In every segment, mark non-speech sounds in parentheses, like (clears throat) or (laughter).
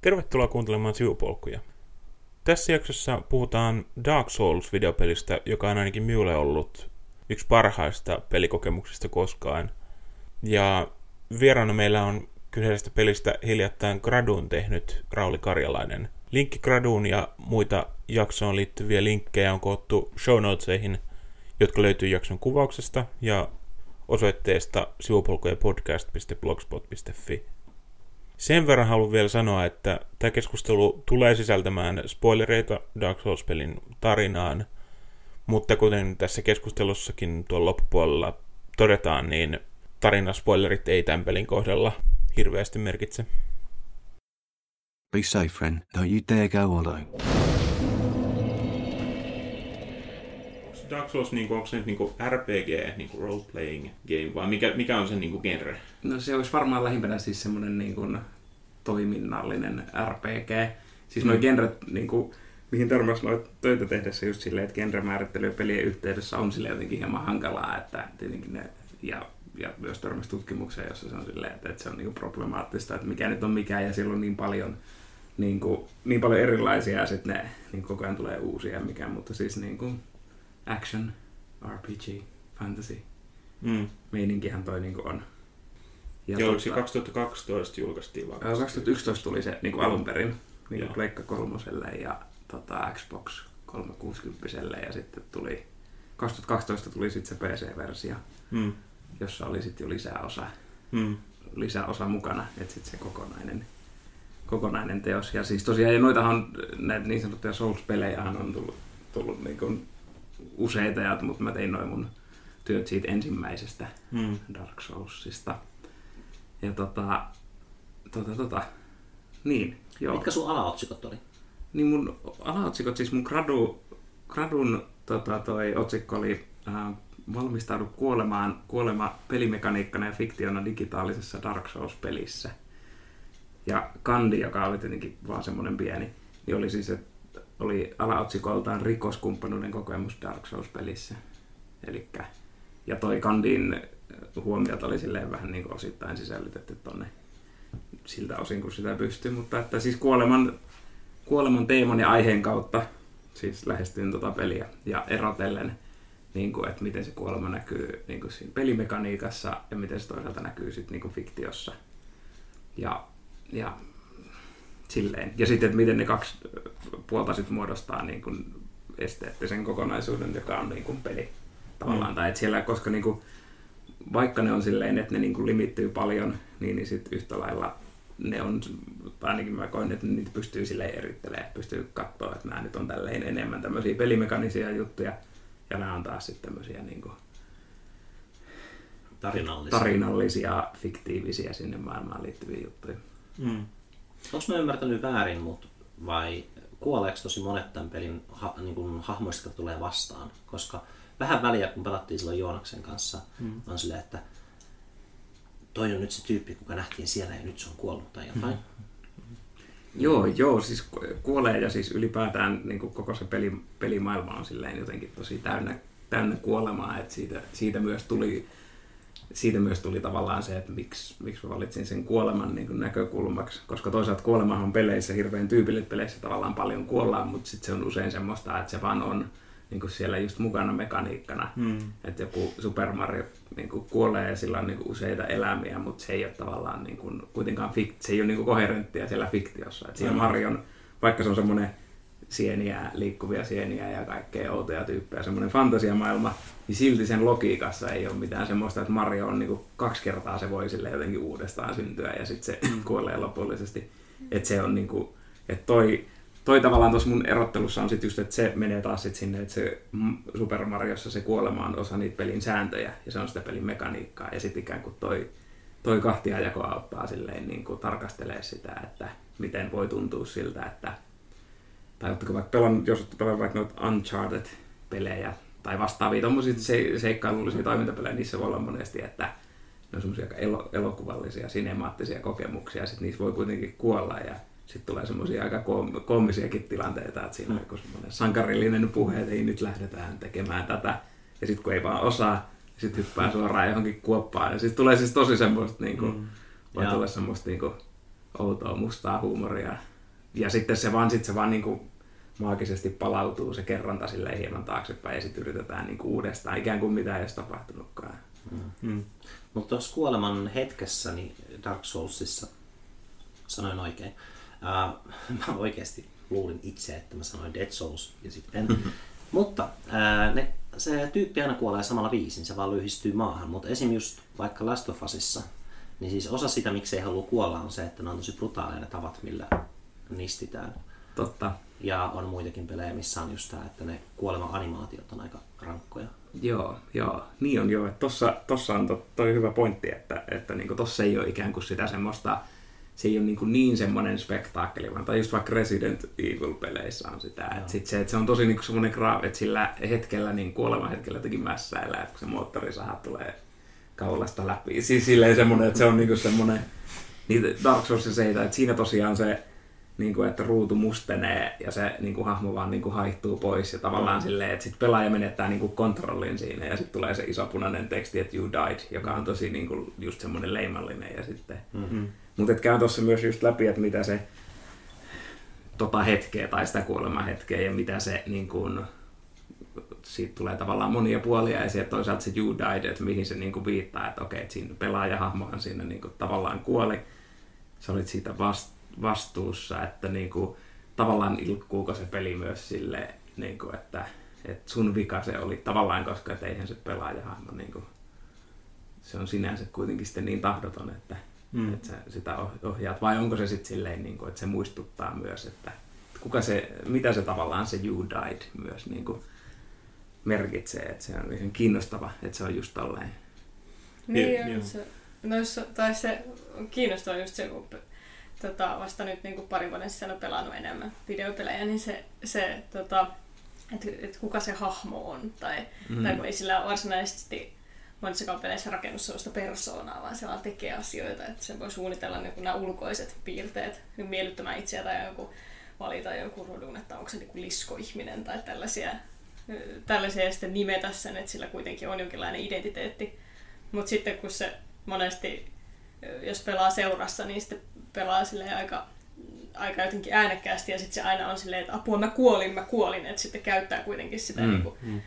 Tervetuloa kuuntelemaan sivupolkuja. Tässä jaksossa puhutaan Dark Souls-videopelistä, joka on ainakin minulle ollut yksi parhaista pelikokemuksista koskaan. Ja vieraana meillä on kyseisestä pelistä hiljattain Graduun tehnyt Rauli Karjalainen. Linkki Graduun ja muita jaksoon liittyviä linkkejä on koottu show notesihin, jotka löytyy jakson kuvauksesta ja osoitteesta sivupolkujapodcast.blogspot.fi. Sen verran haluan vielä sanoa, että tämä keskustelu tulee sisältämään spoilereita Dark Souls-pelin tarinaan, mutta kuten tässä keskustelussakin tuolla loppupuolella todetaan, niin tarinaspoilerit ei tämän pelin kohdalla hirveästi merkitse. Be safe, friend. Don't you dare go alone. Dark Souls, niin kuin, onko se nyt niin kuin RPG, niin kuin role-playing game, vai mikä, mikä on sen niin kuin genre? No se olisi varmaan lähimpänä siis semmoinen niin kuin toiminnallinen RPG. Siis mm. nuo genret, niin kuin, mihin törmäsi noita töitä tehdessä just silleen, että genremäärittely pelien yhteydessä on sille jotenkin hieman hankalaa, että tietenkin ne, ja, ja myös törmäsi tutkimukseen, jossa se on silleen, että, että se on niin kuin problemaattista, että mikä nyt on mikä, ja silloin niin paljon niin, kuin, niin paljon erilaisia, ja sitten ne niin koko ajan tulee uusia mikä, mutta siis niin kuin action, RPG, fantasy, Mm. meininkihän toi niin kuin on. Ja Joo, tota, 2012 julkaistiin vaan. 2011 tuli se niin kuin alun perin niin Joo. kuin Pleikka kolmoselle ja tota, Xbox 360 ja sitten tuli 2012 tuli sitten se PC-versio, Mm. jossa oli sitten jo lisäosa, Mm. lisäosa mukana, että sitten se kokonainen, kokonainen teos. Ja siis tosiaan, ja noitahan, näitä niin sanottuja Souls-pelejähän on tullut, tullut niin kuin useita, ja, mutta mä tein noin mun työt siitä ensimmäisestä Mm. Dark Soulsista. Ja tota, tota, tota, niin, joo. Mitkä sun alaotsikot oli? Niin mun alaotsikot, siis mun gradu, gradun tota, toi otsikko oli äh, Valmistaudu kuolemaan, kuolema pelimekaniikkana ja fiktiona digitaalisessa Dark Souls-pelissä. Ja Kandi, joka oli tietenkin vaan semmoinen pieni, niin oli siis, että oli alaotsikoltaan rikoskumppanuuden kokemus Dark Souls-pelissä. Elikkä, ja toi Kandin huomiot oli silleen vähän niin osittain sisällytetty tonne siltä osin, kun sitä pystyy, mutta että siis kuoleman, kuoleman teeman ja aiheen kautta siis lähestyin tota peliä ja erotellen, niin kuin, että miten se kuolema näkyy niin kuin siinä pelimekaniikassa ja miten se toisaalta näkyy sitten niin fiktiossa. Ja, ja silleen. Ja sitten, että miten ne kaksi puolta sitten muodostaa niin kuin esteettisen kokonaisuuden, joka on niin kuin peli tavallaan. Mm. Tai että siellä, koska niin kuin, vaikka ne on silleen, että ne niin kuin limittyy paljon, niin, niin sitten yhtä lailla ne on, tai ainakin mä koin, että niitä pystyy silleen erittelemään, pystyy katsoa, että nämä nyt on tälleen enemmän tämmöisiä pelimekanisia juttuja, ja nämä on taas sitten tämmöisiä niin kuin Tarinallisia. tarinallisia, fiktiivisiä sinne maailmaan liittyviä juttuja. Mm. Onko mä ymmärtänyt väärin, mut vai kuoleeko tosi monet tämän pelin ha, niin kuin hahmoista, tulee vastaan? Koska vähän väliä, kun pelattiin silloin Joonaksen kanssa, mm. on silleen, että toi on nyt se tyyppi, kuka nähtiin siellä ja nyt se on kuollut tai jotain. Mm. Joo, joo, siis ku- kuolee ja siis ylipäätään niin kuin koko se peli, pelimaailma on silleen jotenkin tosi täynnä, täynnä kuolemaa, että siitä, siitä, myös tuli, siitä myös tuli tavallaan se, että miksi, miksi mä valitsin sen kuoleman niin kuin näkökulmaksi, koska toisaalta kuolemahan on peleissä hirveän tyypillisesti peleissä tavallaan paljon kuollaan, mutta sitten se on usein semmoista, että se vaan on niin kuin siellä just mukana mekaniikkana, Mm. että joku Super Mario niin kuin kuolee ja sillä on niin kuin useita elämiä, mutta se ei ole tavallaan niin kuin, kuitenkaan fik- se ei ole niin kuin koherenttia siellä fiktiossa. Että siellä Mm. Marion, vaikka se on semmoinen sieniä, liikkuvia sieniä ja kaikkea outoja tyyppejä, semmoinen fantasiamaailma, niin silti sen logiikassa ei ole mitään semmoista, että Mario on niin kuin kaksi kertaa se voi sille jotenkin uudestaan syntyä ja sitten se (laughs) kuolee lopullisesti. Että se on niin kuin, että toi, toi tavallaan tuossa mun erottelussa on sit just, että se menee taas sit sinne, että se Super Mariossa se kuolema on osa niitä pelin sääntöjä ja se on sitä pelin mekaniikkaa ja sitten ikään kuin toi, toi kahtiajako auttaa silleen niin kuin tarkastelee sitä, että miten voi tuntua siltä, että tai oletteko vaikka pelannut, jos olette pelannut vaikka noita Uncharted-pelejä tai vastaavia tuommoisia se, seikkailullisia toimintapelejä, niissä voi olla monesti, että ne on semmoisia aika elo, elokuvallisia, sinemaattisia kokemuksia, ja sitten niissä voi kuitenkin kuolla ja sitten tulee semmoisia aika koom- koomisiakin tilanteita, että siinä on joku semmoinen sankarillinen puhe, että ei nyt lähdetään tekemään tätä, ja sitten kun ei vaan osaa, sitten hyppää suoraan johonkin kuoppaan, ja sitten tulee siis tosi semmoista, niin kuin, Mm. voi Joo. tulla semmoista niin kuin, outoa mustaa huumoria. Ja sitten se vaan, sit se vaan niinku maagisesti palautuu se kerronta sille hieman taaksepäin ja sitten yritetään niinku uudestaan, ikään kuin mitä ei edes tapahtunutkaan. Mm. Mutta tuossa kuoleman hetkessä niin Dark Soulsissa sanoin oikein. Uh, (laughs) mä oikeasti luulin itse, että mä sanoin Dead Souls ja sitten (laughs) Mutta ää, ne, se tyyppi aina kuolee samalla viisin, se vaan lyhistyy maahan. Mutta esim. just vaikka Last of Usissa, niin siis osa sitä, miksi ei halua kuolla, on se, että ne on tosi brutaaleja ne tavat, millä nistitään. Totta. Ja on muitakin pelejä, missä on just tämä, että ne kuolema-animaatiot on aika rankkoja. Joo, joo. Niin on joo. Että tossa, tossa on to, toi hyvä pointti, että, että niinku tossa ei ole ikään kuin sitä semmoista, se ei ole niin, niin semmoinen spektaakkeli, vaan tai just vaikka Resident Evil-peleissä on sitä. Että sit se, että se on tosi niin semmoinen graavi, että sillä hetkellä, niin kuoleman hetkellä jotenkin mässäillä, että kun se moottorisaha tulee kaulasta läpi. Siis silleen semmoinen, että se on niin semmoinen, niin Dark Souls se että siinä tosiaan se, niin kuin, että ruutu mustenee ja se niin kuin, hahmo vaan niin kuin, haihtuu pois ja tavallaan mm. silleen, että sitten pelaaja menettää niin kuin, kontrollin siinä ja sitten tulee se iso punainen teksti, että you died, joka on tosi niin kuin, just semmoinen leimallinen ja sitten mm-hmm. Mutta käyn tuossa myös just läpi, että mitä se tota hetkeä tai sitä hetkeä ja mitä se niin kun, siitä tulee tavallaan monia puolia ja sieltä toisaalta se you died, että mihin se niin viittaa, että okei, että siinä pelaajahahmohan siinä niin kuin, tavallaan kuoli. Sä olit siitä vastuussa, että niin kuin, tavallaan ilkkuuko se peli myös sille, niin kuin, että, että sun vika se oli tavallaan, koska et eihän se pelaajahahmo niin kuin, se on sinänsä kuitenkin sitten niin tahdoton, että mm. että sä sitä ohjaat, vai onko se sitten silleen, niin kuin, että se muistuttaa myös, että kuka se, mitä se tavallaan se you died myös niin kuin merkitsee, että se on ihan kiinnostava, että se on just tolleen. Niin, joo. Se, noissa, tai se on kiinnostava just se, kun tota, vasta nyt niin kuin parin vuoden sisällä pelannut enemmän videopelejä, niin se, se tota, että et kuka se hahmo on, tai, mm. tai kun ei sillä varsinaisesti monissa peleissä rakennus sellaista persoonaa, vaan se vaan tekee asioita, että se voi suunnitella niin nämä ulkoiset piirteet niin miellyttämään itseä tai joku valita joku rodun, että onko se niin liskoihminen tai tällaisia, tällaisia ja sitten nimetä sen, että sillä kuitenkin on jonkinlainen identiteetti. Mutta sitten kun se monesti, jos pelaa seurassa, niin sitten pelaa sille aika aika jotenkin äänekkäästi ja sitten se aina on silleen, että apua mä kuolin, mä kuolin, että sitten käyttää kuitenkin sitä mm, niin kuin, mm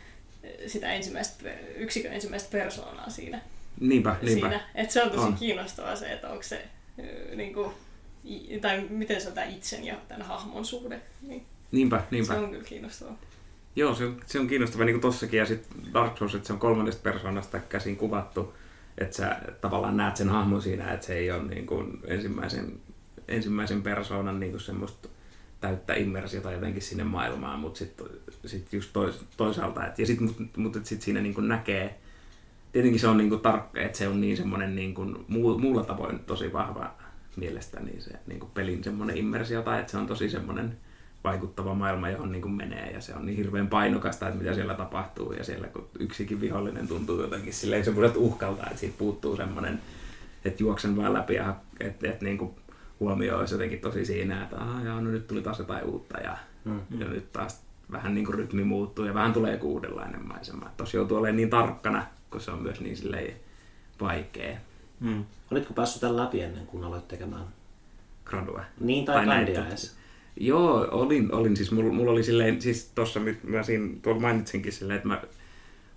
sitä ensimmäistä, yksikön ensimmäistä persoonaa siinä. Niinpä, niinpä. Siinä. Et se on tosi on. kiinnostavaa se, että onko se, niin kuin, tai miten se on tämä itsen ja tämän hahmon suhde. Niin niinpä, niinpä. Se on kyllä kiinnostavaa. Joo, se on, se on kiinnostavaa niin kuin tossakin. Ja sitten Dark Souls, että se on kolmannesta persoonasta käsin kuvattu. Että sä tavallaan näet sen hahmon siinä, että se ei ole niin kuin ensimmäisen, ensimmäisen persoonan niin kuin semmoista täyttä immersiota jotenkin sinne maailmaan, mutta sitten sit just tois, toisaalta, et, ja sit, mutta mut, sit siinä niin näkee, tietenkin se on niin tarkka, että se on niin semmoinen niin muu, muulla tavoin tosi vahva mielestäni se niin pelin semmoinen immersio, tai että se on tosi semmoinen vaikuttava maailma, johon niin kuin menee, ja se on niin hirveän painokasta, että mitä siellä tapahtuu, ja siellä kun yksikin vihollinen tuntuu jotenkin silleen semmoiselta uhkalta, että siitä puuttuu semmoinen, että juoksen vaan läpi, ja että, että niin kuin huomio olisi jotenkin tosi siinä, että ah, jaa, no nyt tuli taas jotain uutta ja, mm. ja nyt taas vähän niin kuin rytmi muuttuu ja vähän tulee joku uudenlainen maisema. Tosi joutuu olemaan niin tarkkana, kun se on myös niin silleen vaikea. Mm. Olitko päässyt tämän läpi ennen kuin aloit tekemään? Gradua. Niin, tai, tai edes. Joo, olin, olin siis, mulla, mulla oli silleen, siis tuossa mä siinä, tuolla mainitsinkin silleen, että mä,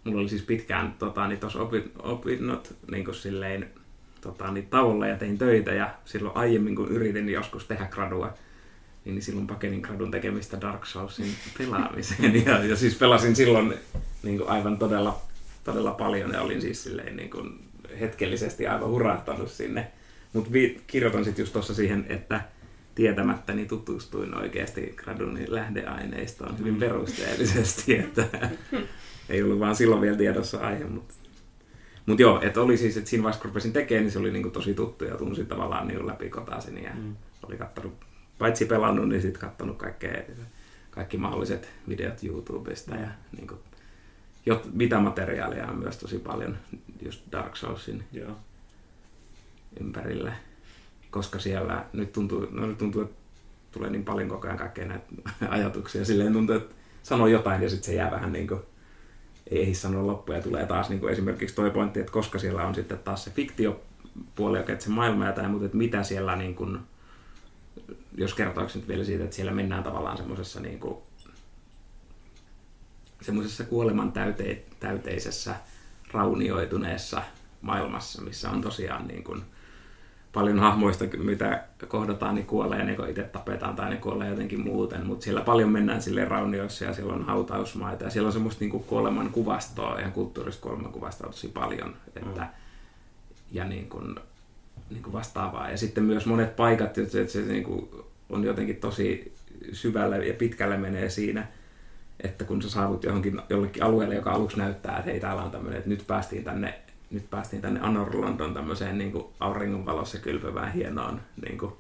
mulla oli siis pitkään tota, niin tuossa opin, opinnot niin kuin silleen, tota, niin tauolla ja tein töitä ja silloin aiemmin kun yritin joskus tehdä gradua, niin silloin pakenin gradun tekemistä Dark Soulsin pelaamiseen. (laughs) Ja, ja siis pelasin silloin niin kuin aivan todella, todella paljon ja olin siis silleen niin kuin hetkellisesti aivan hurahtanut sinne. Mutta kirjoitan sitten just tuossa siihen, että tietämättäni tutustuin oikeasti gradun lähdeaineistoon hyvin mm. perusteellisesti, että ei ollut vaan silloin vielä tiedossa aihe, mutta mutta joo, että oli siis, että siinä vaiheessa kun rupesin tekemään, niin se oli niinku tosi tuttu ja tunsin tavallaan niinku läpi kotaisin ja mm. oli kattanut, paitsi pelannut, niin sitten kattanut kaikkea, kaikki mahdolliset videot YouTubesta ja niinku, jot, mitä materiaalia on myös tosi paljon just Dark Soulsin joo. ympärillä. Koska siellä nyt tuntuu, no nyt tuntuu, että tulee niin paljon koko ajan kaikkea näitä ajatuksia. Silleen tuntuu, että sanoo jotain ja sitten se jää vähän niin kuin ei ehdi sanoa loppuja. Tulee taas niin kuin esimerkiksi toi pointti, että koska siellä on sitten taas se fiktiopuoli, joka se maailma ja tämä, mutta että mitä siellä niin kuin jos kertoiksi nyt vielä siitä, että siellä mennään tavallaan semmoisessa niin kuin, semmoisessa kuoleman täyte, täyteisessä raunioituneessa maailmassa, missä on tosiaan niin kuin, paljon hahmoista, mitä kohdataan, niin kuolee ne, kun itse tapetaan tai ne kuolee jotenkin muuten, mutta siellä paljon mennään sille raunioissa ja siellä on hautausmaita ja siellä on semmoista niin kuin kuoleman kuvastoa, ihan kulttuurista kuoleman kuvastoa tosi paljon. Että, mm. Ja niin kuin, niin kuin vastaavaa. Ja sitten myös monet paikat, että se, että se niin kuin on jotenkin tosi syvälle ja pitkälle menee siinä, että kun sä saavut johonkin jollekin alueelle, joka aluksi näyttää, että hei täällä on tämmöinen, että nyt päästiin tänne nyt päästiin tänne Anorlandon tämmöiseen niin auringonvalossa kylpevään hienoon, niin kuin,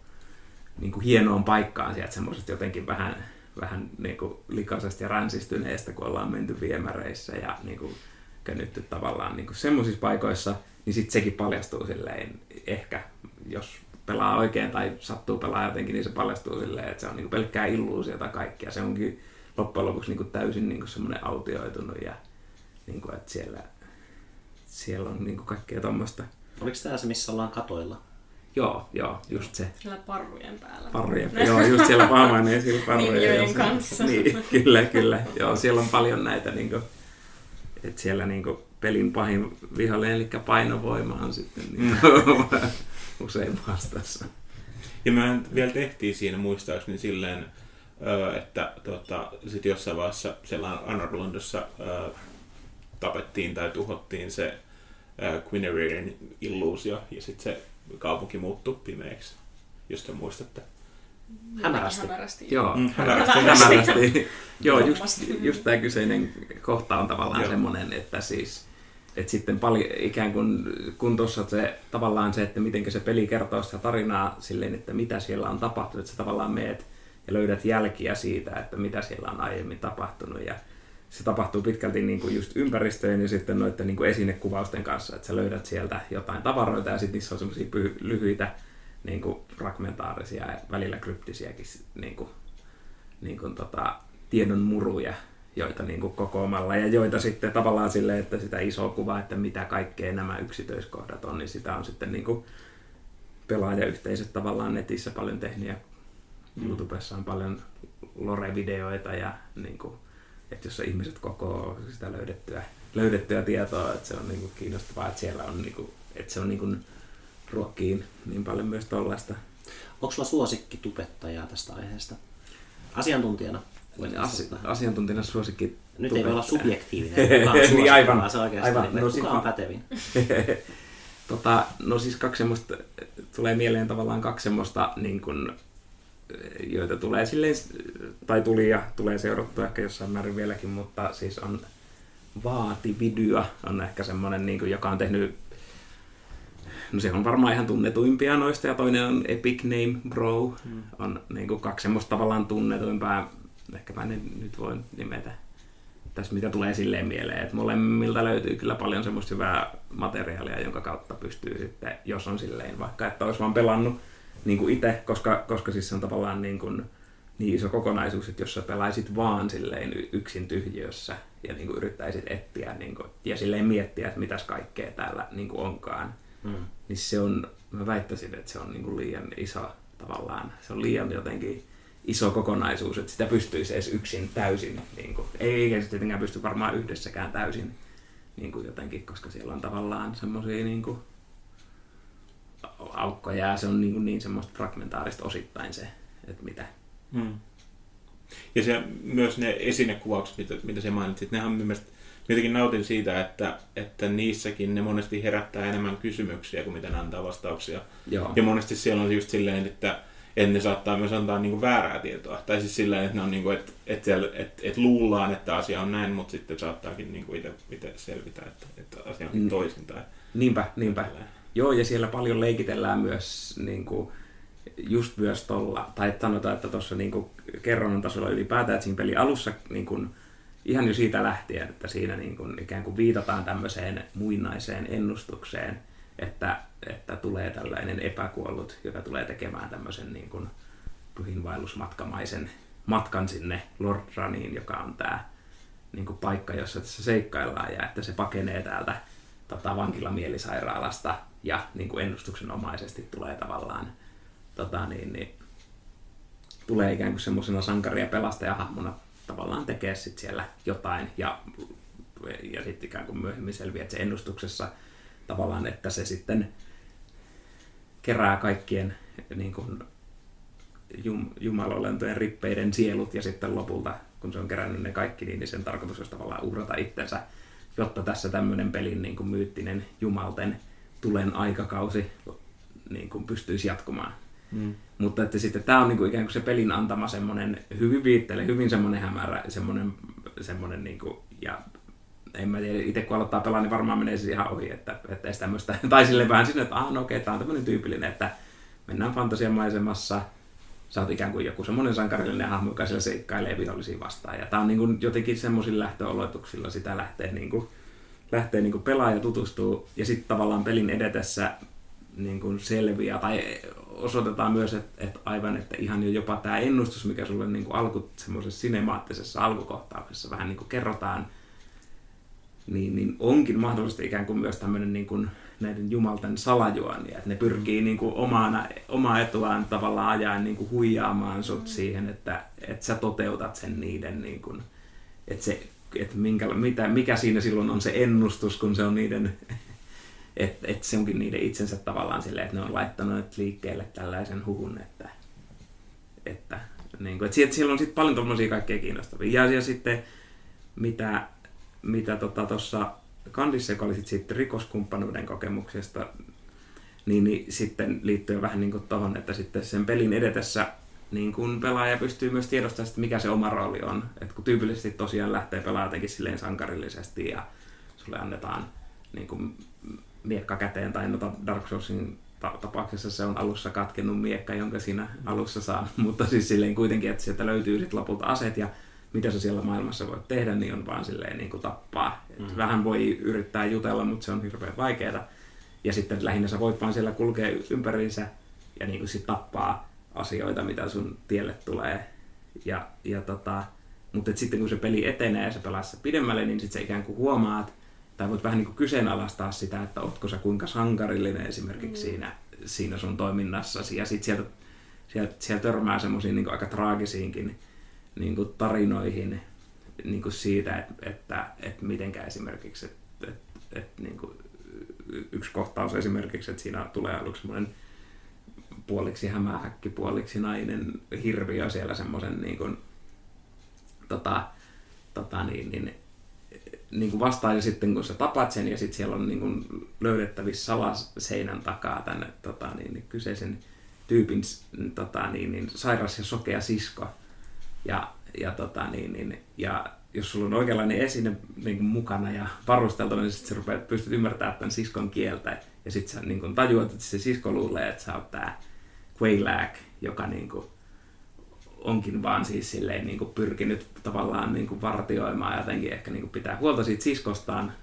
niin kuin hienoon paikkaan sieltä semmoisesta jotenkin vähän, vähän niin kuin likaisesta ja ränsistyneestä, kun ollaan menty viemäreissä ja niin kuin könnytty tavallaan niin kuin semmoisissa paikoissa, niin sitten sekin paljastuu silleen ehkä, jos pelaa oikein tai sattuu pelaa jotenkin, niin se paljastuu silleen, että se on niin kuin pelkkää illuusiota kaikkea. Se onkin loppujen lopuksi niin kuin täysin niin kuin semmoinen autioitunut ja niin kuin, että siellä siellä on niin kaikkea tuommoista. Oliko tämä se, missä ollaan katoilla? Joo, joo, just se. Siellä parrujen päällä. Parrujen päällä, joo, just siellä paamainen siellä parrujen kanssa. Niin, kyllä, kyllä. Joo, siellä on paljon näitä, niin kuin, että siellä niin kuin, pelin pahin vihollinen, eli painovoima on sitten niin kuin, (laughs) usein vastassa. Ja me vielä tehtiin siinä muistaakseni silleen, että tota, sitten jossain vaiheessa siellä Anarlondossa tapettiin tai tuhottiin se Quinnererin illuusio ja sitten se kaupunki muuttui pimeäksi, jos te muistatte. Hämärästi. hämärästi. Joo, mm, hämärästi. hämärästi. Joo, just, just tämä kyseinen kohta on tavallaan Joo. semmoinen, että siis että sitten paljon ikään kuin, kun tuossa se tavallaan se, että miten se peli kertoo sitä tarinaa silleen, että mitä siellä on tapahtunut, että sä tavallaan meet ja löydät jälkiä siitä, että mitä siellä on aiemmin tapahtunut ja se tapahtuu pitkälti niin kuin just ympäristöjen ja sitten noiden niin kuin esinekuvausten kanssa, että sä löydät sieltä jotain tavaroita ja sitten niissä on semmoisia lyhyitä niin kuin fragmentaarisia ja välillä kryptisiäkin niin kuin, niin kuin tota, tiedon muruja, joita niin kuin kokoamalla ja joita sitten tavallaan silleen, että sitä isoa kuvaa, että mitä kaikkea nämä yksityiskohdat on, niin sitä on sitten niin kuin pelaajayhteisöt tavallaan netissä paljon tehnyt ja. YouTubessa on paljon lore-videoita ja niin kuin että jos ihmiset koko sitä löydettyä, löydettyä tietoa, että se on niinku kiinnostavaa, että siellä on niinku, että se on niinku ruokkiin niin paljon myös tollaista. Onko sulla suosikki tupettajaa tästä aiheesta? Asiantuntijana? Asi- asiantuntijana suosikki Nyt ei voi olla subjektiivinen, (laughs) niin aivan, se oikeasti, aivan. No, kuka on pätevin? (laughs) tota, no siis kaksi semmoista, tulee mieleen tavallaan kaksi semmoista niin kuin, joita tulee silleen, tai tuli ja tulee seurattua ehkä jossain määrin vieläkin, mutta siis on Vaatividya on ehkä semmoinen, niin kuin, joka on tehnyt No se on varmaan ihan tunnetuimpia noista, ja toinen on Epic Name Bro. Hmm. On niin kuin, kaksi semmoista tavallaan tunnetuimpaa, ehkä mä en nyt voin nimetä tässä, mitä tulee silleen mieleen, että molemmilta löytyy kyllä paljon semmoista hyvää materiaalia, jonka kautta pystyy sitten, jos on silleen vaikka, että olisi vaan pelannut niin kuin itse, koska, koska siis se on tavallaan niin, kuin, niin iso kokonaisuus, että jos sä pelaisit vaan silleen yksin tyhjiössä ja niin kuin yrittäisit etsiä niin kuin, ja silleen miettiä, että mitäs kaikkea täällä niin kuin onkaan, mm. niin se on, mä väittäisin, että se on niin kuin liian iso tavallaan, se on liian jotenkin iso kokonaisuus, että sitä pystyisi edes yksin täysin, niin kuin, ei eikä se tietenkään pysty varmaan yhdessäkään täysin niin kuin jotenkin, koska siellä on tavallaan semmoisia niin kuin, aukkoja ja se on niin, kuin niin semmoista fragmentaarista osittain se, että mitä. Hmm. Ja se, myös ne esinekuvaukset, mitä, mitä se mainitsit, nehän on mielestäni jotenkin nautin siitä, että, että niissäkin ne monesti herättää enemmän kysymyksiä kuin mitä ne antaa vastauksia. Joo. Ja monesti siellä on just silleen, että, että ne saattaa myös antaa niinku väärää tietoa. Tai siis silleen, että, ne on niinku, että, että, siellä, että, että luullaan, että asia on näin, mutta sitten saattaakin niinku itse selvitä, että, että asia on mm. toisin. Tai niinpä, niinpä. Joo, ja siellä paljon leikitellään myös niin kuin, just myös tuolla, tai sanotaan, että tuossa niin kerronnan tasolla ylipäätään, että siinä pelin alussa niin kuin, ihan jo siitä lähtien, että siinä niin kuin, ikään kuin viitataan tämmöiseen muinaiseen ennustukseen, että, että tulee tällainen epäkuollut, joka tulee tekemään tämmöisen niin kuin, pyhinvaellusmatkamaisen matkan sinne Lordraniin, joka on tämä niin kuin paikka, jossa tässä seikkaillaan, ja että se pakenee täältä tota, vankilamielisairaalasta ja niin kuin ennustuksenomaisesti tulee tavallaan tota, niin, niin, tulee ikään kuin semmoisena sankari- ja pelastajahahmona tavallaan tekee sitten siellä jotain ja, ja sitten ikään kuin myöhemmin selviää, että se ennustuksessa tavallaan, että se sitten kerää kaikkien niin kuin, jum, jumalolentojen rippeiden sielut ja sitten lopulta, kun se on kerännyt ne kaikki, niin sen tarkoitus olisi tavallaan uhrata itsensä, jotta tässä tämmöinen pelin niin kuin myyttinen jumalten tulen aikakausi niin kuin pystyisi jatkumaan. Mm. Mutta että sitten tämä on niin kuin ikään kuin se pelin antama semmoinen hyvin viittele, hyvin semmoinen hämärä, semmoinen, semmoinen niin kuin, ja en mä tiedä, itse kun aloittaa pelaa, niin varmaan menee siis ihan ohi, että, että ei tämmöistä, (laughs) tai sille vähän sinne, että ah, no okei, tämä on tämmöinen tyypillinen, että mennään fantasiamaisemassa, sä oot ikään kuin joku semmoinen sankarillinen hahmo, joka siellä seikkailee vihollisia vastaan. Ja tää on niin kuin jotenkin semmoisilla lähtöoloituksilla sitä lähtee, niin kuin, lähtee niin kuin pelaa ja tutustuu. Ja sitten tavallaan pelin edetessä niin kuin selviää, tai osoitetaan myös, että, että aivan, että ihan jo jopa tämä ennustus, mikä sulle niin kuin alku, semmoisessa sinemaattisessa alkukohtauksessa vähän niin kuin kerrotaan, niin, niin onkin mahdollisesti ikään kuin myös tämmöinen niin kuin näiden jumalten salajuonia. Että ne pyrkii niin kuin omana, omaa etuaan tavallaan ajaen niin kuin huijaamaan sut mm. siihen, että, että sä toteutat sen niiden, niin kuin, että, se, että minkä, mitä, mikä siinä silloin on se ennustus, kun se on niiden, että, että se onkin niiden itsensä tavallaan silleen, että ne on laittanut liikkeelle tällaisen huhun, että, että, niin kuin, että siellä on sitten paljon tuommoisia kaikkea kiinnostavia. Ja, ja sitten mitä mitä tota, Kandissa, joka oli sit siitä rikoskumppanuuden kokemuksesta, niin, niin sitten liittyy vähän niin tuohon, että sitten sen pelin edetessä niin kun pelaaja pystyy myös tiedostamaan, että mikä se oma rooli on. Et kun tyypillisesti tosiaan lähtee pelaamaan jotenkin silleen sankarillisesti ja sulle annetaan niin kun miekka käteen, tai no Dark Soulsin tapauksessa se on alussa katkennut miekka, jonka siinä alussa saa, (laughs) mutta siis silleen kuitenkin, että sieltä löytyy sitten lopulta aset ja mitä sä siellä maailmassa voit tehdä, niin on vaan silleen niin kuin tappaa. Mm-hmm. Vähän voi yrittää jutella, mutta se on hirveän vaikeaa. Ja sitten lähinnä sä voit vaan siellä kulkea ympäriinsä ja niin kuin sit tappaa asioita, mitä sun tielle tulee. Ja, ja tota, mutta sitten kun se peli etenee ja se pelaa pidemmälle, niin sitten sä ikään kuin huomaat, tai voit vähän niin kuin kyseenalaistaa sitä, että ootko sä kuinka sankarillinen esimerkiksi mm. siinä, siinä sun toiminnassasi. Ja sitten sieltä, sieltä, sieltä törmää semmoisiin niin aika traagisiinkin niin kuin tarinoihin niin kuin siitä, että, että, että mitenkä esimerkiksi, että, että, että niin kuin yksi kohtaus esimerkiksi, että siinä tulee aluksi semmoinen puoliksi hämähäkki, puoliksi nainen hirviö siellä semmoisen niin kuin, tota, tota, niin, niin, niin kuin vastaan ja sitten kun sä tapat sen ja sitten siellä on niin kuin löydettävissä salas seinän takaa tänne tota, niin, niin kyseisen tyypin tota, niin, niin, sairas ja sokea sisko, ja, ja, tota, niin, niin, ja jos sulla on oikeanlainen esine niin kuin mukana ja varusteltu, niin sitten sä rupeat, pystyt ymmärtämään tämän siskon kieltä. Ja sitten sä niin kuin tajuat, että se sisko luulee, että sä oot tää Quaylag, joka niin kuin, onkin vaan siis silleen niin kuin pyrkinyt tavallaan niin kuin vartioimaan jotenkin ehkä niin kuin pitää huolta siitä siskostaan.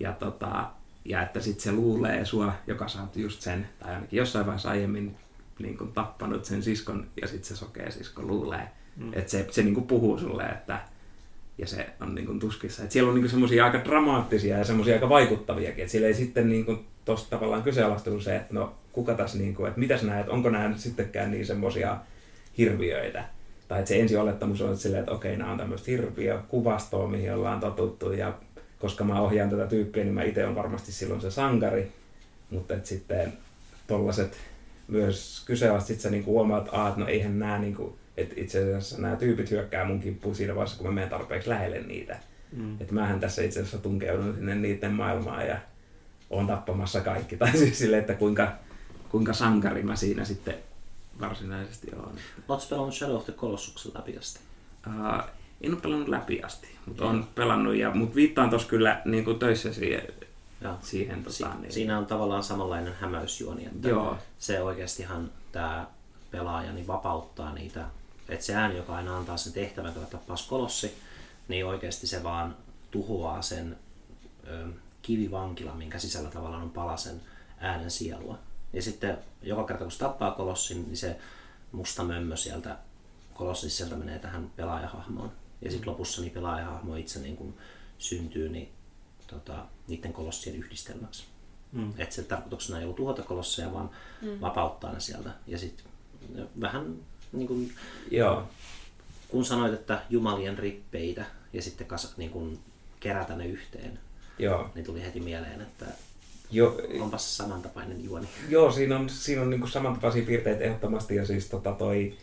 Ja, tota, ja että sitten se luulee sua, joka sä oot just sen, tai ainakin jossain vaiheessa aiemmin niin kuin tappanut sen siskon, ja sitten se sokea sisko luulee, Mm. Että se, se niinku puhuu sulle, että ja se on niinku tuskissa. Et siellä on niinku semmoisia aika dramaattisia ja semmoisia aika vaikuttaviakin. Että sillä ei sitten niinku tosta tavallaan kyseenalaistunut se, että no kuka tässä, niinku, että mitäs näet, onko nämä sittenkään niin semmoisia hirviöitä. Tai että se ensi olettamus on silleen, että okei, nämä on tämmöistä kuvastoa, mihin ollaan totuttu. Ja koska mä ohjaan tätä tyyppiä, niin mä itse on varmasti silloin se sankari. Mutta että sitten tollaset myös kyseenalaiset, sit sä niinku huomaat, että no eihän nämä niinku, että itse asiassa nämä tyypit hyökkää mun kimppuun siinä vaiheessa, kun mä menen tarpeeksi lähelle niitä. Mm. Että mähän tässä itse asiassa tunkeudun sinne niiden maailmaan ja on tappamassa kaikki. (laughs) Tai siis silleen, että kuinka, kuinka sankari mä siinä sitten varsinaisesti olen. Oletko pelannut Shadow of the Colossus läpi asti? Uh, en ole pelannut läpi asti, mutta olen pelannut. Ja, mutta viittaan tuossa kyllä niin kuin töissä siihen. Ja. siihen tota, si- niin. Siinä on tavallaan samanlainen hämäysjuoni. Että Joo. Se oikeastihan tämä pelaaja niin vapauttaa niitä että se ääni, joka aina antaa sen tehtävän, että tappaisi kolossi, niin oikeasti se vaan tuhoaa sen ö, kivivankilan, minkä sisällä tavallaan on palasen äänen sielua. Ja sitten joka kerta kun se tappaa kolossin, niin se musta mömmö sieltä kolossissa sieltä menee tähän pelaajahahmoon. Ja sitten lopussa niin pelaajahahmo itse niin kun syntyy niin, tota, niiden kolossien yhdistelmäksi. Mm. Että se tarkoituksena ei ollut tuhota kolosseja, vaan mm. vapauttaa ne sieltä. Ja sitten vähän niin kuin, Joo. kun sanoit, että jumalien rippeitä ja sitten kas, niin kuin, kerätä ne yhteen, Joo. niin tuli heti mieleen, että Jo, onpas se samantapainen juoni. Joo, siinä on, siinä on niinku samantapaisia piirteitä ehdottomasti ja siis tota toi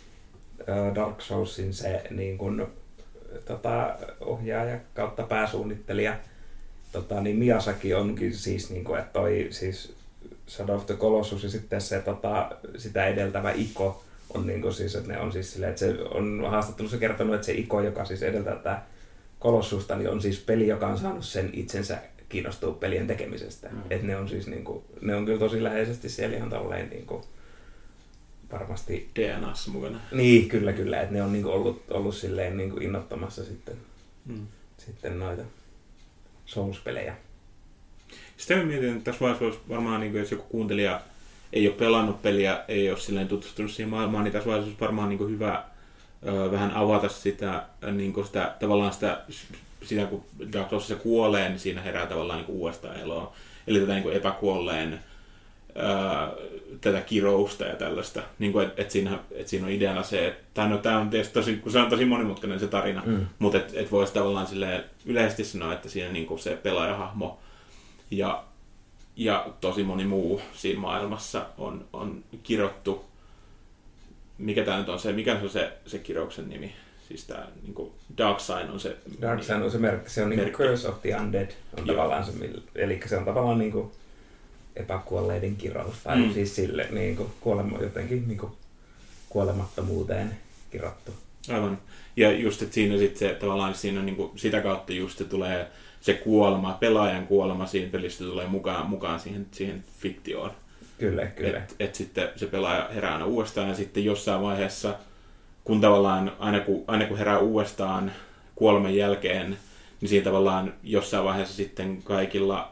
Dark Soulsin se niin kun, tota, ohjaaja kautta pääsuunnittelija tota, niin Miyazaki onkin siis, niin kuin, että toi siis Shadow of the Colossus ja sitten se tota, sitä edeltävä Iko on niin kuin siis, että ne on siis silleen, että se on haastattelussa kertonut, että se Iko, joka siis edeltää tätä Kolossusta, niin on siis peli, joka on saanut sen itsensä kiinnostua pelien tekemisestä. Mm. Että ne on siis niin kuin, ne on kyllä tosi läheisesti siellä ihan tolleen niin kuin, varmasti DNAssa mukana. niin, kyllä, kyllä. Että ne on niinku ollut, ollut silleen niinku innottamassa sitten, Mm. sitten noita Souls-pelejä. Sitten mä mietin, että tässä vaiheessa olisi varmaan, niin kuin, jos joku kuuntelija ei ole pelannut peliä, ei ole silleen tutustunut siihen maailmaan, niin tässä vaiheessa olisi varmaan niin kuin hyvä ö, vähän avata sitä, niin kuin sitä, tavallaan sitä, sitä kun Dark Soulsissa kuolee, niin siinä herää tavallaan niin uudestaan eloon. Eli tätä niin kuin epäkuolleen ö, tätä kirousta ja tällaista. Niin kuin, että et siinä, et siinä on ideana se, että tämä no, tää on tietysti tosi, kun se on tosi monimutkainen se tarina, Mm. mutta et, et voisi tavallaan silleen yleisesti sanoa, että siinä niin kuin se pelaajahahmo ja, ja tosi moni muu siinä maailmassa on, on kirottu. Mikä tämä nyt on se, mikä se on se, se kirouksen nimi? Siis tämä niin Dark Sign on se Dark Sun on se merkki, se on Merkki. Curse of the Undead, on Joo. tavallaan se, eli se on tavallaan niinku epäkuolleiden kirous, tai Mm. siis sille niinku kuolema, jotenkin niinku kuolemattomuuteen kirottu. Aivan. Ja just, että siinä sitten se tavallaan siinä on niinku, sitä kautta just se tulee se kuolema, pelaajan kuolema siinä pelistä tulee mukaan, mukaan siihen, siihen fiktioon. Kyllä, kyllä. Että et sitten se pelaaja herää aina uudestaan ja sitten jossain vaiheessa, kun tavallaan aina kun, aina kun herää uudestaan kuoleman jälkeen, niin siinä tavallaan jossain vaiheessa sitten kaikilla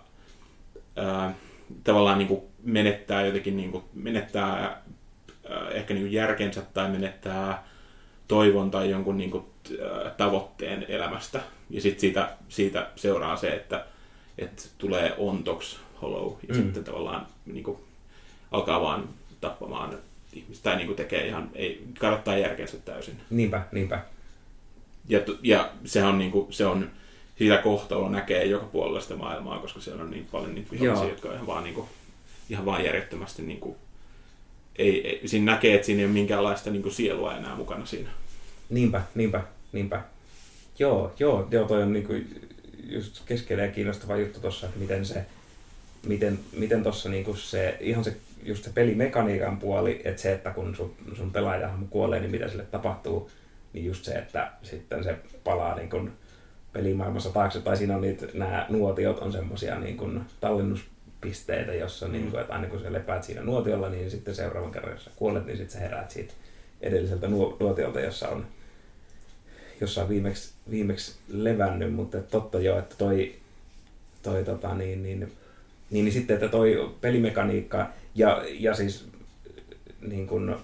ää, tavallaan niin kuin menettää jotenkin niin kuin, menettää ää, ehkä niin kuin järkensä tai menettää toivon tai jonkun niin kuin, ää, tavoitteen elämästä. Ja sitten siitä, siitä seuraa se, että, että tulee ontoks hollow ja Mm. sitten tavallaan niin kuin, alkaa vaan tappamaan ihmistä tai niin kuin tekee ihan, ei kadottaa järkensä täysin. Niinpä, niinpä. Ja, ja sehän on, niin kuin, se on, sitä kohtaloa näkee joka puolella sitä maailmaa, koska siellä on niin paljon niitä vihollisia, Joo. jotka on ihan vaan, niin kuin, ihan vaan järjettömästi niin kuin, ei, ei, siinä näkee, että siinä ei ole minkäänlaista niin kuin sielua enää mukana siinä. Niinpä, niinpä, niinpä. Joo, joo, joo toi on niinku just keskeinen ja kiinnostava juttu että miten se, miten, miten tossa niinku se, ihan se, just se pelimekaniikan puoli, että se, että kun sun, sun pelaaja kuolee, niin mitä sille tapahtuu, niin just se, että sitten se palaa niin kuin pelimaailmassa taakse, tai siinä on niitä, nämä nuotiot on semmosia niin kuin tallennuspisteitä, jossa mm. niin kuin, että aina kun sä lepäät siinä nuotiolla, niin sitten seuraavan kerran, jos sä kuolet, niin sitten sä heräät siitä edelliseltä nuo- nuotiolta, jossa on, jossa on viimeksi, viimeksi levännyt, mutta totta jo, että toi, toi tota, niin, niin, niin, niin sitten, että toi pelimekaniikka ja, ja siis niin kuin,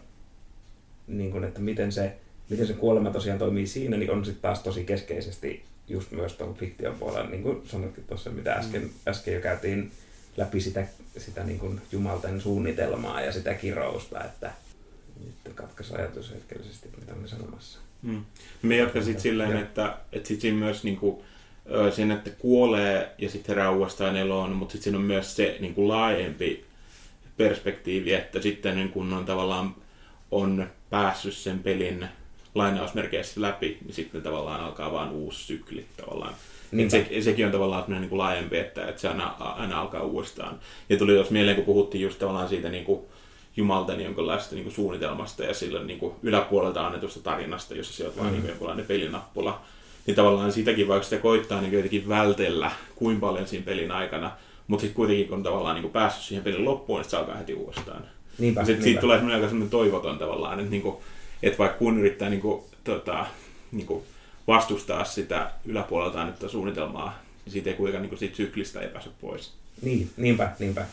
niin kuin, että miten se, miten se kuolema tosiaan toimii siinä, niin on sitten taas tosi keskeisesti just myös tuolla fiktion puolella, niin kuin sanotkin tuossa, mitä äsken, mm. äsken jo käytiin läpi sitä, sitä niin kuin jumalten suunnitelmaa ja sitä kirousta, että nyt katkaisi ajatus hetkellisesti, mitä olen sanomassa. Mm. Me jatkan sitten silleen, Joo. että, että sit siinä myös niinku, ö, sen, että kuolee ja sitten herää uudestaan eloon, mutta sitten siinä on myös se niinku laajempi perspektiivi, että sitten niin kun on tavallaan on päässyt sen pelin lainausmerkeissä läpi, niin sitten tavallaan alkaa vaan uusi sykli tavallaan. Et Niinpä. se, sekin on tavallaan niin kuin laajempi, että, että se aina, aina alkaa uudestaan. Ja tuli tuossa mieleen, kun puhuttiin just tavallaan siitä niin kuin jumalten jonkinlaista niin kuin suunnitelmasta ja sillä niin kuin yläpuolelta annetusta tarinasta, jossa se on vaan Mm. niin kuin jonkinlainen pelinappula. Niin tavallaan sitäkin, vaikka sitä koittaa niin kuin jotenkin vältellä kuinka paljon siinä pelin aikana, mutta sitten kuitenkin kun on tavallaan niin kuin päässyt siihen pelin loppuun, niin se alkaa heti uudestaan. Niinpä, sitten niinpä. siitä tulee semmoinen aika semmoinen toivoton tavallaan, että, niinku, että vaikka kun yrittää niinku, tota, niinku vastustaa sitä yläpuolelta annettua suunnitelmaa, niin siitä ei kuitenkaan niinku siitä syklistä ei pääse pois. Niin, niinpä, niinpä.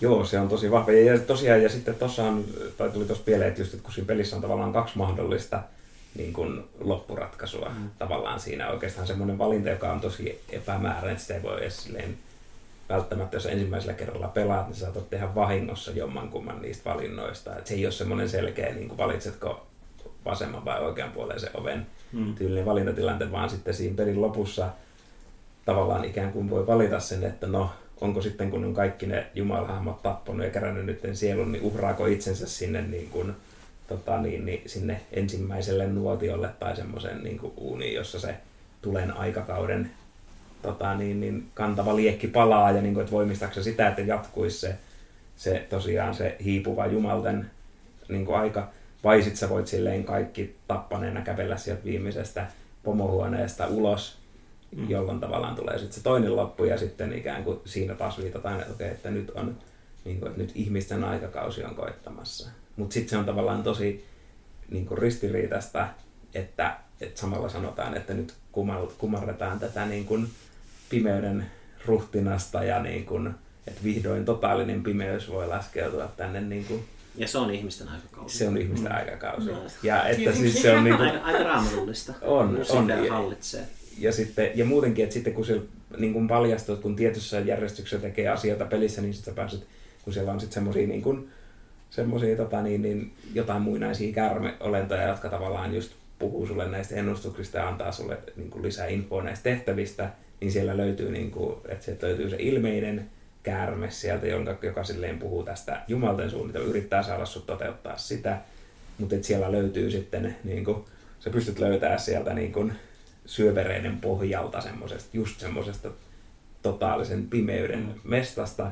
Joo, se on tosi vahva. Ja tosiaan, ja sitten tuossa on, tai tuli tuossa mieleen, että just, että kun siinä pelissä on tavallaan kaksi mahdollista niin kuin loppuratkaisua mm. tavallaan siinä oikeastaan semmoinen valinta, joka on tosi epämääräinen, että sitä ei voi edes silleen, välttämättä, jos ensimmäisellä kerralla pelaat, niin saatat tehdä vahingossa jommankumman niistä valinnoista. Et se ei ole semmoinen selkeä, niin kuin valitsetko vasemman vai oikean puoleisen oven mm. tyylinen valintatilanteen, vaan sitten siinä pelin lopussa tavallaan ikään kuin voi valita sen, että no, onko sitten kun on kaikki ne jumalahahmot tappanut ja kerännyt nyt sielun, niin uhraako itsensä sinne, niin kuin, tota, niin, niin, sinne ensimmäiselle nuotiolle tai semmoisen niin uuniin, jossa se tulen aikakauden tota, niin, niin, kantava liekki palaa ja niin kuin, että voimistaako sitä, että jatkuisi se, se tosiaan se hiipuva jumalten niin kuin aika, vai sit sä voit silleen kaikki tappaneena kävellä sieltä viimeisestä pomohuoneesta ulos, mm. jolloin tavallaan tulee sitten se toinen loppu ja sitten ikään kuin siinä taas viitataan, että, okay, että nyt on niin kuin, että nyt ihmisten aikakausi on koittamassa. Mutta sitten se on tavallaan tosi niin kuin ristiriitaista, että, että samalla sanotaan, että nyt kumarretaan tätä niin kuin pimeyden ruhtinasta ja niin kuin, että vihdoin totaalinen pimeys voi laskeutua tänne niin kuin ja se on ihmisten aikakausi. Se on ihmisten mm. aikakausi. No. Ja että siis se on niin kuin, aika, aika raamatullista. On, on. Ja, hallitsee. Ja, sitten, ja muutenkin, että sitten kun se niin kuin paljastuu, kun tietyssä järjestyksessä tekee asioita pelissä, niin sitten pääset, kun siellä on sitten semmoisia niin kuin, semmoisia tota, niin, niin, jotain muinaisia kärmeolentoja, jotka tavallaan just puhuu sulle näistä ennustuksista ja antaa sulle niin kuin lisää infoa näistä tehtävistä, niin siellä löytyy, niin kuin, että sieltä löytyy se ilmeinen käärme sieltä, jonka, joka silleen puhuu tästä Jumalten suunnitelma, yrittää saada sut toteuttaa sitä, mutta et siellä löytyy sitten, niin kuin, sä pystyt löytämään sieltä niin kuin, syövereiden pohjalta semmoisesta, just semmoisesta totaalisen pimeyden mm. mestasta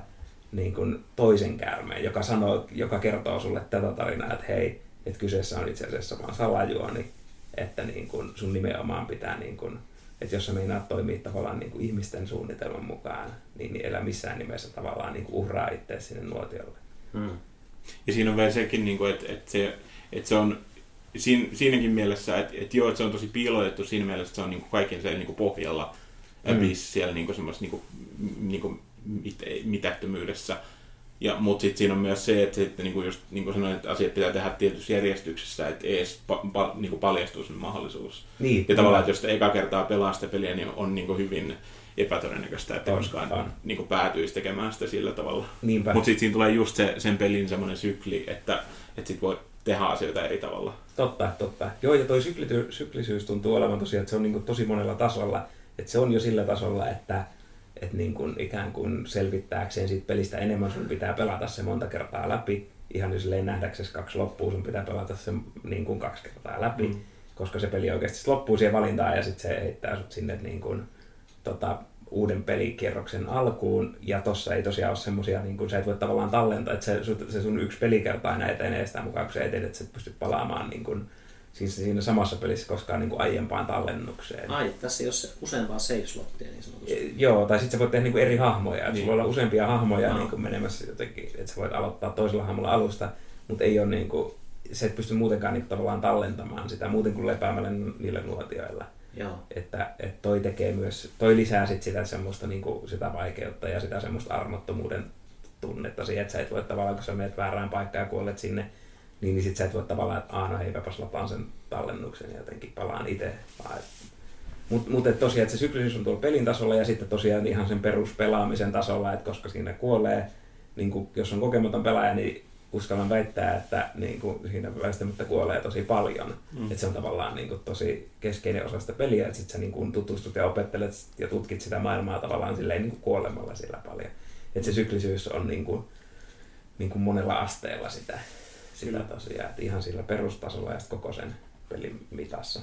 niin kuin toisen käärmeen, joka, sanoo, joka kertoo sulle tätä tarinaa, että hei, että kyseessä on itse asiassa vaan salajuoni, että niin kuin sun nimenomaan pitää niin kuin että jos sä meinaat toimia tavallaan niin kuin ihmisten suunnitelman mukaan, niin, niin elä missään nimessä tavallaan niin kuin uhraa itse sinne nuotiolle. Hmm. Ja siinä on vielä sekin, niin kuin, että, että, se, että se on siinä, siinäkin mielessä, että, että joo, että se on tosi piilotettu siinä mielessä, että se on niin kuin kaiken siellä niin kuin pohjalla mm. siellä niin kuin semmoisessa niin kuin, niin kuin mit, mitättömyydessä. Ja, mutta sitten siinä on myös se, että, että niin kuin just niin kuin sanoin, että asiat pitää tehdä tietyssä järjestyksessä, että edes pa, pa, niin kuin paljastuu sen mahdollisuus. Niin, ja tavallaan, että jos te eka kertaa pelaa sitä peliä, niin on niin kuin hyvin epätodennäköistä, että on, koskaan on. Niin kuin päätyisi tekemään sitä sillä tavalla. Mutta sitten siinä tulee just se, sen pelin semmoinen sykli, että, että sitten voi tehdä asioita eri tavalla. Totta, totta. Joo, ja toi syklisyys tuntuu olevan tosiaan, että se on niin kuin tosi monella tasolla. Että se on jo sillä tasolla, että että niin kuin ikään kuin selvittääkseen siitä pelistä enemmän sun pitää pelata se monta kertaa läpi. Ihan jos ei nähdäksesi kaksi loppua, sun pitää pelata se niin kuin kaksi kertaa läpi, mm. koska se peli oikeasti loppuu siihen valintaan ja sitten se heittää sut sinne niin kuin, tota, uuden pelikierroksen alkuun. Ja tossa ei tosiaan ole semmosia, niin kuin, sä et voi tavallaan tallentaa, että se, se sun yksi pelikerta aina etenee sitä mukaan, kun sä etenet, että sä et pysty palaamaan niin kuin, siis siinä samassa pelissä koskaan niin kuin aiempaan tallennukseen. Ai, tässä ei ole useampaa save-slottia niin sanotusti. E, joo, tai sitten sä voit tehdä niin kuin eri hahmoja. Niin. Sulla voi olla useampia hahmoja no. niin kuin menemässä jotenkin, että sä voit aloittaa toisella hahmolla alusta, mutta ei ole niin kuin, se et pysty muutenkaan niin kuin, tavallaan tallentamaan sitä muuten kuin lepäämällä niillä nuotioilla. Joo. Että, että toi tekee myös, toi lisää sit sitä semmoista niin kuin, sitä vaikeutta ja sitä semmoista armottomuuden tunnetta siihen, että sä et voi tavallaan, kun sä menet väärään paikkaan ja kuolet sinne, niin, niin sit sä et voi tavallaan, että aah no heipäpäs lapaan sen tallennuksen ja jotenkin palaan itse. Mutta mut, tosiaan, että se syklisyys on tuolla pelin tasolla ja sitten tosiaan ihan sen peruspelaamisen tasolla, että koska siinä kuolee, niin kun, jos on kokematon pelaaja, niin uskallan väittää, että niin kuin, siinä väistämättä kuolee tosi paljon. Mm. Että se on tavallaan niin kuin, tosi keskeinen osa sitä peliä, että sitten sä niin kuin, tutustut ja opettelet ja tutkit sitä maailmaa tavallaan silleen, niin kuin, kuolemalla sillä paljon. Että se syklisyys on niin kuin, niin kuin monella asteella sitä sitä tosiaan, että ihan sillä perustasolla ja koko sen pelin mitassa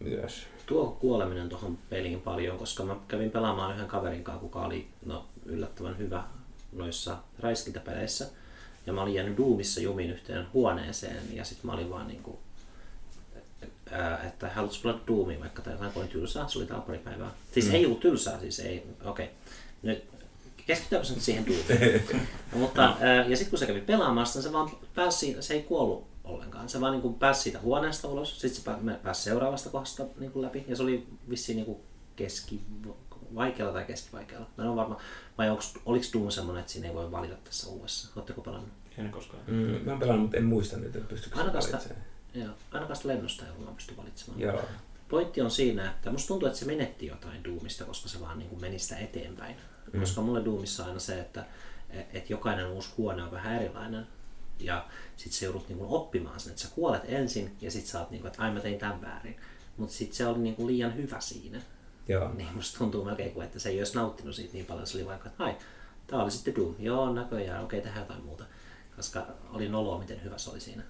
myös. Tuo kuoleminen tuohon peliin paljon, koska mä kävin pelaamaan yhden kaverin kanssa, kuka oli no, yllättävän hyvä noissa räiskintäpeleissä. Ja mä olin jäänyt Doomissa jumin yhteen huoneeseen ja sitten mä olin vaan niinku, että haluatko pelata Doomia vaikka tai jotain kovin tylsää, se oli talpparipäivää. Siis mm. ei ollut tylsää, siis ei, okei. Okay. Nyt keskitytäänkö nyt siihen duutiin? no, (laughs) mutta, no. ja sitten kun se kävi pelaamassa, se vaan pääsi, se ei kuollut ollenkaan. Se vaan niin kuin pääsi siitä huoneesta ulos, sitten se pääsi seuraavasta kohdasta niin kuin läpi, ja se oli vissiin niin kuin keski, vaikealla tai keskivaikealla. Mä en ole varma, vai onko, oliko Doom semmoinen, että siinä ei voi valita tässä uudessa? Oletteko pelannut? En koskaan. Mm, mä oon pelannut, mutta en muista nyt, että pystykö ainakaan sitä, joo, ainakaan sitä lennosta ei ollut pysty valitsemaan. Joo. Pointti on siinä, että musta tuntuu, että se menetti jotain Doomista, koska se vaan niin kuin meni sitä eteenpäin. Mm. Koska mulle Doomissa on aina se, että et jokainen uusi huone on vähän erilainen. Ja sit sä joudut niin kuin oppimaan sen, että sä kuolet ensin ja sit sä oot niin kuin, että ai mä tein tämän väärin. Mutta sit se oli niin kuin liian hyvä siinä. Joo. Niin musta tuntuu melkein kuin, että se ei olisi nauttinut siitä niin paljon. Se oli vaikka, että ai, tää oli sitten Doom. Joo, näköjään, okei, tehdään jotain muuta. Koska oli noloa, miten hyvä se oli siinä.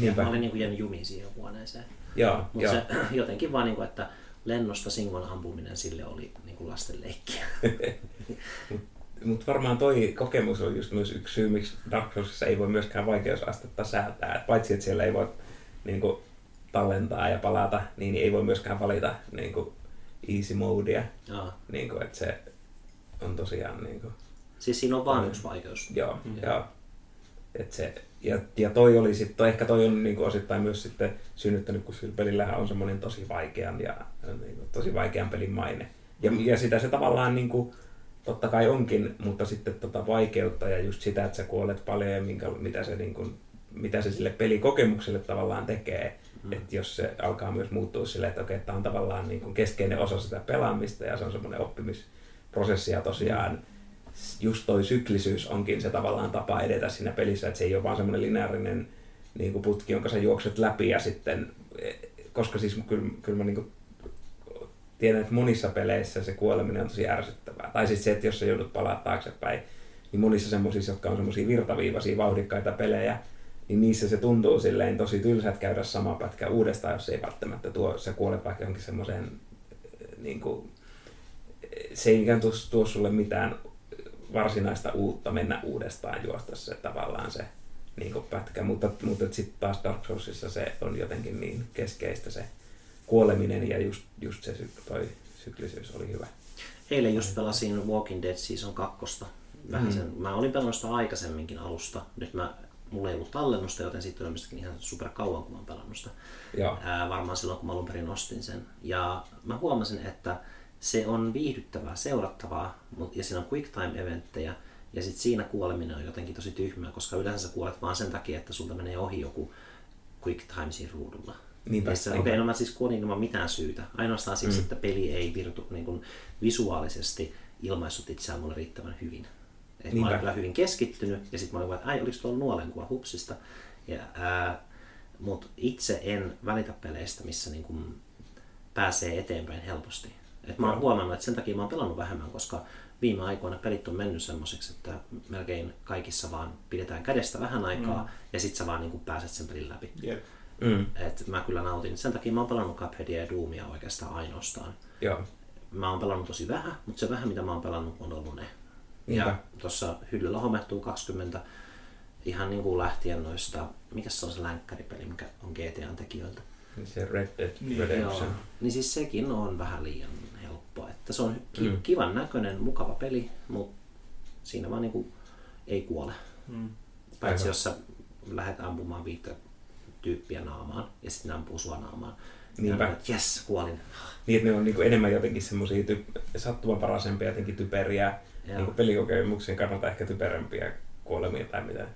Niinpä. Mä olin niin kuin jäänyt jumiin siihen huoneeseen. Joo, Mutta se (clears throat) jotenkin vaan, niin kuin, että lennosta singon ampuminen sille oli kuin lasten leikkiä. (laughs) Mutta varmaan toi kokemus on just myös yksi syy, miksi Dark Soulsissa ei voi myöskään vaikeusastetta säätää. Et paitsi, että siellä ei voi niin kuin, tallentaa ja palata, niin ei voi myöskään valita niin kuin, easy modea. Niin kuin, että se on tosiaan... Niin kuin, Siis siinä on vaan yksi vaikeus. joo, mm. joo. Et se, ja, ja toi oli sit, toi, ehkä toi on niin kuin, osittain myös sitten synnyttänyt, kun sillä pelillähän on semmoinen tosi vaikean ja niin kuin, tosi vaikean pelin maine. Ja, ja sitä se tavallaan niin kuin, totta kai onkin, mutta sitten tota vaikeutta ja just sitä, että sä kuolet paljon ja minkä, mitä, se, niin kuin, mitä se sille pelikokemukselle tavallaan tekee. Mm. Että jos se alkaa myös muuttua silleen, että okei, tämä on tavallaan niin kuin keskeinen osa sitä pelaamista ja se on semmoinen oppimisprosessi ja tosiaan just toi syklisyys onkin se tavallaan tapa edetä siinä pelissä, että se ei ole vaan semmoinen lineaarinen niin kuin putki, jonka sä juokset läpi ja sitten, koska siis kyllä, kyllä mä niin kuin tiedän, että monissa peleissä se kuoleminen on tosi ärsyttävää. Tai siis se, että jos sä joudut palaa taaksepäin, niin monissa semmoisissa, jotka on semmoisia virtaviivaisia, vauhdikkaita pelejä, niin niissä se tuntuu silleen tosi tylsät käydä sama pätkä uudestaan, jos ei välttämättä tuo, se kuolet vaikka johonkin semmoiseen, niin kuin, se ei ikään tuo, tuo sulle mitään varsinaista uutta mennä uudestaan juosta se tavallaan se niin pätkä, mutta, mutta sitten taas Dark Soulsissa se on jotenkin niin keskeistä se kuoleminen ja just, just se toi syklisyys oli hyvä. Eilen just pelasin Walking Dead Season 2. Vähän Mm. sen, mä olin pelannut sitä aikaisemminkin alusta. Nyt mä, mulla ei ollut tallennusta, joten siitä on ihan super kauan, kun mä oon pelannut sitä. Joo. Ää, varmaan silloin, kun mä alun perin ostin sen. Ja mä huomasin, että se on viihdyttävää, seurattavaa, ja siinä on quick time-eventtejä, ja sitten siinä kuoleminen on jotenkin tosi tyhmää, koska yleensä sä kuolet vaan sen takia, että sulta menee ohi joku quick time siinä ruudulla. Niinpä, se- niinpä. Okei, no mä siis kuolin ilman mitään syytä. Ainoastaan siksi, Mm. että peli ei virtu, niin kuin visuaalisesti ilmaissut itseään mulle riittävän hyvin. Et mä olin kyllä hyvin keskittynyt ja sitten mä olin vaan, että ai, oliko tuolla nuolenkuva hupsista. Ja, ää, mut itse en välitä peleistä, missä niin kuin pääsee eteenpäin helposti. Et mä oon huomannut, että sen takia mä oon pelannut vähemmän, koska viime aikoina pelit on mennyt semmoiseksi, että melkein kaikissa vaan pidetään kädestä vähän aikaa mm. ja sit sä vaan niin kuin pääset sen pelin läpi. Jep. Mm, Et mä kyllä nautin. Sen takia mä oon pelannut Cupheadia ja Doomia oikeastaan ainoastaan. joo. Mä oon pelannut tosi vähän, mutta se vähän mitä mä oon pelannut on ollut ne. Niinpä. Ja tuossa hyllyllä homettuu 20 ihan niin kuin lähtien noista, mikä se on se länkkäripeli, mikä on GTAn tekijöiltä. Niin Se Red Dead Niin, Redemption. Joo. Niin siis sekin on vähän liian helppoa. Että se on ki- Mm. kivan näköinen, mukava peli, mutta siinä vaan niin kuin ei kuole. Mm. Paitsi Aivan. jos sä lähdet ampumaan viittä tyyppiä naamaan ja sitten ne ampuu sua naamaan. Niinpä. Ja jes, kuolin. Niin, että ne on niinku enemmän jotenkin semmoisia ty- sattumanvaraisempia, jotenkin typeriä, Joo. niinku pelikokemuksen kannalta ehkä typerempiä kuolemia tai mitä,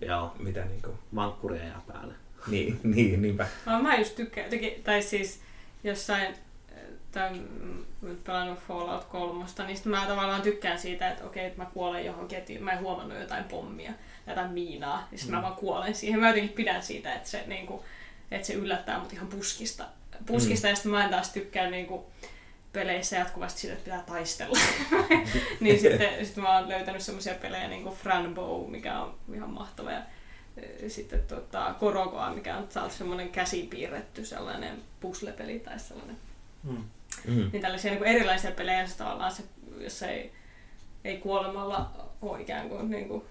Joo, mitä niinku, vankkuria jää päälle. niin, (laughs) niin, niinpä. Mä, mä just tykkään, jotenkin, tai siis jossain, tai nyt pelannut Fallout 3, niin sit mä tavallaan tykkään siitä, että okei, että mä kuolen johonkin, että mä en huomannut jotain pommia, jotain miinaa, ja sitten mm. mä vaan kuolen siihen. Mä jotenkin pidän siitä, että se, niinku, että se yllättää mut ihan puskista, puskista mm. ja sitten mä en taas tykkää niinku, peleissä jatkuvasti siitä, että pitää taistella. (laughs) niin sitten sit mä oon löytänyt semmoisia pelejä niin kuin Franbow, mikä on ihan mahtava. Ja sitten tota, Korokoa, mikä on taas semmoinen käsipiirretty sellainen puzzle-peli tai sellainen. Mm. Mm. Niin tällaisia niin kuin erilaisia pelejä, jossa tavallaan se, jos ei, ei kuolemalla ole ikään kuin, niin kuin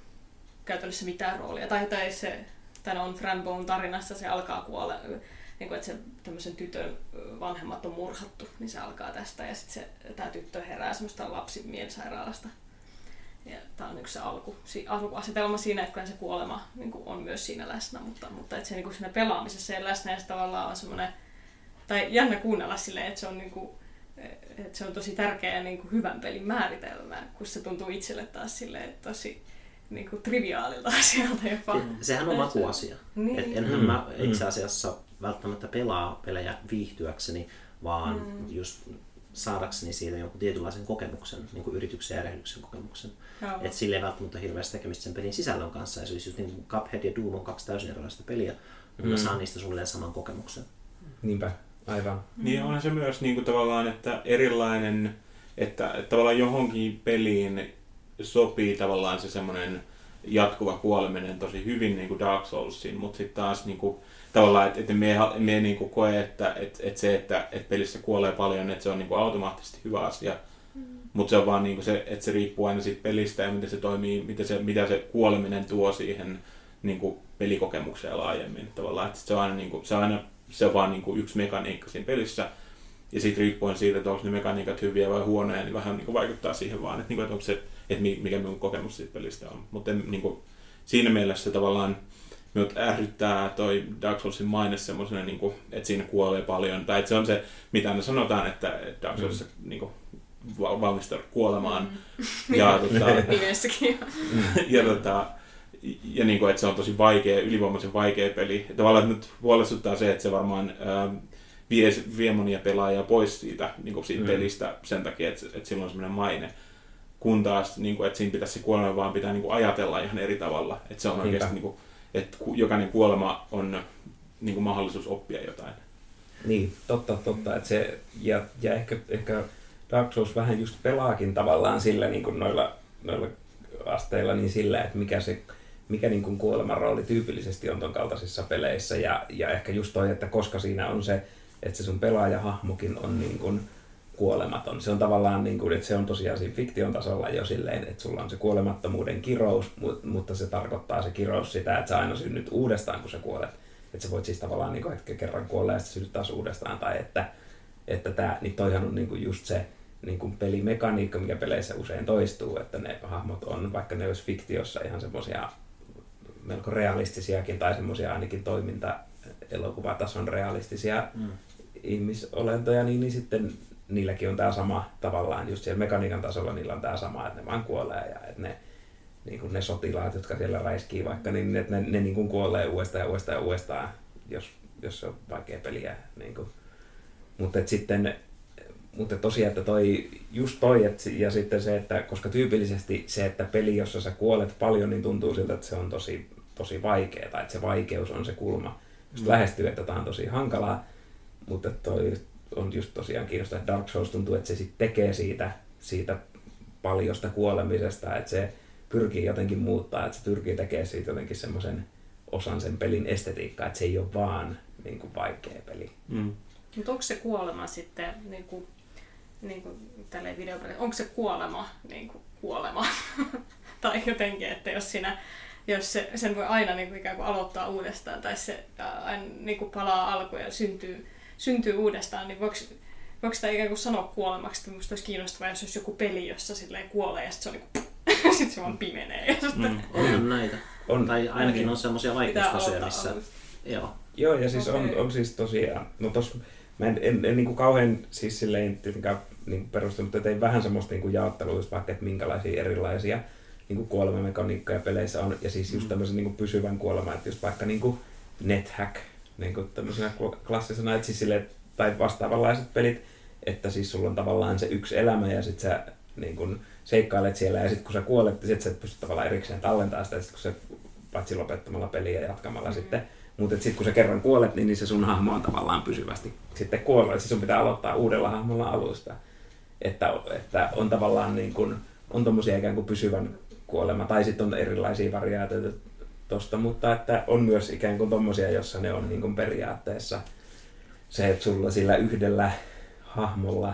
käytännössä mitään roolia. Tai, tai se, tämän on Franbown tarinassa, se alkaa kuolla, niin kuin, että se tämmöisen tytön vanhemmat on murhattu, niin se alkaa tästä. Ja sitten tämä tyttö herää semmoista lapsimielisairaalasta. Ja tämä on yksi se alku, si, alkuasetelma siinä, että se kuolema niin kuin on myös siinä läsnä, mutta, mutta että se niin kuin siinä pelaamisessa ei läsnä ja se tavallaan on semmoinen, tai jännä kuunnella silleen, että se on, niin kuin, että se on tosi tärkeä niin kuin hyvän pelin määritelmä, kun se tuntuu itselle taas silleen tosi niin kuin triviaalilta (laughs) asialta jopa. Se, sehän on makuasia. Niin. Et enhän Mm, mä mm. itse asiassa välttämättä pelaa pelejä viihtyäkseni, vaan Mm. just saadakseni siitä jonkun tietynlaisen kokemuksen, niin kuin yrityksen ja erehdyksen kokemuksen. Että sille ei välttämättä ole hirveästi tekemistä sen pelin sisällön kanssa. Ja se olisi just niin kuin Cuphead ja Doom on kaksi täysin erilaista peliä, mutta mm. mä saan niistä suunnilleen saman kokemuksen. Niinpä, aivan. Niin onhan se myös niin kuin tavallaan, että erilainen, että, että tavallaan johonkin peliin sopii tavallaan se semmoinen jatkuva kuoleminen tosi hyvin niin kuin Dark Soulsiin, mutta sitten taas niin kuin, tavallaan, että, että me, me niin kuin koe, että, että, että se, että, että pelissä kuolee paljon, että se on niin kuin automaattisesti hyvä asia. Mm. Mutta se on vaan niin kuin se, että se riippuu aina siitä pelistä ja miten se toimii, mitä se, mitä se kuoleminen tuo siihen niin kuin pelikokemukseen laajemmin. Tavallaan, että se on aina, niin kuin, se on aina se on vaan niin kuin yksi mekaniikka siinä pelissä. Ja sitten riippuen siitä, että onko ne mekaniikat hyviä vai huonoja, niin vähän niin kuin vaikuttaa siihen vaan, että, niin kuin, että onko se, että mikä minun kokemus siitä pelistä on. Mutta niin kuin, siinä mielessä tavallaan minut ärsyttää toi Dark Soulsin maine semmoisena, niin kuin, että siinä kuolee paljon. Tai että se on se, mitä ne sanotaan, että Dark Soulsissa mm. niin kuin, kuolemaan. Mm. Ja, tota, (laughs) Nimessäkin. (laughs) ja, tota, ja niin kuin, että se on tosi vaikea, ylivoimaisen vaikea peli. Tavallaan nyt huolestuttaa se, että se varmaan ää, vie, vie monia pelaajia pois siitä, niin kuin siitä mm. pelistä sen takia, että, että sillä on semmoinen maine. Kun taas, niin kuin, että siinä pitäisi se kuolema vaan pitää niin kuin ajatella ihan eri tavalla. Että se on Niinpä. oikeasti, niin kuin, että jokainen kuolema on niin kuin mahdollisuus oppia jotain. Niin, totta, totta. Että se, ja, ja ehkä, ehkä Dark Souls vähän just pelaakin tavallaan sillä niin kuin noilla, noilla asteilla niin sillä, että mikä se mikä niin kuin kuoleman rooli tyypillisesti on ton kaltaisissa peleissä. Ja, ja ehkä just toi, että koska siinä on se, että se sun pelaajahahmokin on niin kuin kuolematon. Se on tavallaan, niin kuin, että se on tosiaan siinä fiktion tasolla jo silleen, että sulla on se kuolemattomuuden kirous, mutta se tarkoittaa se kirous sitä, että sä aina synnyt uudestaan, kun sä kuolet. Että sä voit siis tavallaan niin kuin, että kerran kuolla ja sitten synnyt taas uudestaan. Tai että, että tää, niin toihan on niin kuin just se niin kuin pelimekaniikka, mikä peleissä usein toistuu, että ne hahmot on, vaikka ne olisi fiktiossa ihan semmoisia melko realistisiakin tai semmoisia ainakin toiminta elokuvatason realistisia mm. ihmisolentoja, niin, niin sitten niilläkin on tämä sama tavallaan, just siellä mekaniikan tasolla niillä on tämä sama, että ne vaan kuolee ja että ne, niin kuin ne sotilaat, jotka siellä räiskii vaikka, niin että ne, ne niin kuin kuolee uudestaan ja uudestaan ja uudestaan, jos, jos se on vaikea peliä. Niin kuin. Mutta et sitten mutta tosiaan, että toi, just toi, et, ja sitten se, että koska tyypillisesti se, että peli, jossa sä kuolet paljon, niin tuntuu siltä, että se on tosi, tosi vaikea, tai että se vaikeus on se kulma. Just mm. lähestyy, että tämä on tosi hankalaa, mutta toi on just tosiaan kiinnostavaa, että Dark Souls tuntuu, että se sitten tekee siitä, siitä paljosta kuolemisesta, että se pyrkii jotenkin muuttaa, että se pyrkii tekemään siitä jotenkin semmoisen osan sen pelin estetiikkaa, että se ei ole vaan niin kuin vaikea peli. Mm. Mutta onko se kuolema sitten, niin kuin, niin kuin videopelissä, onko se kuolema niin kuin kuolema? (laughs) tai jotenkin, että jos siinä jos se, sen voi aina niin kuin ikään kuin aloittaa uudestaan tai se aina niin kuin palaa alkuun ja syntyy, syntyy uudestaan, niin voiko, voiko sitä ikään kuin sanoa kuolemaksi, että minusta olisi kiinnostavaa, jos olisi joku peli, jossa silleen kuolee ja sitten se on niin kuin, (laughs) sit se vaan pimenee. Ja sitten... Mm, on näitä. On. Tai ainakin on semmoisia vaikeustasoja, missä... alusta. Joo. Joo, ja siis on, Okei. on siis tosiaan, no tos, mä en, en, en niin kuin kauhean siis silleen tietenkään niin perustunut, mutta tein vähän semmoista niin kuin jaottelua just vaikka, että minkälaisia erilaisia niin kuin kuolemamekaniikkoja peleissä on, ja siis just tämmöisen niin kuin pysyvän kuoleman, että just vaikka niin kuin NetHack, niin kuin tämmöisenä kl- klassisena, että siis silleen, tai vastaavanlaiset pelit, että siis sulla on tavallaan se yksi elämä ja sit sä niin kun seikkailet siellä ja sitten kun sä kuolet, niin sit sä et pysty tavallaan erikseen tallentamaan sitä, sit kun se paitsi lopettamalla peliä ja jatkamalla mm. sitten. Mutta sitten kun sä kerran kuolet, niin, niin se sun hahmo on tavallaan pysyvästi sitten kuollut. Siis sun pitää aloittaa uudella hahmolla alusta. Että, että on tavallaan niin kun, on tommosia ikään kuin pysyvän kuolema, tai sitten on erilaisia variaatioita tosta, mutta että on myös ikään kuin tommosia, jossa ne on niin kuin periaatteessa se, että sulla sillä yhdellä hahmolla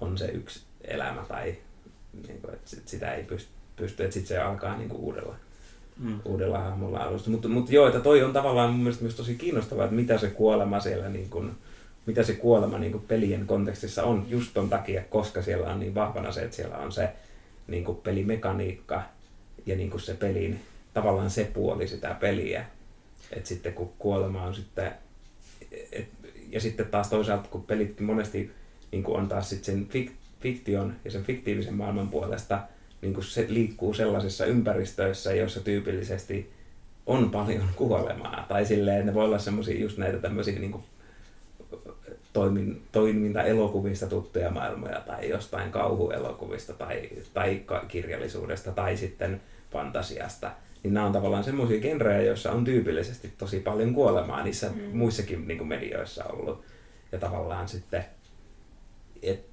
on se yksi elämä tai niin kuin, että sit sitä ei pysty, pysty että sitten se alkaa niin kuin uudella, Mm. uudella hahmolla alusta. Mutta, mutta joo, että toi on tavallaan mun mielestä myös tosi kiinnostavaa, että mitä se kuolema siellä niin kuin, mitä se kuolema niin kuin pelien kontekstissa on just ton takia, koska siellä on niin vahvana se, että siellä on se niin kuin pelimekaniikka ja niin kuin se pelin, tavallaan se puoli sitä peliä. Että sitten kun kuolema on sitten, et, ja sitten taas toisaalta kun pelit monesti niin kuin on taas sitten sen fik, fiktion ja sen fiktiivisen maailman puolesta niin kuin se liikkuu sellaisissa ympäristöissä, joissa tyypillisesti on paljon kuolemaa. Tai silleen, ne voi olla semmoisia just näitä tämmöisiä niin kuin toimin, toiminta-elokuvista tuttuja maailmoja tai jostain kauhuelokuvista tai, tai kirjallisuudesta tai sitten fantasiasta, niin nämä on tavallaan semmoisia genrejä, joissa on tyypillisesti tosi paljon kuolemaa niissä mm. muissakin niin kuin medioissa ollut. Ja tavallaan sitten, et,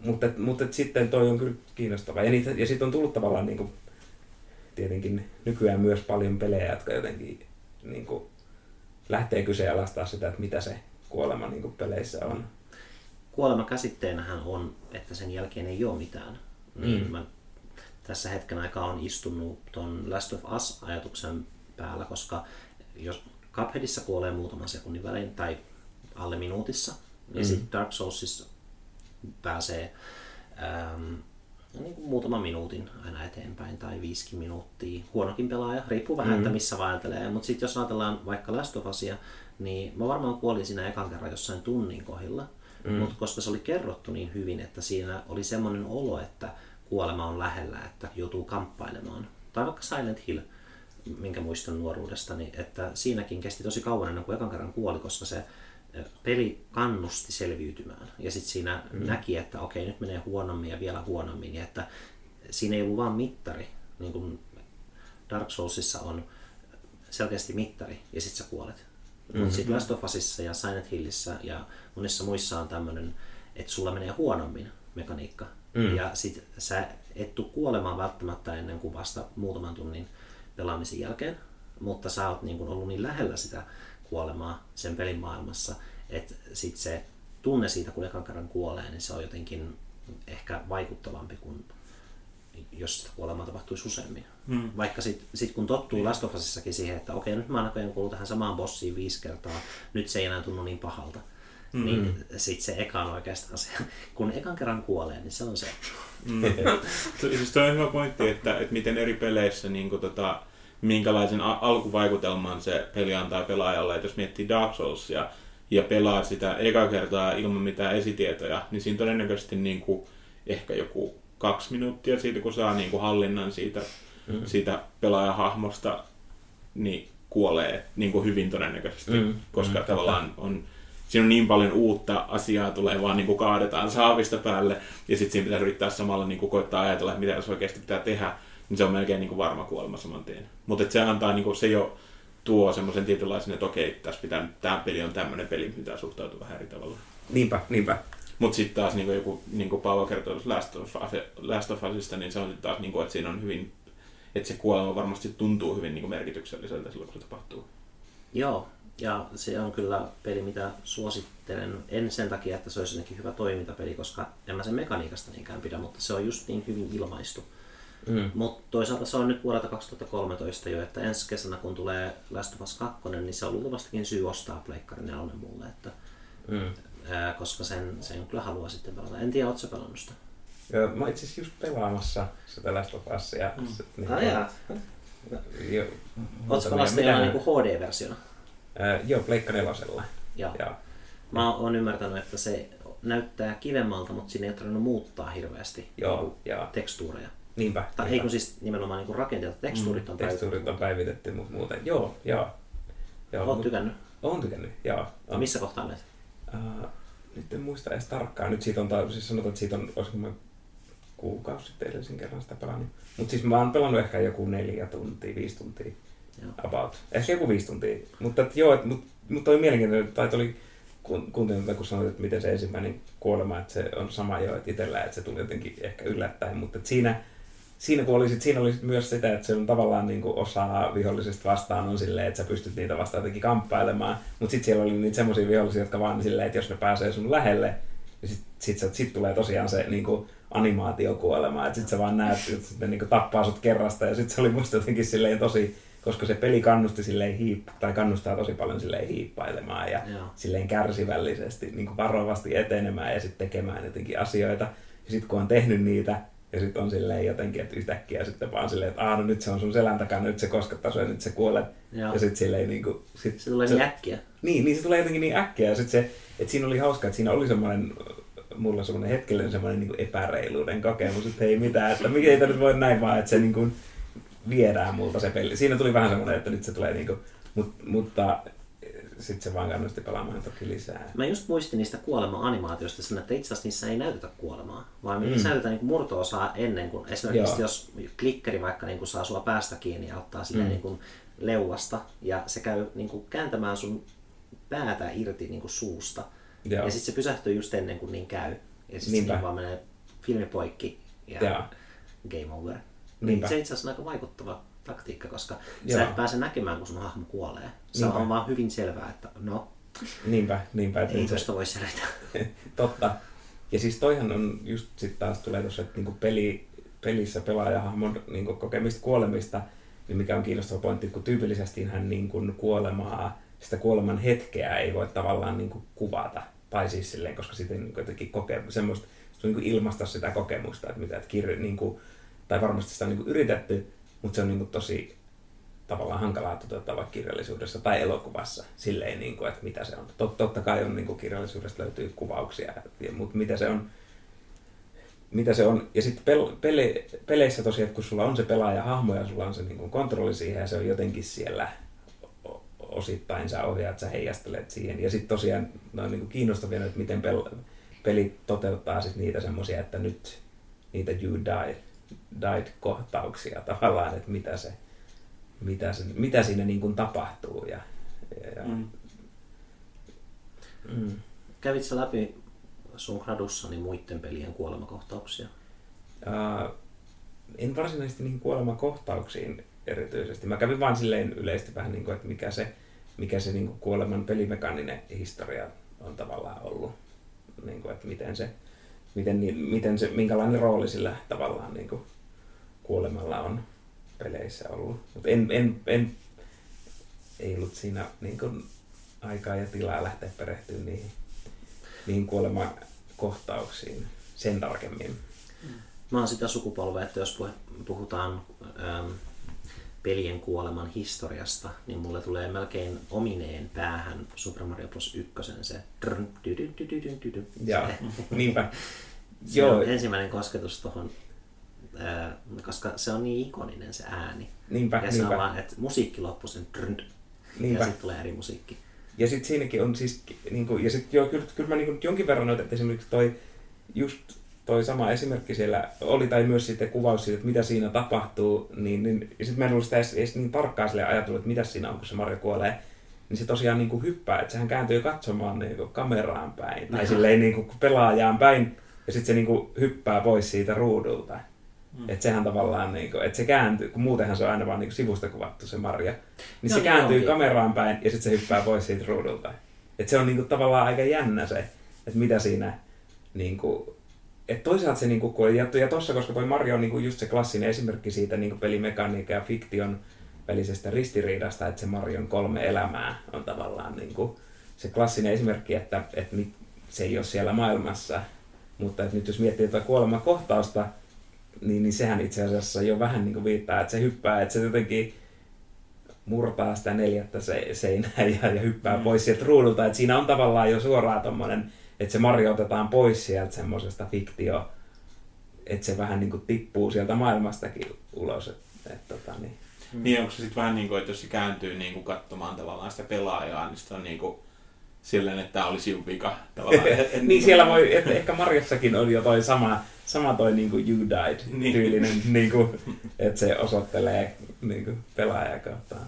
mutta, mutta et sitten toi on kyllä kiinnostavaa. Ja, niitä, ja sitten on tullut tavallaan niin kuin, tietenkin nykyään myös paljon pelejä, jotka jotenkin niin kuin, lähtee kyseenalaistaa sitä, että mitä se kuolema niin kuin peleissä on. Kuolema käsitteenähän on, että sen jälkeen ei ole mitään. Niin mm. mä tässä hetken aikaa on istunut tuon Last of Us-ajatuksen päällä, koska jos Cupheadissa kuolee muutaman sekunnin välein tai alle minuutissa, niin mm. sitten Dark Soulsissa pääsee ähm, niin kuin muutaman minuutin aina eteenpäin tai viisikin minuuttia. Huonokin pelaaja, riippuu vähän, mm. että missä vaeltelee. Mutta sitten jos ajatellaan vaikka Last of Usia, niin mä varmaan kuolin siinä ekan kerran jossain tunnin kohdilla. Mm. Mutta koska se oli kerrottu niin hyvin, että siinä oli semmoinen olo, että kuolema on lähellä, että joutuu kamppailemaan. Tai vaikka Silent Hill, minkä muistan nuoruudesta, niin että siinäkin kesti tosi kauan ennen kuin ekan kerran kuoli, koska se peli kannusti selviytymään. Ja sitten siinä mm. näki, että okei, nyt menee huonommin ja vielä huonommin. Ja että siinä ei ollut vaan mittari, niin kuin Dark Soulsissa on selkeästi mittari, ja sitten sä kuolet. Mm-hmm. Mutta sitten Last of Usissa ja Silent Hillissä ja monissa muissa on tämmöinen, että sulla menee huonommin mekaniikka. Mm. Ja sit sä et tuu kuolemaan välttämättä ennen kuin vasta muutaman tunnin pelaamisen jälkeen, mutta sä oot niin kun ollut niin lähellä sitä kuolemaa sen pelin maailmassa, että sit se tunne siitä, kun ekan kerran kuolee, niin se on jotenkin ehkä vaikuttavampi kuin jos sitä kuolemaa tapahtuisi useammin. Hmm. Vaikka sitten sit kun tottuu Last of Usissakin siihen, että okei, nyt mä oon kuullut tähän samaan bossiin viisi kertaa, nyt se ei enää tunnu niin pahalta. Mm. Niin sitten se eka on oikeastaan se, kun ekan kerran kuolee, niin se on se. Mm. (laughs) siis toi on hyvä pointti, että, että miten eri peleissä niin kuin, tota, minkälaisen alkuvaikutelman se peli antaa pelaajalle. Että jos miettii Dark Soulsia ja pelaa sitä eka kertaa ilman mitään esitietoja, niin siinä todennäköisesti niin kuin, ehkä joku kaksi minuuttia siitä, kun saa niin kuin hallinnan siitä, mm. siitä pelaajahahmosta, niin kuolee niin kuin hyvin todennäköisesti, mm. koska mm. tavallaan on siinä on niin paljon uutta asiaa tulee vaan niin kuin kaadetaan saavista päälle ja sitten siinä pitää yrittää samalla niin kuin koittaa ajatella, että mitä jos oikeasti pitää tehdä, niin se on melkein niin kuin varma kuolema saman tien. Mutta se antaa, niin kuin, se jo tuo semmoisen tietynlaisen, että okei, tässä pitää, tämä peli on tämmöinen peli, mitä suhtautuu vähän eri tavalla. Niinpä, niinpä. Mutta sitten taas niin kuin joku, niin kuin Paavo kertoi Last of, Last of Usista, niin se on taas, niin kuin, että siinä on hyvin, että se kuolema varmasti tuntuu hyvin niin kuin merkitykselliseltä silloin, kun se tapahtuu. Joo, ja se on kyllä peli, mitä suosittelen. En sen takia, että se olisi jotenkin hyvä toimintapeli, koska en mä sen mekaniikasta niinkään pidä, mutta se on just niin hyvin ilmaistu. Mm. Mutta toisaalta se on nyt vuodelta 2013 jo, että ensi kesänä kun tulee Last of Us 2, niin se on luultavastikin syy ostaa Pleikkari 4 mulle, että, mm. ää, koska sen, sen kyllä haluaa sitten pelata. En tiedä, ootko pelannut sitä? Joo, mä itse asiassa just pelaamassa sitä Last of Usia. Mm. Niin, ah, jaa. Ootko pelannut sitä niin HD-versiona? Äh, joo, Pleikka nelosella. Joo. Ja. Mä oon ymmärtänyt, että se näyttää kivemmalta, mutta siinä ei ole tarvinnut muuttaa hirveästi joo, niin joo. tekstuureja. Niinpä. Tai ei kun siis nimenomaan niin rakenteelta, tekstuurit on mm, Tekstuurit on päivitetty, mutta muuten. Joo, joo. joo Oot tykännyt? Oon tykännyt, joo. On. Missä kohtaa olet? Uh, nyt en muista edes tarkkaan. Nyt siitä on, siis sanotaan, että siitä on, olisiko mä kuukausi sitten edellisen kerran sitä pelannut. Mutta siis mä oon pelannut ehkä joku neljä tuntia, viisi tuntia. About. Ehkä joku viisi tuntia. Mutta et, joo, mutta mut toi mielenkiintoinen, tai oli kuuntelin kun sanoit, että miten se ensimmäinen kuolema, että se on sama jo, että itsellä, että se tuli jotenkin ehkä yllättäen, mutta siinä, siinä, kun oli, sit, siinä oli sit myös sitä, että se on tavallaan niin kuin osa vihollisesta vastaan on silleen, että sä pystyt niitä vastaan jotenkin kamppailemaan, mutta sitten siellä oli niitä semmoisia vihollisia, jotka vaan silleen, että jos ne pääsee sun lähelle, niin sitten sit, sit tulee tosiaan se niin kuin animaatiokuolema, että sitten sä vaan näet, että ne niin kuin tappaa sut kerrasta, ja sitten se oli musta jotenkin silleen tosi koska se peli kannusti silleen hiip, tai kannustaa tosi paljon silleen hiippailemaan ja Joo. silleen kärsivällisesti niin kuin varovasti etenemään ja sitten tekemään jotenkin asioita. Ja sitten kun on tehnyt niitä, ja sitten on silleen jotenkin, että yhtäkkiä sitten vaan silleen, että aah, no nyt se on sun selän takana, nyt se koskettaa sua ja nyt se kuolet. Joo. Ja sitten silleen niin kuin... Sit, se tulee se, niin äkkiä. Niin, niin se tulee jotenkin niin äkkiä. Ja sitten se, että siinä oli hauska, että siinä oli semmoinen mulla semmoinen hetkellinen semmoinen niin epäreiluuden kokemus, että ei mitään, että mikä ei nyt voi näin vaan, että se niin kuin, viedään multa se peli. Siinä tuli vähän semmoinen, että nyt se tulee niinku, mut, mutta sit se vaan kannusti pelaamaan toki lisää. Mä just muistin niistä kuolema-animaatioista sen, että itse asiassa niissä ei näytetä kuolemaa, vaan Mm. mm. näytetään niin murto-osaa ennen kuin esimerkiksi Joo. jos klikkeri vaikka niin kuin saa sua päästä kiinni ja ottaa sille Mm. mm. niin kuin leuasta ja se käy niin kuin kääntämään sun päätä irti niin kuin suusta. Joo. Ja sitten se pysähtyy just ennen kuin niin käy. Ja sitten siinä vaan menee filmi poikki ja Joo. game over. Niinpä. Se itse asiassa on aika vaikuttava taktiikka, koska Joo. sä et pääse näkemään, kun sun hahmo kuolee. Se Niinpä. on vaan hyvin selvää, että no, Niinpä, niinpä. Että ei se- tuosta voi selvitä. (laughs) Totta. Ja siis toihan on just sitten taas tulee tuossa, että niinku peli, pelissä pelaajahahmon niinku kokemista kuolemista, niin mikä on kiinnostava pointti, kun tyypillisesti hän niinku kuolemaa, sitä kuoleman hetkeä ei voi tavallaan niinku kuvata. Tai siis silleen, koska sitten niinku jotenkin kokee semmoista, se on niinku ilmaista sitä kokemusta, että mitä, että kirja, niinku, tai varmasti sitä on niinku yritetty, mutta se on niinku tosi tavallaan hankalaa toteuttaa vaikka kirjallisuudessa tai elokuvassa silleen, niin kuin, että mitä se on. Tot, totta kai on niin kuin kirjallisuudesta löytyy kuvauksia, mutta mitä se on, mitä se on. Ja sitten pel, pele, peleissä tosiaan, kun sulla on se pelaaja-hahmo ja sulla on se niin kuin kontrolli siihen ja se on jotenkin siellä osittain sä ohjaat, sä heijastelet siihen. Ja sitten tosiaan ne on niin kuin kiinnostavia, että miten pel, peli toteuttaa sit niitä semmoisia, että nyt niitä you died, died kohtauksia (laughs) tavallaan, että mitä se, mitä, se, mitä siinä niin kuin tapahtuu. Ja, ja, Mm. mm. Kävit sä läpi sun gradussani muiden pelien kuolemakohtauksia? Ää, en varsinaisesti niihin kuolemakohtauksiin erityisesti. Mä kävin vaan silleen yleisesti vähän niin kuin, että mikä se, mikä se niin kuin kuoleman pelimekaninen historia on tavallaan ollut. Niin kuin, että miten se, miten, miten se, minkälainen rooli sillä tavallaan niin kuin kuolemalla on peleissä ollut. Mutta en, en, en, ei ollut siinä niin kuin aikaa ja tilaa lähteä perehtyä niihin, niihin kuolemakohtauksiin sen tarkemmin. Mä oon sitä sukupolvea, että jos puh- puhutaan ähm, pelien kuoleman historiasta, niin mulle tulee melkein omineen päähän Super Mario Bros. 1 se. Joo, (laughs) niinpä. Se Joo, ensimmäinen kosketus tuohon, koska se on niin ikoninen se ääni. niinpä, ja se on niinpä. vaan, että musiikki loppuu sen ja niinpä. sitten tulee eri musiikki. Ja sitten siinäkin on siis, niin kuin, ja sitten joo, kyllä, kyllä mä niin kuin jonkin verran noita, että esimerkiksi toi, just toi sama esimerkki siellä oli, tai myös sitten kuvaus siitä, että mitä siinä tapahtuu, niin, niin ja sitten mä en ollut sitä edes, edes niin tarkkaan sille ajatellut, että mitä siinä on, kun se Mario kuolee, niin se tosiaan niin kuin hyppää, että sehän kääntyy katsomaan niin kuin kameraan päin, tai silleen niin kuin pelaajaan päin, ja sitten se niin kuin hyppää pois siitä ruudulta. Mm. Että sehän tavallaan, niin kuin, että se kääntyy, kun muutenhan se on aina vaan niin kuin sivusta kuvattu se Marja, niin No se niin kääntyy onkin. kameraan päin ja sitten se hyppää pois siitä ruudulta. Et se on niin kuin, tavallaan aika jännä se, että mitä siinä, niin kuin, että toisaalta se, niin kuin, kun, ja, ja tossa, koska toi Mario on niin kuin just se klassinen esimerkki siitä niin kuin pelimekaniikan ja fiktion välisestä ristiriidasta, että se Marion kolme elämää on tavallaan niin kuin, se klassinen esimerkki, että, että mit- se ei ole siellä maailmassa, mutta että nyt jos miettii tätä kuolemakohtausta, niin, niin sehän itse asiassa jo vähän niin kuin viittaa, että se hyppää, että se jotenkin murtaa sitä neljättä se, seinää ja, ja hyppää mm. pois sieltä ruudulta. Että siinä on tavallaan jo suoraan tommonen, että se Mario otetaan pois sieltä semmoisesta fiktio, että se vähän niin kuin tippuu sieltä maailmastakin ulos. Et, et, tota, niin. Niin onko se sitten vähän niin kuin, että jos se kääntyy niin kuin katsomaan tavallaan sitä pelaajaa, niin sitten on niin kuin silleen, että tämä oli sinun vika. Et- (laughs) niin siellä voi, että ehkä Marjassakin on jo toi sama, sama toi niin kuin you died Niin. tyylinen, niin kuin, että se osoittelee niin kuin pelaajaa kohtaan.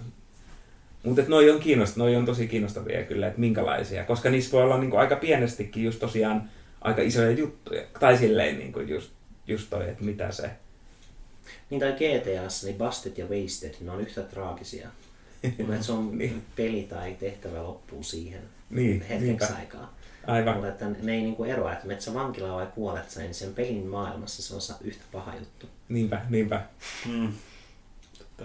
Mutta noi on kiinnostavia, noi on tosi kiinnostavia kyllä, että minkälaisia, koska niissä voi olla niin kuin aika pienestikin just tosiaan aika isoja juttuja. Tai silleen niin kuin just, just toi, että mitä se... Niin tai GTAssa, niin Busted ja Wasted, ne on yhtä traagisia. Mutta että sun Niin. peli tai tehtävä loppuu siihen Niin, hetkeksi niinpä. aikaa. Aivan. Mutta että ne ei niinku eroa, että menet sä vankilaan vai kuolet sä, niin sen pelin maailmassa se on yhtä paha juttu. Niinpä, niinpä. Mm. Totta.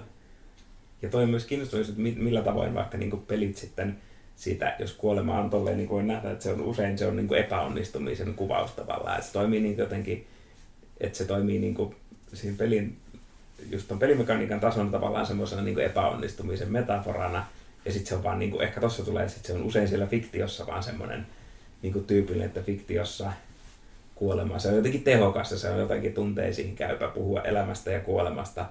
Ja toi on myös kiinnostavaa, että mi- millä tavoin vaikka niin pelit sitten siitä, jos kuolema on tolleen, niin kuin nähdä, että se on usein se on niin epäonnistumisen kuvaus tavallaan. Että se toimii niin jotenkin, että se toimii niin kuin siinä pelin, just ton pelimekaniikan tason tavallaan semmoisena niin epäonnistumisen metaforana. Ja sitten se on vaan, niin kuin, ehkä tossa tulee, että se on usein siellä fiktiossa vaan semmoinen niin tyypillinen, että fiktiossa kuolema, se on jotenkin tehokas se on jotenkin tunteisiin käypä puhua elämästä ja kuolemasta.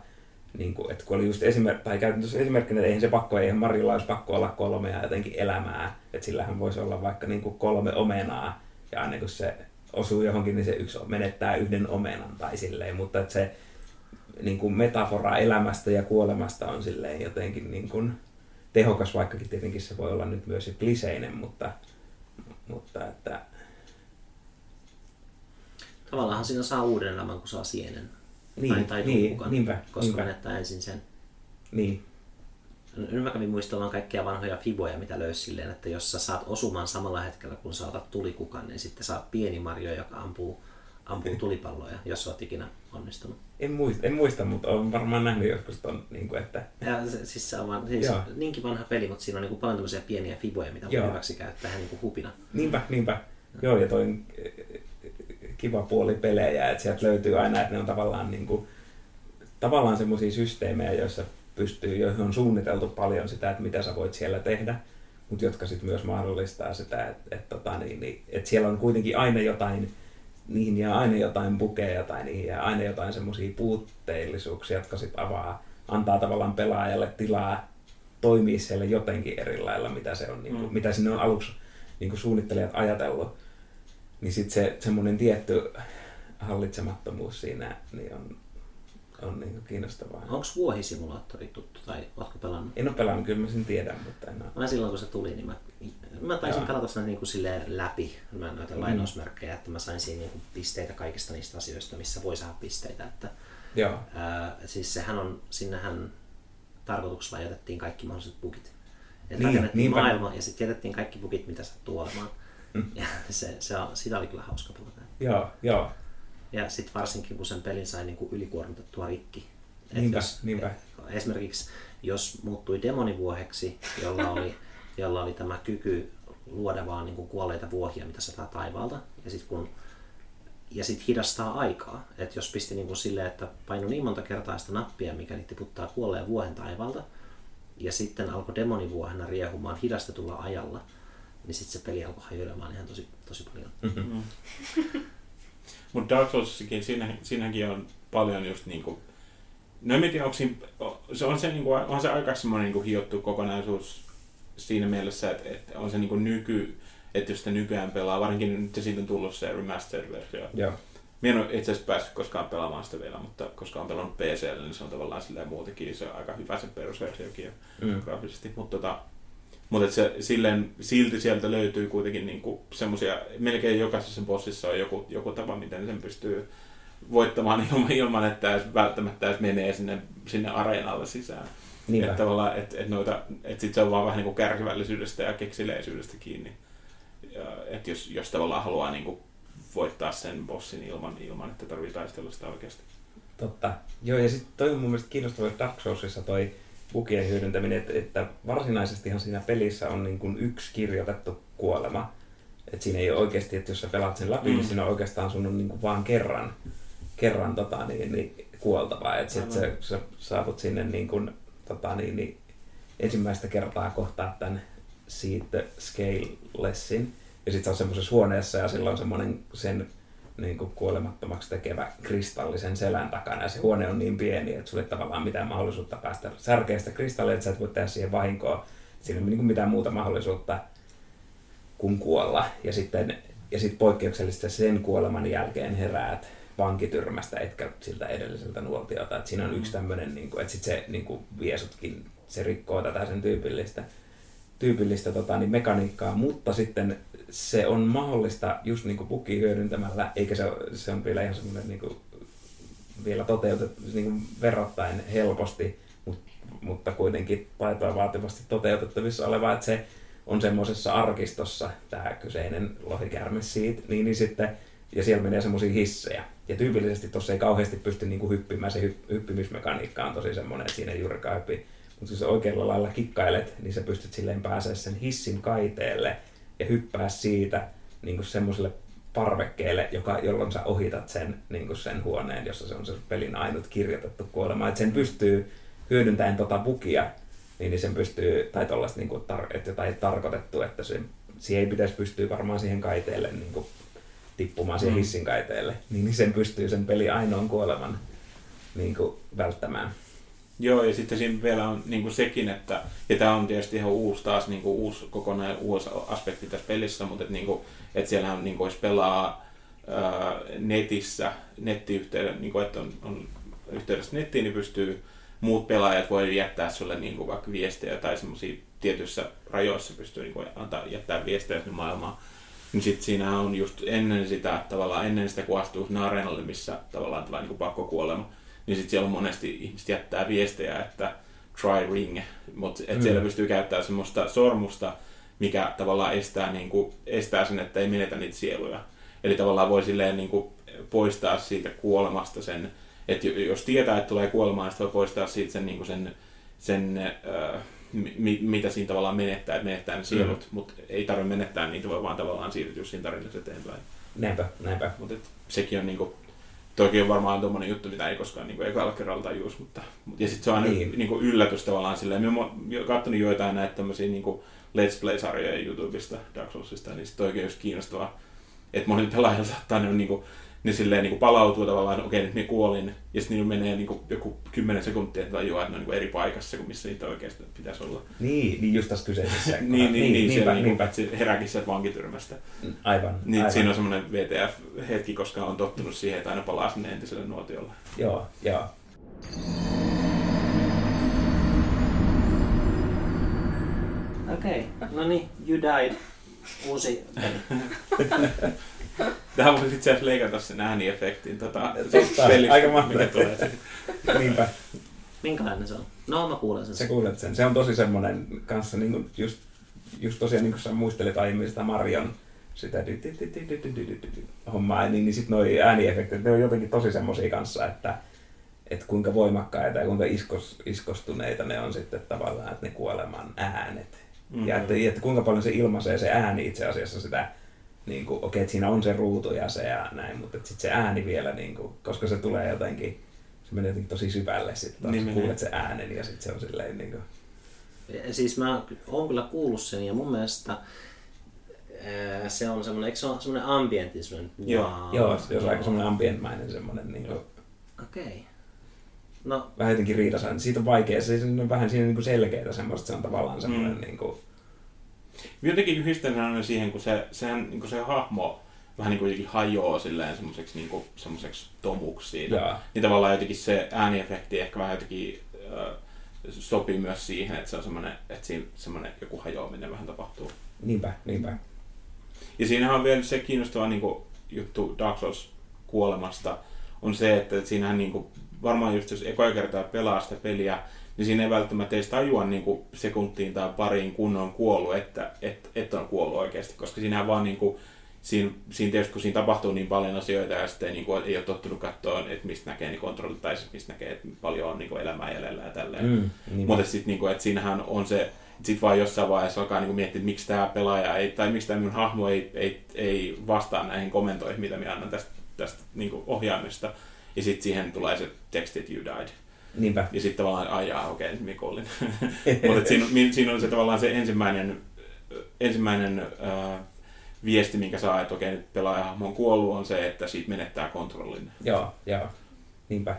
Niin kuin, että kun oli just esimerkki, tai käytännössä esimerkkinä, että eihän se pakko, eihän Marilla olisi pakko olla kolme ja jotenkin elämää, että sillähän voisi olla vaikka niin kuin kolme omenaa, ja aina kun se osuu johonkin, niin se yksi menettää yhden omenan tai silleen, mutta että se niin kuin metafora elämästä ja kuolemasta on silleen jotenkin niin kuin tehokas, vaikkakin tietenkin se voi olla nyt myös kliseinen, mutta, mutta että... Tavallaan siinä saa uuden elämän, kun saa sienen. Niin, tai, tai niin, tuhkan, niinpä, koska niinpä. menettää ensin sen. Niin, Nyt mä kävin muistamaan kaikkia vanhoja fiboja, mitä löysi silleen, että jos sä saat osuman samalla hetkellä, kun saatat tulikukan, niin sitten saat pieni marjo, joka ampuu, ampuu tulipalloja, jos sä oot ikinä onnistunut. en muista, en muista mutta olen varmaan nähnyt joskus ton, niin kuin, että Ja se, siis se on vaan, siis Joo. niinkin vanha peli, mutta siinä on niin paljon tämmöisiä pieniä fiboja, mitä voi hyväksi käyttää niin kuin hupina. Niinpä, niinpä. Joo, ja toi eh, kiva puoli pelejä, että sieltä löytyy aina, että ne on tavallaan, niin kuin, tavallaan semmoisia systeemejä, joissa pystyy, joihin on suunniteltu paljon sitä, että mitä sä voit siellä tehdä, mutta jotka sitten myös mahdollistaa sitä, että, että, tota, niin, niin, että siellä on kuitenkin aina jotain, niihin jää aina jotain bukeja tai niihin jää aina jotain semmoisia puutteellisuuksia, jotka sitten avaa, antaa tavallaan pelaajalle tilaa toimia siellä jotenkin eri lailla, mitä, se on, niin kuin, Mm. mitä sinne on aluksi niin kuin suunnittelijat ajatellut. Niin sitten se semmoinen tietty hallitsemattomuus siinä niin on, on niin kiinnostavaa. Onko vuohisimulaattori tuttu tai ootko pelannut? En ole pelannut, kyllä mä sen tiedän, mutta en ole. Mä silloin kun se tuli, niin mä, mä taisin Joo. pelata sen niin kuin silleen läpi, mä noita Mm. lainausmerkkejä, että mä sain siinä niin kuin pisteitä kaikista niistä asioista, missä voi saada pisteitä. Että, Joo, ää, siis sehän on, sinnehän tarkoituksella jätettiin kaikki mahdolliset bugit. Et Niin, rakennettiin niinpä. maailma ja sitten jätettiin kaikki bugit, mitä sattuu olemaan. Mm. Ja (laughs) se, se on, sitä oli kyllä hauska pelata. joo, joo. Ja sitten varsinkin, kun sen pelin sai niin kuin ylikuormitettua rikki. Et Niinpä, jos, niinpä. Esimerkiksi jos muuttui demonivuoheksi, jolla oli, (laughs) jolla oli tämä kyky luoda vaan niin kuin kuolleita vuohia, mitä sataa taivaalta, ja sitten kun ja sit hidastaa aikaa. että jos pisti niin kuin silleen, että paino niin monta kertaa sitä nappia, mikä niitä tiputtaa kuolleen vuohen taivaalta, ja sitten alkoi demonivuohena riehumaan hidastetulla ajalla, niin sitten se peli alkoi hajoilemaan ihan tosi, tosi paljon. Mm. (laughs) Mutta Dark Soulsissakin, siinä, siinäkin on paljon just niinku... No en tiedä, onko siinä, se on, se, niinku, on se aika semmoinen niinku hiottu kokonaisuus siinä mielessä, että, että on se niinku nyky, että jos sitä nykyään pelaa, varsinkin nyt siitä on tullut se remastered-versio. joo. Mä en ole itse asiassa päässyt koskaan pelaamaan sitä vielä, mutta koska on pelannut PCllä, niin se on tavallaan silleen muutenkin se on aika hyvä se perusversiokin Mm. graafisesti. Mutta tota, mutta se, silleen, silti sieltä löytyy kuitenkin niinku semmosia, melkein jokaisessa bossissa on joku, joku tapa, miten sen pystyy voittamaan (laughs) ilman, ilman että edes välttämättä edes menee sinne, sinne areenalle sisään. Niinpä. Että tavallaan, et, et noita, et sit se on vaan vähän niinku kärsivällisyydestä ja keksileisyydestä kiinni. Ja, et jos, jos tavallaan haluaa niinku voittaa sen bossin ilman, ilman että tarvitsee taistella sitä oikeasti. Totta. Joo, ja sitten toi on mun mielestä kiinnostavaa että Dark Soulsissa toi bugien hyödyntäminen, että, että varsinaisestihan siinä pelissä on niin kuin yksi kirjoitettu kuolema. Että siinä ei ole oikeasti, että jos sä pelaat sen läpi, mm. niin siinä on oikeastaan sun on niin kuin vaan kerran, kerran tota, niin, niin, kuoltava. Että sit sä, sä saavut sinne niin kuin, tota, niin, niin, ensimmäistä kertaa kohtaa tämän siitä scalelessin. Ja sitten se on semmoisessa huoneessa ja sillä on semmoinen sen niin kuin kuolemattomaksi tekevä kristallisen selän takana. Ja se huone on niin pieni, että sulla ei tavallaan mitään mahdollisuutta päästä särkeästä kristallia, että sä et voi tehdä siihen vahinkoa. Siinä ei ole niin kuin mitään muuta mahdollisuutta kuin kuolla. Ja sitten ja sit poikkeuksellisesti sen kuoleman jälkeen heräät vankityrmästä, etkä siltä edelliseltä nuoltiota. Et siinä on yksi tämmöinen, niin että sit se niin kuin vie sutkin, se rikkoo tätä sen tyypillistä, tyypillistä tota, niin mekaniikkaa, mutta sitten se on mahdollista just niin kuin bugia hyödyntämällä, eikä se, se on vielä ihan semmoinen niin kuin, vielä toteutettu niin kuin verrattain helposti, mutta, mutta kuitenkin taitoa vaativasti toteutettavissa oleva, että se on semmoisessa arkistossa tämä kyseinen lohikärme siitä, niin, niin sitten, ja siellä menee semmoisia hissejä. Ja tyypillisesti tuossa ei kauheasti pysty niinku hyppimään, se hypp- hyppimismekaniikka on tosi semmoinen, että siinä ei juurikaan hyppi. Mutta jos oikealla lailla kikkailet, niin sä pystyt silleen pääsee sen hissin kaiteelle ja hyppää siitä niin semmoiselle parvekkeelle, joka, jolloin sä ohitat sen, niin sen huoneen, jossa se on se pelin ainut kirjoitettu kuolema. Että sen pystyy hyödyntäen tota bugia, niin, niin sen pystyy, tai tollaista, niin kuin, tar- että jotain tarkoitettu, että se, siihen ei pitäisi pystyä varmaan siihen kaiteelle niin kuin, tippumaan siihen Mm. hissin kaiteelle, niin, niin sen pystyy sen peli ainoan kuoleman niin kuin, välttämään. Joo, ja sitten siinä vielä on niin kuin sekin, että, ja tämä on tietysti ihan uusi taas, niin kuin uusi, kokonaan uusi aspekti tässä pelissä, mutta että, niin kuin, että siellä on, niin kuin, pelaa ää, netissä, nettiyhteyden, niin kuin, että on, on yhteydessä nettiin, niin pystyy muut pelaajat voi jättää sulle niin kuin vaikka viestejä tai semmoisia tietyissä rajoissa pystyy niin kuin, antaa, jättää viestejä sinne maailmaan. Niin sitten siinä on just ennen sitä, tavallaan ennen sitä, kun astuu sinne areenalle, missä tavallaan tällainen niin pakko kuolema, niin sitten siellä on monesti ihmiset jättää viestejä, että try ring, mutta mm. siellä pystyy käyttämään semmoista sormusta, mikä tavallaan estää, niin kuin, estää sen, että ei menetä niitä sieluja. Eli tavallaan voi silleen niin kuin, poistaa siitä kuolemasta sen, että jos tietää, että tulee kuolemaan, niin voi poistaa siitä sen, niin kuin sen, sen äh, mi, mitä siinä tavallaan menettää, että menettää ne sielut, mm. mutta ei tarvitse menettää niitä, voi vaan tavallaan siirtyä siinä tarinassa eteenpäin. Näinpä, näinpä. Mutta sekin on niinku, toki on varmaan tuommoinen juttu, mitä ei koskaan niinku ekalla kerralla tajuus, mutta, ja sitten se on aina niin. niinku yllätys tavallaan silleen, mä oon katsonut joitain näitä tämmöisiä niinku Let's Play-sarjoja YouTubesta Dark Soulsista, niin sitten oikein just kiinnostavaa, että monet pelaajat saattaa ne niinku ne silleen niin kuin palautuu tavallaan, okei, okay, nyt minä kuolin, ja sitten niillä menee niin kuin joku kymmenen sekuntia, että tajuaa, että ne on niin kuin eri paikassa kuin missä niitä oikeasti pitäisi olla. Niin, niin just tässä kyseisessä. niin, niin, niin, niin, niinpä, niin, niinpä. se herääkin sieltä vankityrmästä. Aivan, niin, aivan. Siinä on semmoinen VTF-hetki, koska on tottunut siihen, että aina palaa sinne entiselle nuotiolle. Joo, joo. Okei, okay. no niin, You Died. Uusi (laughs) Tähän voisi itse asiassa leikata sen ääniefektin. Tota, Totta, pelistä, aika mahtavaa. tulee. Niinpä. Minkälainen se on? No mä kuulen sen. Se kuulet sen. Se on tosi semmoinen kanssa, niin kuin just, just tosiaan niin kuin sä muistelit aiemmin sitä Marion sitä hommaa, niin, niin sitten nuo ääniefektit, ne on jotenkin tosi semmoisia kanssa, että että kuinka voimakkaita ja kuinka iskos, iskostuneita ne on sitten tavallaan, että ne kuoleman äänet Mm-hmm. Ja että, että kuinka paljon se ilmaisee se ääni itse asiassa sitä, niin kuin, okei, että siinä on se ruutu ja se ja näin, mutta sitten se ääni vielä, niin kuin, koska se tulee jotenkin, se menee jotenkin tosi syvälle sitten, taas, Niin kuulet sen äänen ja sitten se on silleen niin kuin, Siis mä oon kyllä kuullut sen ja mun mielestä se on semmoinen, eikö se ole semmoinen ambientti, semmoinen Joo, wow. Joo, se on aika semmoinen ambientmäinen semmoinen, niin kuin, Okei. Okay. No, vähän jotenkin riitasan. Siitä on vaikea, se on vähän siinä niin kuin selkeää semmoista, se on tavallaan semmoinen Mm. niin kuin, Jotenkin aina siihen, kun se, sehän, niin kuin se hahmo vähän niin kuin jotenkin hajoaa silleen semmoiseksi, niin kuin, semmoiseksi tomuksi siinä. Joo. Niin tavallaan jotenkin se ääniefekti ehkä vähän jotenkin äh, sopii myös siihen, että se on semmoinen, että siinä semmoinen joku hajoaminen vähän tapahtuu. niinpä, niinpä. Ja siinähän on vielä se kiinnostava niin kuin, juttu Dark Souls kuolemasta, on se, että siinähän niin kuin, varmaan just jos ekoja kertaa pelaa sitä peliä, niin siinä ei välttämättä edes tajua niin kuin sekuntiin tai pariin, kun on kuollut, että et, et on kuollut oikeasti, koska siinähän vaan niin kuin, siinä, siinä tietysti kun siinä tapahtuu niin paljon asioita ja sitten niin kuin, ei ole tottunut katsoa, että mistä näkee niin kontrollit tai siis mistä näkee, että paljon on niin kuin elämää jäljellä ja tälleen. Mm, niinpä. Mutta sitten niinku, että siinähän on se, että sitten vaan jossain vaiheessa alkaa niinku miettiä, että miksi tämä pelaaja ei, tai miksi tämä minun hahmo ei, ei, ei vastaa näihin kommentoihin, mitä minä annan tästä, tästä niinku ohjaamista. Ja sitten siihen tulee se teksti, että you died. Niinpä. Ja sitten tavallaan, ai jaa, okei, okay, minä kuolin. (laughs) Mutta siinä, mi- siinä on se tavallaan se ensimmäinen, ensimmäinen äh, viesti, minkä saa, että okei, nyt pelaajahahmo on kuollut, on se, että siitä menettää kontrollin. Joo, joo. Niinpä.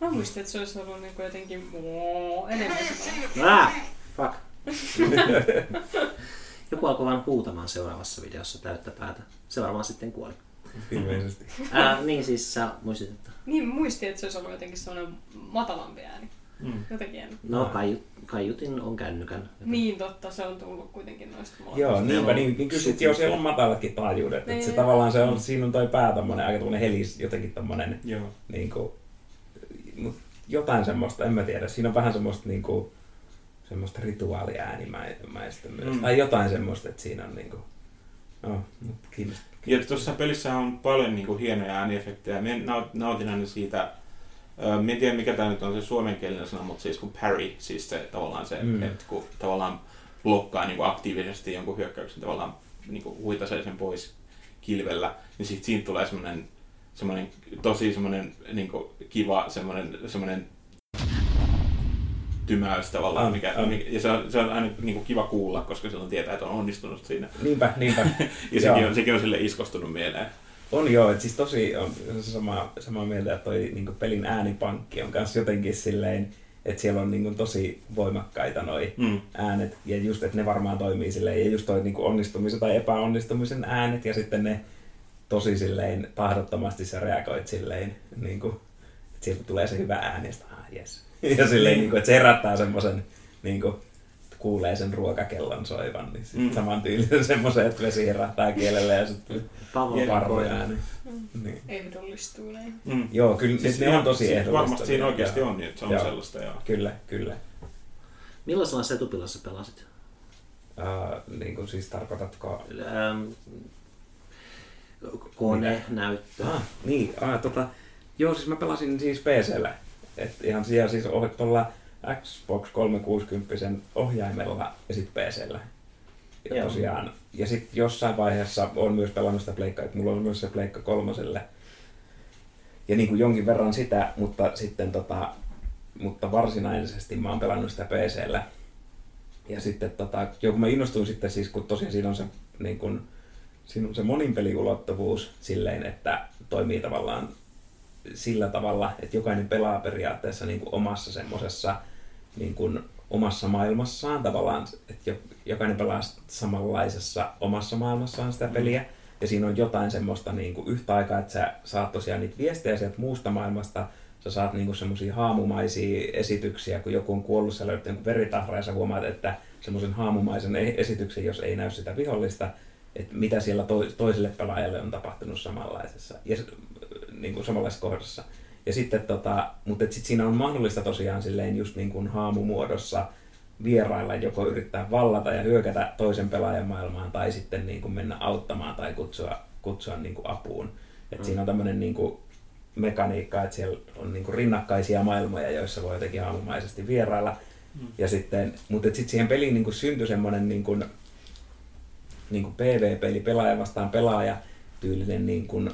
Mä muistin, että se olisi ollut niin jotenkin oo, enemmän ah, fuck. (laughs) Joku alkoi vaan huutamaan seuraavassa videossa täyttä päätä. Se varmaan sitten kuoli. Ilmeisesti. Ää, niin siis sä muistit, että Niin, muistin, että se olisi ollut jotenkin sellainen matalampi ääni. Mm. Jotenkin en. no kaiut, kaiutin on kännykän. Niin totta, se on tullut kuitenkin noista molemmista. Joo, niinpä, niin, niin kyllä sit, joo, siellä on matalatkin taajuudet. Että se Niin. tavallaan se on, siinä on toi pää tommonen aika tommonen helis, jotenkin tommonen, Joo. niin kuin, mut jotain semmoista, en mä tiedä. Siinä on vähän semmoista niin kuin, semmoista rituaaliäänimäistä myös. Mm. Tai jotain semmoista, että siinä on niin kuin, no, mut kiinnostaa. Ja tuossa pelissä on paljon niin kuin, hienoja ääniefektejä. Naut- nautin aina siitä, minä en tiedä mikä tämä nyt on se suomenkielinen sana, mutta siis kun parry, siis se tavallaan se, Mm. että kun tavallaan blokkaa niin kuin aktiivisesti jonkun hyökkäyksen, tavallaan niin kuin huitasee sen pois kilvellä, niin sitten siitä tulee semmoinen semmoinen tosi semmoinen niin kuin, kiva semmoinen, semmoinen tymäys tavallaan, On, mikä, mikä, ja se on, se on aina niin kuin, kiva kuulla, koska silloin tietää, että on onnistunut siinä. Niinpä, niinpä. (laughs) Ja sekin on, sekin on sille iskostunut mieleen. On joo, että siis tosi on sama, sama mieltä, että toi niin pelin äänipankki on kanssa jotenkin silleen, että siellä on niin tosi voimakkaita noi mm. äänet, ja just, että ne varmaan toimii silleen, ja just toi niin onnistumisen tai epäonnistumisen äänet, ja sitten ne tosi silleen tahdottomasti sä reagoit silleen, niin kuin, että sieltä tulee se hyvä ääni, ja ah, yes. (laughs) Ja silleen, niin kuin, että se herättää semmoisen, niin kuin, kuulee sen ruokakellon soivan, niin sit mm. saman tyylisen semmoisen, että vesi herättää kielelle ja sitten parvoja ääni. Mm. Niin. Ehdollistuu näin. Mm. Joo, kyllä siis ne on tosi ehdollista. Varmasti siinä oikeasti on, niin että se on joo. sellaista. Joo. Kyllä, kyllä. Millaisella setupilla sä pelasit? Uh, niin kuin siis tarkoitatko? Ähm, kone, näyttö. Ah, niin, ah, tota, joo, siis mä pelasin siis PCllä. Et ihan siellä siis tuolla Xbox 360 ohjaimella ja sitten PCllä. Ja Joo. tosiaan, ja sitten jossain vaiheessa on myös pelannut sitä pleikkaa, että mulla on myös se pleikka kolmoselle. Ja niin kuin jonkin verran sitä, mutta sitten tota, mutta varsinaisesti mä oon pelannut sitä PCllä. Ja sitten tota, jo kun mä innostuin sitten siis, kun tosiaan siinä on se, niin kun, siinä on se moninpeliulottuvuus silleen, että toimii tavallaan sillä tavalla, että jokainen pelaa periaatteessa niin kuin omassa semmoisessa niin kuin omassa maailmassaan tavallaan, että jokainen pelaa samanlaisessa omassa maailmassaan sitä peliä. Ja siinä on jotain semmoista niin kuin yhtä aikaa, että sä saat tosiaan niitä viestejä sieltä muusta maailmasta, sä saat niin semmoisia haamumaisia esityksiä, kun joku on kuollut, sä löydät jonkun veritahra ja sä huomaat, että semmoisen haamumaisen e- esityksen, jos ei näy sitä vihollista, että mitä siellä toiselle pelaajalle on tapahtunut samanlaisessa, ja, niin kuin samanlaisessa kohdassa. Ja sitten tota, mutta sit siinä on mahdollista tosiaan silleen just niin kuin haamumuodossa vierailla joko yrittää vallata ja hyökätä toisen pelaajan maailmaan tai sitten niin kuin mennä auttamaan tai kutsua, kutsua niin kuin apuun. Et mm. Siinä on tämmöinen niin kuin mekaniikka, että siellä on niin kuin rinnakkaisia maailmoja, joissa voi jotenkin haamumaisesti vierailla. Mm. Ja sitten, mutta sitten siihen peliin niin kuin syntyi semmoinen niin kuin, niin kuin PvP, pelaaja vastaan pelaaja tyylinen niin kuin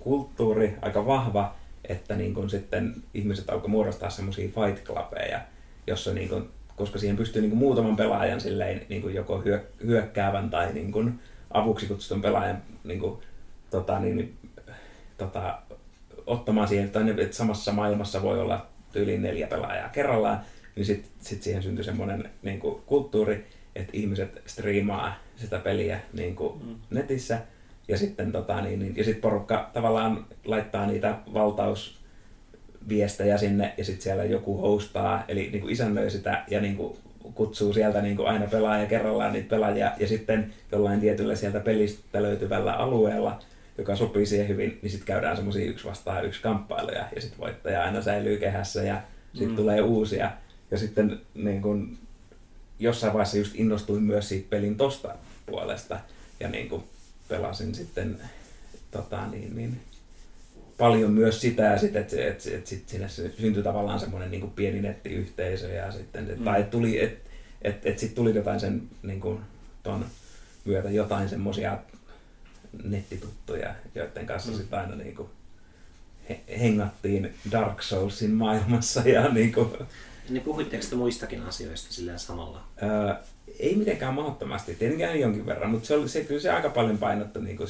kulttuuri, aika vahva, että niin kun sitten ihmiset alkoi muodostaa semmoisia fight clubeja, jossa niin kun, koska siihen pystyy niin muutaman pelaajan silleen, niin kun joko hyö, hyökkäävän tai niin kun avuksi kutsutun pelaajan niin kun, tota, niin, tota, ottamaan siihen, tai että samassa maailmassa voi olla yli neljä pelaajaa kerrallaan, niin sitten sit siihen syntyi semmoinen niin kulttuuri, että ihmiset striimaa sitä peliä niin kuin mm. netissä, ja sitten tota, niin, niin, ja sit porukka tavallaan laittaa niitä valtausviestejä sinne ja sitten siellä joku hostaa, eli niin kuin isännöi sitä ja niin kuin kutsuu sieltä niin kuin aina pelaaja kerrallaan niitä pelaajia ja sitten jollain tietyllä sieltä pelistä löytyvällä alueella, joka sopii siihen hyvin, niin sitten käydään semmoisia yksi vastaan yksi kamppailuja ja sitten voittaja aina säilyy kehässä ja sitten mm. tulee uusia. Ja sitten niin kun, jossain vaiheessa just innostuin myös siitä pelin tosta puolesta ja niin kun, pelasin sitten tota, niin, niin, paljon myös sitä, ja sit, että et, et, sit sinne syntyi tavallaan semmoinen niin pieni nettiyhteisö, ja sitten, et, mm. tai tuli, että et, et sitten tuli jotain sen niin kuin, ton myötä jotain semmoisia nettituttuja, joiden kanssa mm. sitten aina niin kuin, he, hengattiin Dark Soulsin maailmassa. Ja niin, kuin, niin puhuitteko te muistakin asioista sillä samalla? Öö, ei mitenkään mahdottomasti, tietenkään jonkin verran, mutta se, oli, se, kyllä se aika paljon painottu, niin kuin,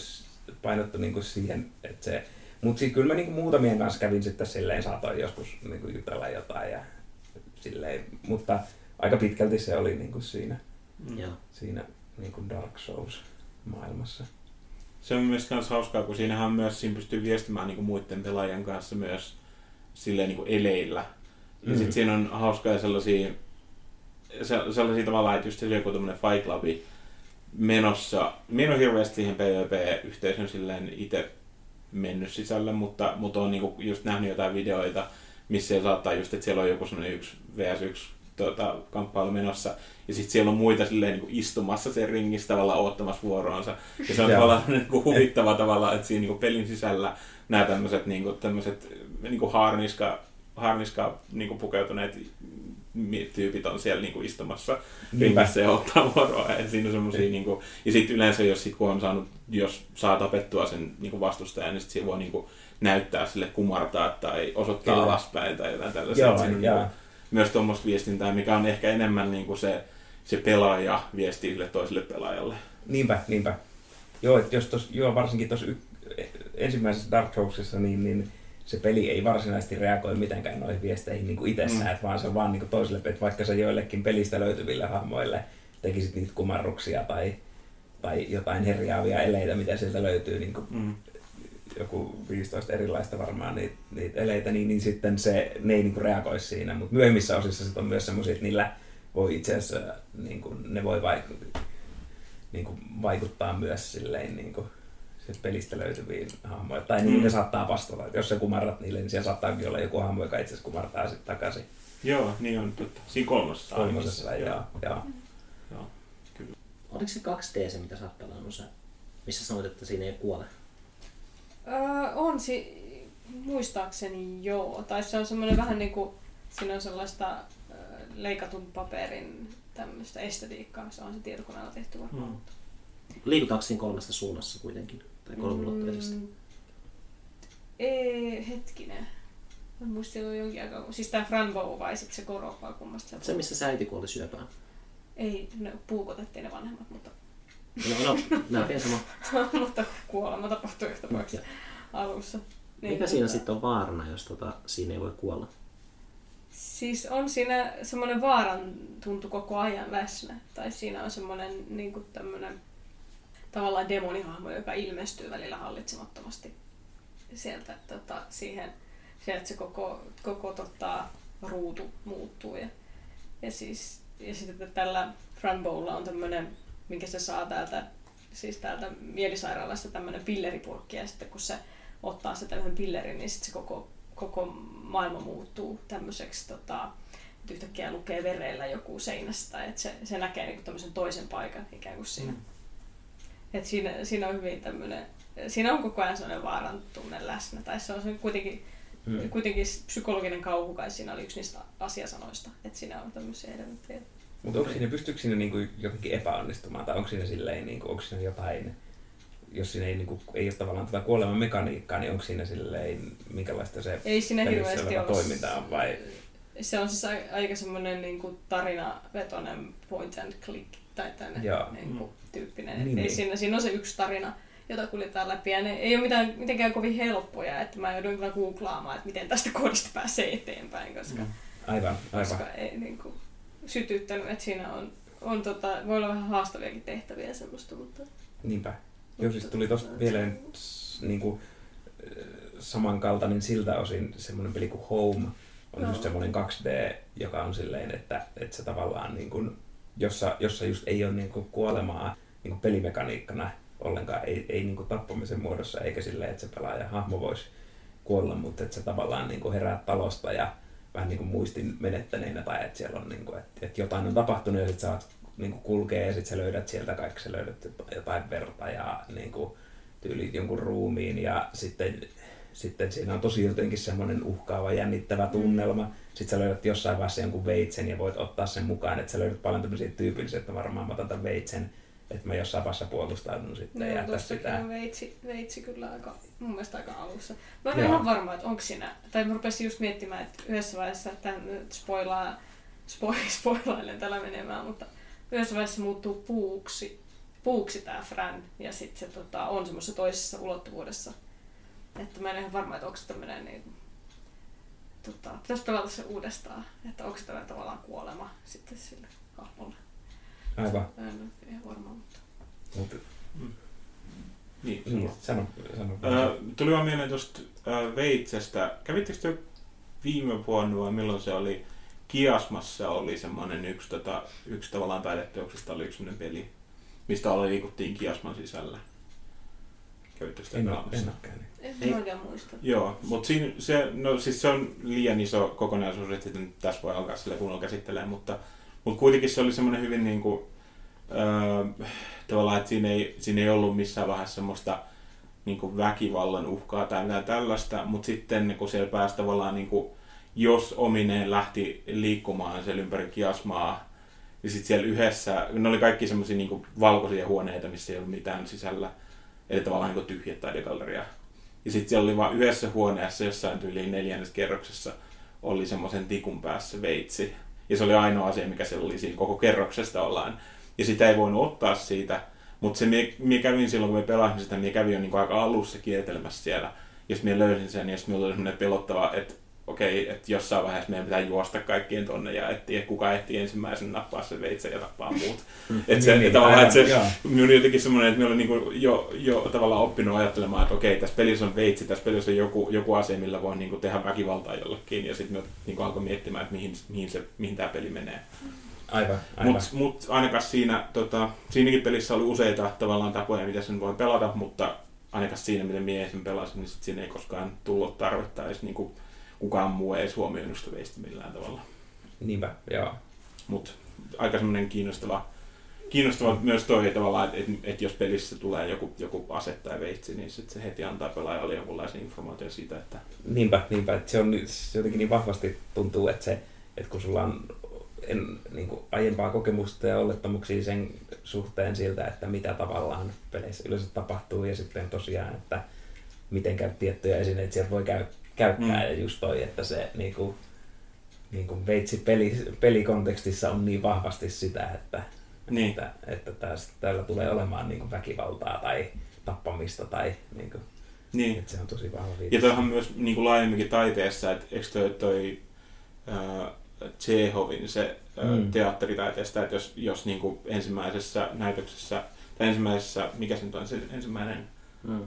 painottu niin kuin siihen, että se, mutta sitten kyllä mä niin muutamien kanssa kävin sitten silleen, saatoin joskus niin kuin jutella jotain ja silleen, mutta aika pitkälti se oli niin kuin siinä, mm. siinä niin kuin Dark Souls maailmassa. Se on myös kans hauskaa, kun siinähän myös siinä pystyy viestimään niin kuin muiden pelaajien kanssa myös silleen niin kuin eleillä. Ja mm. sitten siinä on hauskaa sellaisia sellaisia tavalla, että just joku tämmöinen Fight Club menossa. Minä olen hirveästi siihen PvP-yhteisön silleen itse mennyt sisälle, mutta, mutta olen niinku just nähnyt jotain videoita, missä se saattaa just, että siellä on joku semmoinen yksi vs 1 tuota, kamppailu menossa, ja sitten siellä on muita silleen niin kuin istumassa sen ringissä tavallaan oottamassa vuoroonsa. Ja se on tavallaan niin kuin huvittava tavalla, että siinä niin kuin pelin sisällä nämä tämmöiset niin kuin, tämmöiset, niin kuin harniska, harniska niin kuin pukeutuneet tyypit on siellä niinku istumassa ringissä ja ottaa vuoroa. Ja, siinä on semmosia, niinku, ja sitten yleensä, jos, sit, kun on saanut, jos saa tapettua sen niinku vastustajan, niin sitten voi niinku näyttää sille kumartaa tai osoittaa Kyllä. alaspäin tai jotain tällaista. Joo, siinä on niinku, myös tuommoista viestintää, mikä on ehkä enemmän niinku se, se pelaaja viestii sille toiselle pelaajalle. Niinpä, niinpä. Joo, että jos tos, joo, varsinkin tuossa ensimmäisessä Dark Soulsissa niin, niin se peli ei varsinaisesti reagoi mitenkään noihin viesteihin niin kuin itsessään, mm. vaan se on vaan niin kuin toiselle, että vaikka se joillekin pelistä löytyville hahmoille tekisit niitä kumarruksia tai, tai jotain herjaavia eleitä, mitä sieltä löytyy, niin kuin mm. joku 15 erilaista varmaan niitä, niitä eleitä, niin, niin sitten se, ne ei niin kuin reagoi siinä, mutta myöhemmissä osissa sit on myös semmoisia, että niillä voi itse asiassa, niin kuin, ne voi vaikuttaa, niin kuin vaikuttaa myös silleen niin kuin, siis pelistä löytyviin hahmoihin. Tai niin mm. ne saattaa vastata. Jos sä kumarrat niille, niin siellä saattaa olla joku hahmo, joka itse asiassa kumartaa sitten takaisin. Joo, niin on totta. Siinä kolmosessa. Kolmosessa, joo. joo. joo. Kyllä. Oliko se 2D se, mitä sä oot pelannut se, missä sanoit, että siinä ei kuole? Öö, on si... Muistaakseni joo. Tai se on semmoinen vähän niin kuin, siinä on sellaista leikatun paperin tämmöistä estetiikkaa. Se on se tietokoneella tehty varmaan. Mm. Liikutaanko siinä kolmesta suunnassa kuitenkin? Tai kolmiulotteisesti? Mm, ei, hetkinen. Mä muistin jo jonkin aikaa. Siis tää Franbo vai sit se Koropaa kummasta Se, missä sä äiti kuoli syöpään. Ei, ne puukotettiin ne vanhemmat, mutta... No, no, melkein sama. (laughs) mutta kuolema tapahtui yhtä pois alussa. Niin, Mikä siinä sitten on vaarana, jos tota, siinä ei voi kuolla? Siis on siinä semmoinen vaaran tuntu koko ajan läsnä. Tai siinä on semmoinen niin tämmöinen tavallaan demonihahmo, joka ilmestyy välillä hallitsemattomasti sieltä tota, siihen, sieltä se koko, koko tota, ruutu muuttuu. Ja, ja, siis, ja sitten tällä Franbowlla on tämmöinen, minkä se saa täältä, siis täältä mielisairaalasta tämmöinen pilleripurkki ja sitten kun se ottaa sitä yhden pillerin, niin sitten se koko, koko maailma muuttuu tämmöiseksi tota, että yhtäkkiä lukee vereillä joku seinästä, että se, se näkee niin tämmöisen toisen paikan ikään kuin siinä. Mm. Et siinä, siinä on hyvin tämmöinen, siinä on koko ajan sellainen vaaran tunne läsnä, tai se on se kuitenkin, mm. kuitenkin psykologinen kauhu kai siinä oli yksi niistä asiasanoista, että siinä on tämmöisiä elementtejä. Mutta onko siinä, pystyykö siinä niinku jotenkin epäonnistumaan, tai onko siinä silleen, niinku, onko siinä jotain, jos siinä ei, niinku, ei ole tavallaan tätä kuoleman mekaniikkaa, niin onko siinä silleen, minkälaista se ei siinä hirveästi toiminta on, vai? Se on siis aika semmoinen niinku tarinavetoinen point and click, tai tänne niin kuin, tyyppinen. Niin, niin. Siinä, siinä on se yksi tarina, jota kuljetaan läpi. Ja ne ei ole mitään, mitenkään kovin helppoja, että mä joudun kyllä googlaamaan, että miten tästä (laughs) koodista pääsee eteenpäin, koska, mm. aivan, aivan. koska ei niin kuin, sytyttänyt, että siinä on, on tota, voi olla vähän haastaviakin tehtäviä semmoista, mutta... Niinpä. Joo, siis tuli tuosta vielä niin kuin, samankaltainen siltä osin semmoinen peli kuin Home on no. just semmoinen 2D, joka on silleen, että, että se tavallaan niin kuin, jossa, jossa just ei ole niin kuin kuolemaa niin kuin pelimekaniikkana ollenkaan, ei, ei niin kuin tappamisen muodossa, eikä silleen, että se pelaaja hahmo voisi kuolla, mutta että se tavallaan niin kuin herää talosta ja vähän niin kuin muistin menettäneenä tai että siellä on niin kuin, että, että jotain on tapahtunut ja sitten saat niin kuin kulkee ja sitten sä löydät sieltä kaikki, sä löydät jotain verta ja niin kuin, tyylit jonkun ruumiin ja sitten, sitten siinä on tosi jotenkin semmoinen uhkaava, jännittävä tunnelma sitten sä löydät jossain vaiheessa jonkun veitsen ja voit ottaa sen mukaan, että sä löydät paljon tämmöisiä tyypillisiä, että varmaan mä otan tämän veitsen, että mä jossain vaiheessa puolustaudun sitten no, ja sitä. on veitsi, veitsi kyllä aika, mun mielestä aika alussa. Mä en ihan varma, että onko siinä, tai mä rupesin just miettimään, että yhdessä vaiheessa, tämän nyt spoilaa, spo, (laughs) spoilailen tällä menemään, mutta yhdessä vaiheessa muuttuu puuksi, puuksi tää Fran, ja sitten se tota, on semmoisessa toisessa ulottuvuudessa. Että mä en ihan varma, että onko se tämmöinen niin tota, pitäisi pelata se uudestaan, että onko tämä tavallaan kuolema sitten sille hahmolle. Aivan. En ole ihan varma, mutta... Mut, mm. Niin, niin sano. sano. Äh, tuli vaan mieleen tuosta äh, Veitsestä. Kävittekö te viime vuonna vai milloin se oli? Kiasmassa oli semmoinen yksi, tota, yksi tavallaan taideteoksesta oli yksi peli, mistä oli liikuttiin Kiasman sisällä. Kävittekö en, ole, en ole käynyt. En oikein muista. Joo, mutta siinä, se, no, siis se on liian iso kokonaisuus, että sitten tässä voi alkaa sille kunnolla käsittelemään, mutta, mutta kuitenkin se oli semmoinen hyvin niin kuin, öö, tavallaan, että siinä ei, siinä ei ollut missään vaiheessa semmoista niin kuin väkivallan uhkaa tai mitään tällaista, mutta sitten kun siellä pääsi tavallaan, niin kuin, jos omineen lähti liikkumaan siellä ympäri kiasmaa, niin sitten siellä yhdessä, ne oli kaikki semmoisia niin valkoisia huoneita, missä ei ollut mitään sisällä, eli tavallaan niin tyhjä taidegalleria. Ja sitten siellä oli vain yhdessä huoneessa, jossain tyyliin neljännessä kerroksessa, oli semmoisen tikun päässä veitsi. Ja se oli ainoa asia, mikä siellä oli siinä koko kerroksesta ollaan. Ja sitä ei voinut ottaa siitä, Mutta se, mie kävin silloin, kun me pelasin sitä, mie kävin jo niin aika alussa kiertelemässä siellä. Ja sitten löysin sen, ja sitten oli semmoinen pelottava, että okei, että jossain vaiheessa meidän pitää juosta kaikkien tonne ja etsiä, kuka ehtii ensimmäisen nappaa sen veitsen ja tappaa muut. että se, Niin, niin, tavallaan, että se, minun oli jotenkin semmoinen, että minä olin niinku jo, jo tavallaan oppinut ajattelemaan, että okei, tässä pelissä on veitsi, tässä pelissä on joku, joku asia, millä voi niinku tehdä väkivaltaa jollekin, ja sitten niinku alkoi miettimään, että mihin, mihin, se, mihin tämä peli menee. Aivan, aivan. Mutta mut ainakaan siinä, tota, siinäkin pelissä oli useita tavallaan tapoja, miten sen voi pelata, mutta ainakaan siinä, miten minä sen pelasin, niin sit siinä ei koskaan tullut tarvetta edes niinku, kukaan muu ei huomioinut sitä veistä millään tavalla. Niinpä, joo. Mutta aika semmoinen kiinnostava, kiinnostava myös toi tavallaan, että et, et jos pelissä tulee joku, joku ase tai veitsi, niin sit se heti antaa pelaajalle jonkunlaisen informaation siitä, että Niinpä, niinpä. Että se, on, se jotenkin niin vahvasti tuntuu, että, se, että kun sulla on en, niin kuin aiempaa kokemusta ja olettamuksia sen suhteen siltä, että mitä tavallaan peleissä yleensä tapahtuu ja sitten tosiaan, että miten käy tiettyjä esineitä sieltä voi käy, käyttää Mm. ja just toi, että se niin kuin, niin kuin veitsi peli, pelikontekstissa on niin vahvasti sitä, että, Niin. että, että täs, täällä tulee olemaan niin kuin väkivaltaa tai tappamista tai niin kuin, niin. että se on tosi vahva Ja viitos. toihan myös niin kuin laajemminkin taiteessa, että eikö toi, toi äh, Chehovin se äh, Mm. teatteritaiteesta, että jos, jos niin kuin ensimmäisessä näytöksessä, tai ensimmäisessä, mikä se nyt on se ensimmäinen Mm.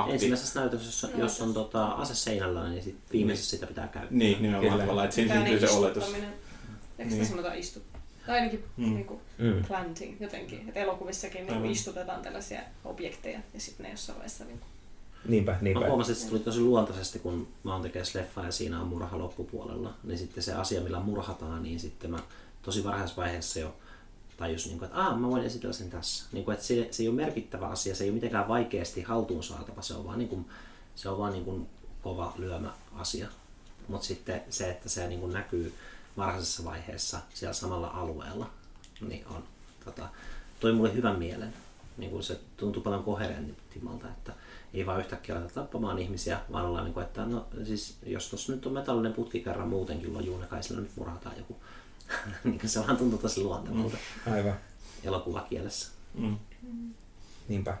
Akti, Ensimmäisessä näytöksessä, jos on tota, ase seinällä, niin sit viimeisessä sitä pitää käyttää. niin nimenomaan Kyllä. tavallaan, että siinä syntyy se oletus. Eikö Niin. sitä sanota istu? Tai ainakin Mm. mm. niin kuin Mm. planting jotenkin. Että elokuvissakin niin kuin istutetaan tällaisia objekteja ja sitten ne jossain vaiheessa niin kuin Niinpä, niinpä. Mä huomasin, että se tuli tosi luontaisesti, kun mä oon tekemässä leffaa ja siinä on murha loppupuolella. Niin sitten se asia, millä murhataan, niin sitten mä tosi varhaisessa vaiheessa jo tajus, niin kuin, että mä voin esitellä sen tässä. Niin kuin, että se, se ei ole merkittävä asia, se ei ole mitenkään vaikeasti haltuun saatava, se on vaan, niin kuin, se on vaan niin kuin kova lyömä asia. Mutta sitten se, että se niin kuin näkyy varhaisessa vaiheessa siellä samalla alueella, niin on, tota, toi mulle hyvän mielen. Niin kuin se tuntuu paljon koherentimmalta, että ei vaan yhtäkkiä aleta tappamaan ihmisiä, vaan ollaan niin kuin, että no siis jos tuossa nyt on metallinen putki kerran muutenkin lojuu, niin kai sillä nyt murhataan joku. (laughs) niin se vaan tuntuu tosi luontevalta Aivan. elokuvakielessä. Mm. Niinpä.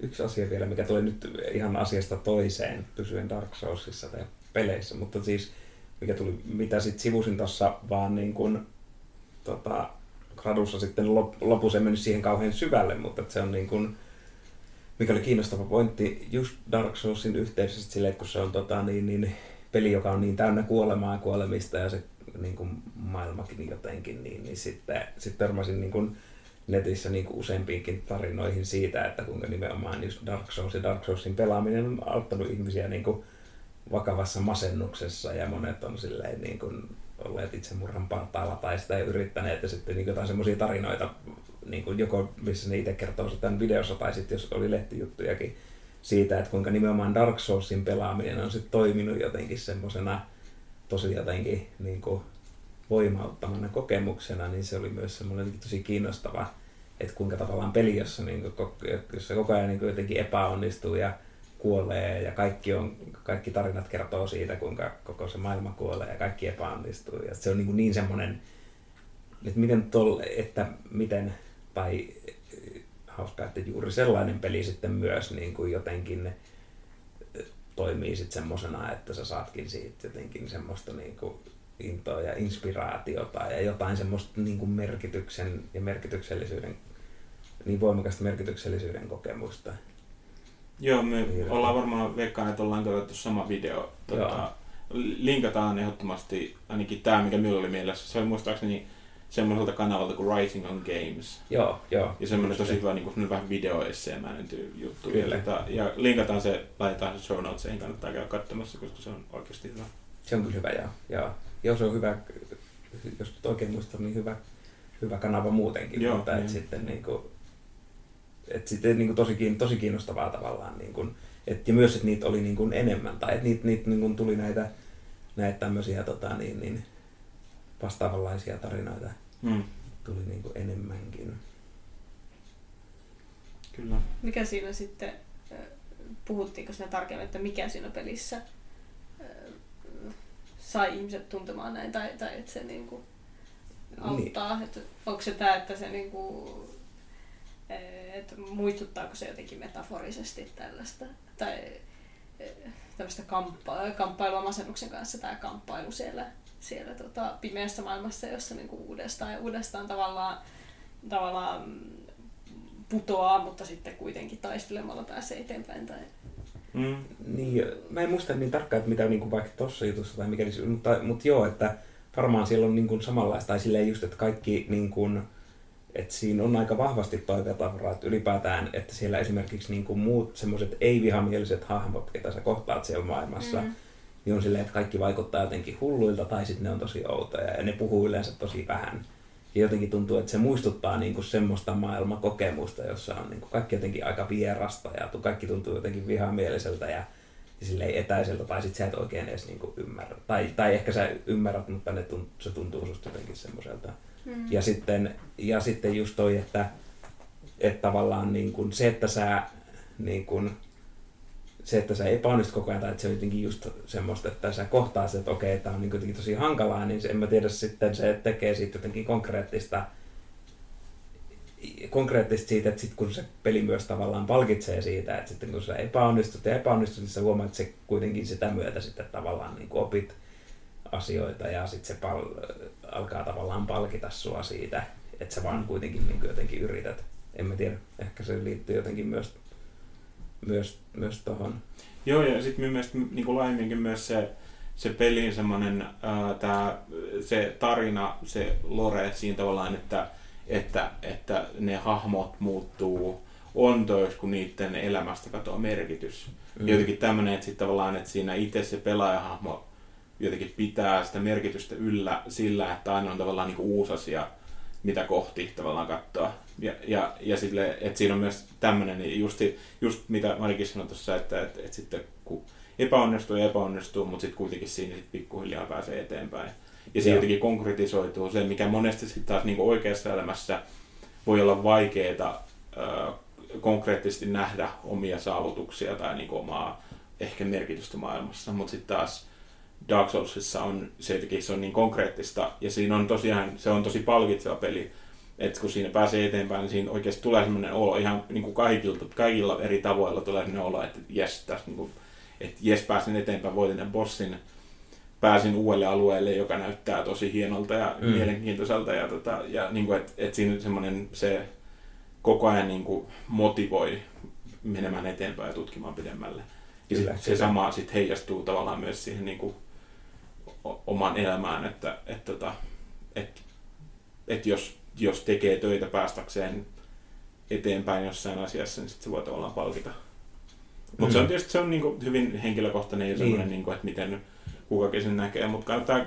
Yksi asia vielä, mikä tuli nyt ihan asiasta toiseen, pysyen Dark Soulsissa tai peleissä, mutta siis mikä tuli, mitä sitten sivusin tuossa vaan niin kuin, tota, gradussa sitten lop- lopussa en mennyt siihen kauhean syvälle, mutta se on niin kuin, mikä oli kiinnostava pointti just Dark Soulsin yhteydessä silleen, että kun se on tota, niin, niin, peli, joka on niin täynnä kuolemaa ja kuolemista ja se niin kuin, maailmakin jotenkin, niin, niin sitten sit törmäsin niin kuin, netissä niin kuin useampiinkin tarinoihin siitä, että kuinka nimenomaan just Dark Souls ja Dark Soulsin pelaaminen on auttanut ihmisiä niin kuin vakavassa masennuksessa ja monet on silleen niin kuin olleet itsemurhan partaalla tai sitä yrittäneet ja sitten niin jotain semmoisia tarinoita, niin kuin joko missä ne itse kertoo sitä videossa tai sitten jos oli lehtijuttujakin siitä, että kuinka nimenomaan Dark Soulsin pelaaminen on sitten toiminut jotenkin semmoisena tosi jotenkin niin kuin voimauttamana kokemuksena, niin se oli myös semmoinen tosi kiinnostava, että kuinka tavallaan peli, jossa, niin kuin, jossa koko ajan niin kuin jotenkin epäonnistuu ja kuolee ja kaikki, on, kaikki tarinat kertoo siitä, kuinka koko se maailma kuolee ja kaikki epäonnistuu. Ja se on niin, niin semmoinen, että miten, tol, että miten tai eh, hauskaa, että juuri sellainen peli sitten myös niin kuin jotenkin toimii sitten semmoisena, että sä saatkin siitä jotenkin semmoista niin kuin intoa ja inspiraatiota ja jotain semmoista niin kuin merkityksen ja merkityksellisyyden, niin voimakasta merkityksellisyyden kokemusta. Joo, me Niin, ollaan varmaan veikkaan, että ollaan katsottu sama video. Tota, linkataan ehdottomasti ainakin tämä, mikä minulla oli mielessä. Se oli muistaakseni semmoiselta kanavalta kuin Writing on Games. Joo, joo. Ja semmoinen tosi hyvä niin kuin, vähän videoesseemäinen juttu. Kyllä. Ja, tota, ja linkataan se, laitetaan se show notesiin, kannattaa käydä katsomassa, koska se on oikeasti hyvä. Se on kyllä hyvä, joo. joo. Joo, se on hyvä, jos nyt oikein muistan, niin hyvä, hyvä kanava muutenkin. Joo, mutta et niin. sitten niin kuin, et sitten niin kuin tosi, tosi kiinnostavaa tavallaan. Niin kuin, et, ja myös, että niitä oli niin kuin enemmän, tai että niitä, niitä niin kuin tuli näitä, näitä tämmöisiä tota, niin, niin, vastaavanlaisia tarinoita Mm. tuli niin kuin enemmänkin. Kyllä. Mikä siinä sitten, puhuttiinko siinä tarkemmin, että mikä siinä pelissä sai ihmiset tuntemaan näin, tai, tai että se niinku auttaa, niin. että onko se tämä, että se niinku, että muistuttaako se jotenkin metaforisesti tällaista, tai kamppa- kamppailua masennuksen kanssa, tämä kamppailu siellä, siellä tota, pimeässä maailmassa, jossa niinku uudestaan ja uudestaan tavallaan, tavallaan putoaa, mutta sitten kuitenkin taistelemalla pääsee eteenpäin. Tai... Mm. Niin, mä en muista niin tarkkaan, että mitä niin kuin vaikka tuossa jutussa tai mikä, mutta, mutta joo, että varmaan siellä on niin kuin samanlaista, tai silleen just, että kaikki niin kuin, että siinä on aika vahvasti toiveetavaraa, että ylipäätään, että siellä esimerkiksi niin kuin muut semmoiset ei-vihamieliset hahmot, ketä sä kohtaat siellä maailmassa, mm. Niin on silleen, että kaikki vaikuttaa jotenkin hulluilta tai sitten ne on tosi outoja ja ne puhuu yleensä tosi vähän. Ja jotenkin tuntuu, että se muistuttaa niin kuin semmoista maailmakokemusta, jossa on niin kuin kaikki jotenkin aika vierasta ja kaikki tuntuu jotenkin vihamieliseltä ja, ja silleen etäiseltä, tai sitten sä et oikein edes niin kuin ymmärrä. Tai, tai ehkä sä ymmärrät, mutta ne tunt, se tuntuu susta jotenkin semmoiselta. Mm. Ja, sitten, ja sitten just toi, että, että tavallaan niin kuin se, että sä niin kuin, se, että sä epäonnistut koko ajan, tai että se on jotenkin just semmoista, että sä kohtaa se, että okei, tämä on niin jotenkin tosi hankalaa, niin se, en mä tiedä sitten, se tekee siitä jotenkin konkreettista, konkreettista siitä, että sitten kun se peli myös tavallaan palkitsee siitä, että sitten kun sä epäonnistut ja epäonnistut, niin sä huomaat, että se kuitenkin sitä myötä sitten tavallaan niin opit asioita ja sitten se pal- alkaa tavallaan palkita sua siitä, että sä vaan kuitenkin niin jotenkin yrität. En mä tiedä, ehkä se liittyy jotenkin myös myös, myös tuohon. Joo, ja sitten mielestäni niin kuin laajemminkin myös se, se pelin semmoinen, tää, se tarina, se lore siinä tavallaan, että, että, että ne hahmot muuttuu ontoiksi, kun niiden elämästä katoaa merkitys. Mm. Jotenkin tämmöinen, että sitten tavallaan, että siinä itse se pelaajahahmo jotenkin pitää sitä merkitystä yllä sillä, että aina on tavallaan niin kuin uusi asia, mitä kohti tavallaan katsoa. Ja, ja, ja sille, että siinä on myös tämmöinen, niin just, just mitä Marikin sanoi tuossa, että, että, että sitten kun epäonnistuu ja epäonnistuu, mutta sitten kuitenkin siinä sit pikkuhiljaa pääsee eteenpäin. Ja se jotenkin konkretisoituu se, mikä monesti sitten taas niin oikeassa elämässä voi olla vaikeaa äh, konkreettisesti nähdä omia saavutuksia tai niin omaa ehkä merkitystä maailmassa, mutta sitten taas Dark Soulsissa on se se on niin konkreettista. Ja siinä on tosiaan, se on tosi palkitseva peli, että kun siinä pääsee eteenpäin, niin siinä oikeasti tulee sellainen olo ihan niin kuin kaikilta, kaikilla eri tavoilla tulee sellainen olo, että jes, tässä niin kuin, että jes, pääsin eteenpäin, voitin tämän bossin, pääsin uudelle alueelle, joka näyttää tosi hienolta ja mm. mielenkiintoiselta ja, tota, ja niin kuin, että, että siinä semmoinen se koko ajan niin kuin motivoi menemään eteenpäin ja tutkimaan pidemmälle. Ja Kyllä, se, se sama sitten heijastuu tavallaan myös siihen niin kuin omaan elämään, että, että, että, tota, että, että jos jos tekee töitä päästäkseen eteenpäin jossain asiassa, niin sit se voi tavallaan palkita. Mutta mm. se on tietysti se on niinku hyvin henkilökohtainen ja semmoinen, niin. niinku, että miten kukakin sen näkee, mutta kannattaa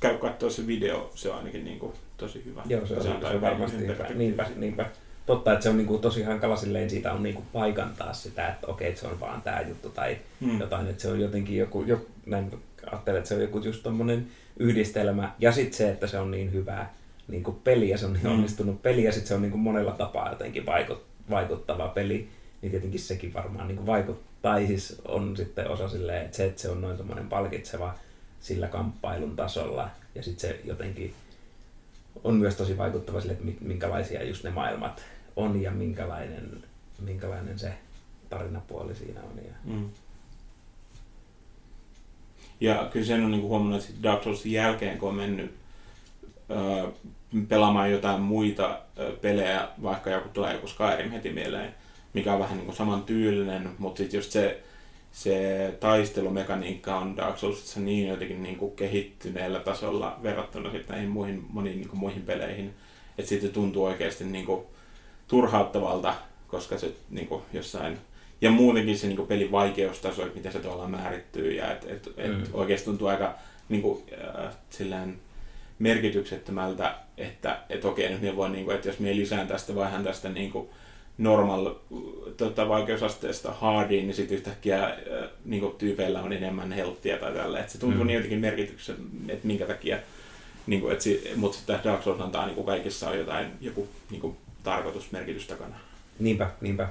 käy katsoa se video, se on ainakin niinku tosi hyvä. Joo, se on, se on, se on varmasti hyvä. Niinpä, niinpä. Totta, että se on niinku tosi hankala silleen, siitä on niinku paikantaa sitä, että okei, että se on vaan tämä juttu tai hmm. jotain, että se on jotenkin joku, joku näin ajattelen, että se on joku just tommonen yhdistelmä ja sitten se, että se on niin hyvää, niin kuin peli ja se on niin mm. onnistunut peli ja sitten se on niin kuin monella tapaa jotenkin vaikut, vaikuttava peli, niin tietenkin sekin varmaan niin kuin vaikuttaa. siis on sitten osa silleen, että se, että se on noin semmoinen palkitseva sillä kamppailun tasolla ja sitten se jotenkin on myös tosi vaikuttava sille, että minkälaisia just ne maailmat on ja minkälainen, minkälainen se tarinapuoli siinä on. Ja... Mm. Ja kyllä sen on niin kuin huomannut, että Dark Soulsin jälkeen, kun on mennyt pelaamaan jotain muita pelejä, vaikka joku tulee joku Skyrim heti mieleen, mikä on vähän niin kuin saman tyylinen, mutta sitten just se, se taistelumekaniikka on Dark Soulsissa niin jotenkin niin kuin kehittyneellä tasolla verrattuna sitten näihin muihin, moniin niin kuin muihin peleihin, että sitten tuntuu oikeasti niin kuin turhauttavalta, koska se niin kuin jossain ja muutenkin se niin kuin pelin vaikeustaso, että miten se tuolla määrittyy ja että et, et mm. oikeasti tuntuu aika niin kuin, äh, silleen, merkityksettömältä, että et okei, nyt voi, niin kuin, että jos me lisään tästä vähän tästä niin kuin normal tota, vaikeusasteesta hardiin, niin sitten yhtäkkiä äh, niin kuin, tyypeillä on enemmän helttiä tai tällä. Että se tuntuu mm. niin jotenkin merkityksen, että minkä takia, niin kuin, että si, mutta sitten Dark Souls antaa niin kuin kaikissa on jotain, joku niin kuin, tarkoitusmerkitys takana. Niinpä, niinpä.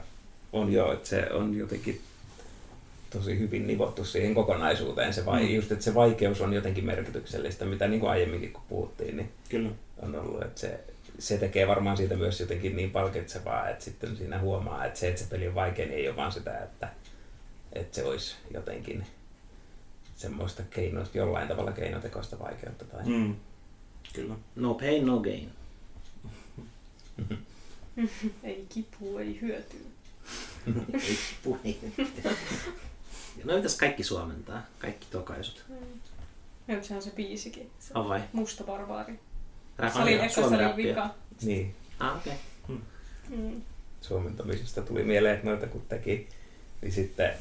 On jo, että se on jotenkin tosi hyvin nivottu siihen kokonaisuuteen. Se vai, mm. just, että se vaikeus on jotenkin merkityksellistä, mitä niin kuin aiemminkin kun puhuttiin, niin Kyllä. on ollut, että se, se tekee varmaan siitä myös jotenkin niin palkitsevaa, että sitten siinä huomaa, että se, että se peli on vaikea, niin ei ole vaan sitä, että, että se olisi jotenkin semmoista keinoista, jollain tavalla keinotekoista vaikeutta. Tai... Mm. Kyllä. No pain, no gain. (laughs) ei kipua, ei hyötyä. (laughs) Ei puhi. (laughs) No mitäs kaikki suomentaa? Kaikki tokaisut. Joo, sehän on se biisikin. Se On vai? musta barbaari. Rap- Se oli eka, se oli vika. Niin, Ah, okei. Mm. suomentamisesta tuli mieleen, että noita kun teki, niin sitten,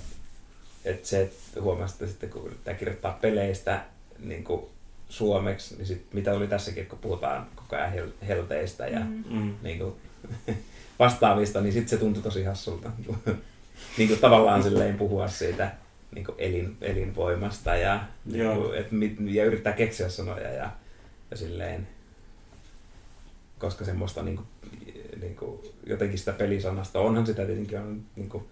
että se, että huomasi, että sitten kun tämä kirjoittaa peleistä niin kuin suomeksi, niin sit, mitä oli tässäkin, kun puhutaan koko ajan hel- helteistä ja Mm. Mm. niin kuin, (laughs) vastaavista, niin sitten se tuntui tosi hassulta. (laughs) niin kuin tavallaan silleen puhua siitä niin kuin elin, elinvoimasta ja, niin kuin, et, mit- ja yrittää keksiä sanoja ja, ja silleen, koska semmoista niin kuin, niin kuin, jotenkin sitä pelisanasta, onhan sitä tietenkin on niin kuin,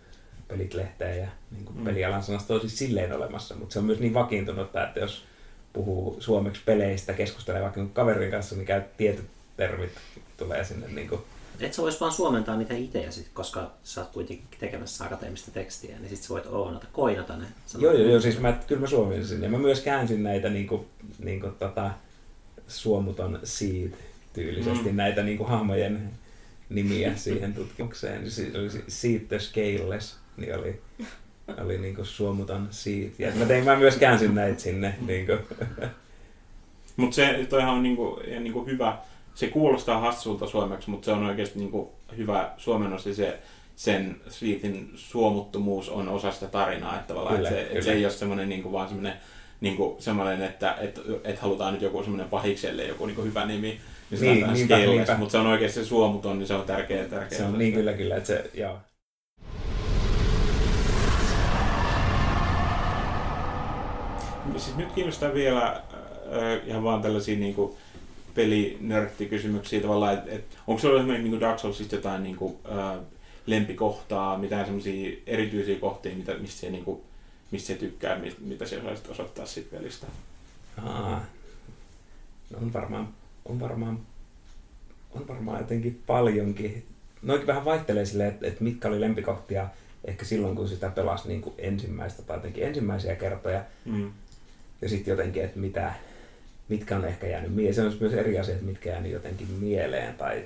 pelit lehteä ja niin kuin, Mm. pelialan sanasta on siis silleen olemassa, mutta se on myös niin vakiintunut, että jos puhuu suomeksi peleistä, keskustelee vaikka jonkun kaverin kanssa, niin käy tietyt termit tulee sinne niin kuin, Et sä vois vaan suomentaa niitä itse, sit, koska sä oot kuitenkin tekemässä akateemista tekstiä, niin sit sä voit oonata, koinata ne. sanat. Joo, joo, joo, siis mä, kyllä mä suomensin. Ja mä myös käänsin näitä niinku, niinku tota, suomuton seed tyylisesti Mm. näitä niinku hahmojen nimiä siihen tutkimukseen. Se oli se Seed the Scaleless, niin oli, oli niinku suomuton seed. Ja mä tein, mä myös käänsin näitä sinne. Niinku. Mutta se toihan on niinku, niinku hyvä, se kuulostaa hassulta suomeksi, mutta se on oikeasti niinku hyvä suomennos ja se, sen Sleethin suomuttomuus on osa sitä tarinaa, että tavallaan Kyllä, että se, että se ei ole semmoinen niinku vaan semmoinen niinku semmoinen, että et, et halutaan nyt joku semmoinen pahikselle joku niinku hyvä nimi, niin se Niin, niin, niinpä, mutta se on oikeasti se suomuton, niin se on tärkeä, tärkeä Se on osa niin kyllä kyllä, että se, joo. Siis nyt kiinnostaa vielä äh, ihan vaan tällaisia niin kuin pelinörttikysymyksiä tavallaan, että et, onko sulla esimerkiksi niin Dark Soulsista jotain niin kuin, äh, lempikohtaa, mitään semmoisia erityisiä kohtia, mitä, mistä se, niin kuin, mistä se tykkää, mit- mitä se osaisit osoittaa siitä pelistä? Aa, no on varmaan, on varmaan, on varmaan jotenkin paljonkin. Noikin vähän vaihtelee silleen, että, että mitkä oli lempikohtia ehkä silloin, kun sitä pelasi niin kuin ensimmäistä tai jotenkin ensimmäisiä kertoja. Mm. Ja sitten jotenkin, että mitä, mitkä on ehkä jäänyt mieleen. Se on myös eri asia, että mitkä jäänyt jotenkin mieleen tai,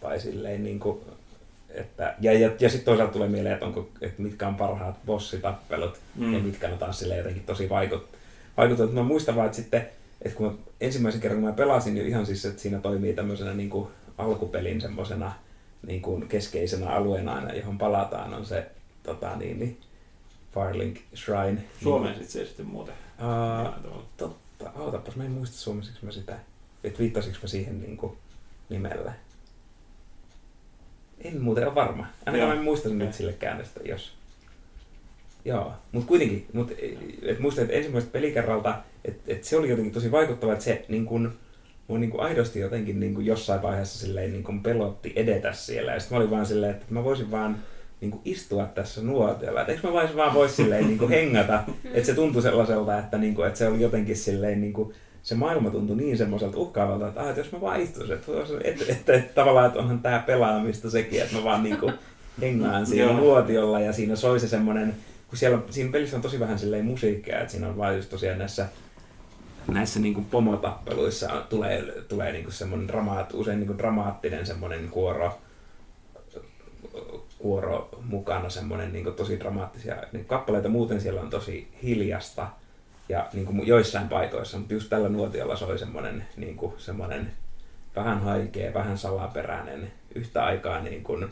tai silleen niin kuin, että, ja, ja, ja sitten toisaalta tulee mieleen, että, onko, että mitkä on parhaat bossitappelut Mm. ja mitkä on taas silleen jotenkin tosi vaikut, vaikuttavat. Mä muistan vaan, että sitten, että kun mä ensimmäisen kerran kun mä pelasin, niin ihan siis, että siinä toimii tämmöisenä niin kuin alkupelin semmoisena niin kuin keskeisenä alueena aina, johon palataan, on se tota, niin, niin, Firelink Shrine. Suomeen sitten se sitten muuten. Totta, ootapas, mä en muista suomeksi mä sitä, että viittasinko mä siihen niin kuin nimellä. En muuten ole varma. Ainakaan Joo. mä en muista nyt sille käännöstä, jos... Joo, mutta kuitenkin, mut, et muistan, että ensimmäisestä pelikerralta, että et se oli jotenkin tosi vaikuttava, että se niin kun, mua niin kun aidosti jotenkin niin kun jossain vaiheessa silleen niin kun pelotti edetä siellä. Ja sitten mä olin vaan silleen, että mä voisin vaan niin kuin istua tässä nuotiolla. Että eikö mä vois vaan vois silleen niin kuin hengata, että se tuntui sellaiselta, että, niin kuin, että se oli jotenkin silleen niin kuin, se maailma tuntui niin semmoiselta uhkaavalta, että, ah, että jos mä vaan istuisin, että, että, että, että, tavallaan, että onhan tää pelaamista sekin, että mä vaan niin kuin hengaan siinä Joo. nuotiolla ja siinä soi se semmoinen, kun siellä, siinä pelissä on tosi vähän silleen musiikkia, että siinä on vaan just tosiaan näissä näissä niin kuin pomotappeluissa on- tulee, tulee niin kuin semmoinen dramaat, usein niin kuin dramaattinen semmoinen kuoro, kuoro mukana, semmoinen niin kuin tosi dramaattisia niin kappaleita. Muuten siellä on tosi hiljasta ja niin kuin joissain paikoissa, mutta just tällä nuotiolla soi semmoinen, niin kuin, semmoinen vähän haikea, vähän salaperäinen, yhtä aikaa niin kuin,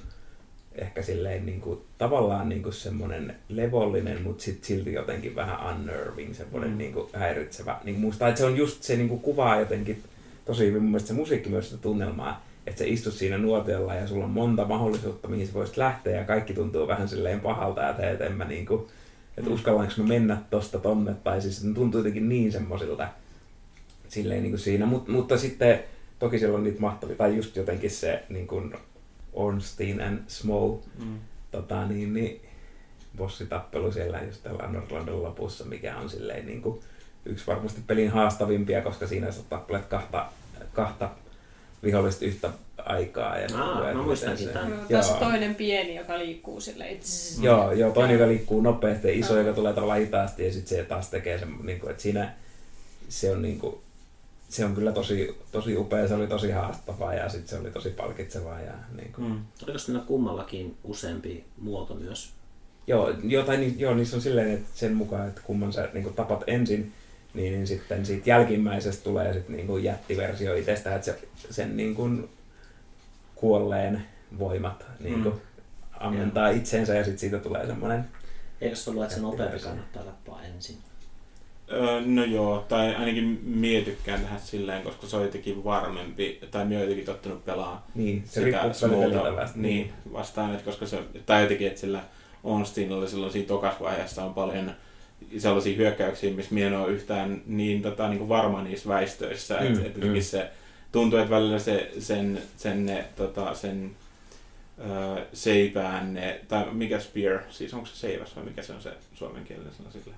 ehkä silleen niin kuin, tavallaan niin kuin semmoinen levollinen, mutta sit silti jotenkin vähän unnerving, semmoinen Mm. niin kuin häiritsevä. Niin kuin musta, että se on just se niin kuin kuvaa jotenkin tosi hyvin mun mielestä se musiikki myös sitä tunnelmaa, että sä istut siinä nuotiolla ja sulla on monta mahdollisuutta, mihin sä voisit lähteä ja kaikki tuntuu vähän silleen pahalta ja teet, en mä niin kuin, että Mm. uskallanko mä mennä tosta tonne, tai siis ne tuntuu jotenkin niin semmoisilta silleen niin kuin siinä, Mut, mutta sitten toki siellä on niitä mahtavia, tai just jotenkin se niin kuin Ornstein and Small Mm. tota, niin, niin, bossitappelu siellä just tällä Northlandin lopussa, mikä on silleen niin kuin, yksi varmasti pelin haastavimpia, koska siinä sä tappelet kahta, kahta viholliset yhtä aikaa. Ja Aa, mä tämän. Joo, tässä Joo. toinen pieni, joka liikkuu sille itse. Joo, joo, toinen, joka liikkuu nopeasti ja iso, Joo. joka tulee tavallaan hitaasti ja sitten se taas tekee sen, niin kuin, että siinä se on niin kuin, se on kyllä tosi, tosi upea, se oli tosi haastavaa ja sitten se oli tosi palkitsevaa. Ja, niin kuin. Mm. Oliko siinä kummallakin useampi muoto myös? Joo, joo, tai niin, joo, niissä on silleen, että sen mukaan, että kumman sä niin kuin tapat ensin, niin, niin sitten siitä jälkimmäisestä tulee sitten niin kuin jättiversio itsestä, että se, sen niin kuin kuolleen voimat niin kuin ammentaa itseensä ja sitten siitä tulee semmoinen Eikö se ollut, että se nopeampi kannattaa tappaa ensin? Öö, no joo, tai ainakin mie tykkään tehdä silleen, koska se on jotenkin varmempi, tai oon jotenkin tottunut pelaamaan Niin, se sitä Smolta pelitavasta. niin, vastaan, että koska se, tai jotenkin, että sillä Onsteinilla silloin siinä tokasvaiheessa on paljon sellaisia hyökkäyksiä, missä mie en ole yhtään niin, tota, niin kuin varma niissä väistöissä, mm, että et jotenkin mm. se tuntuu, että välillä se, sen, sen, ne, tota, sen öö, seipään ne, tai mikä spear, siis onko se seiväs vai mikä se on se suomenkielinen sana sille?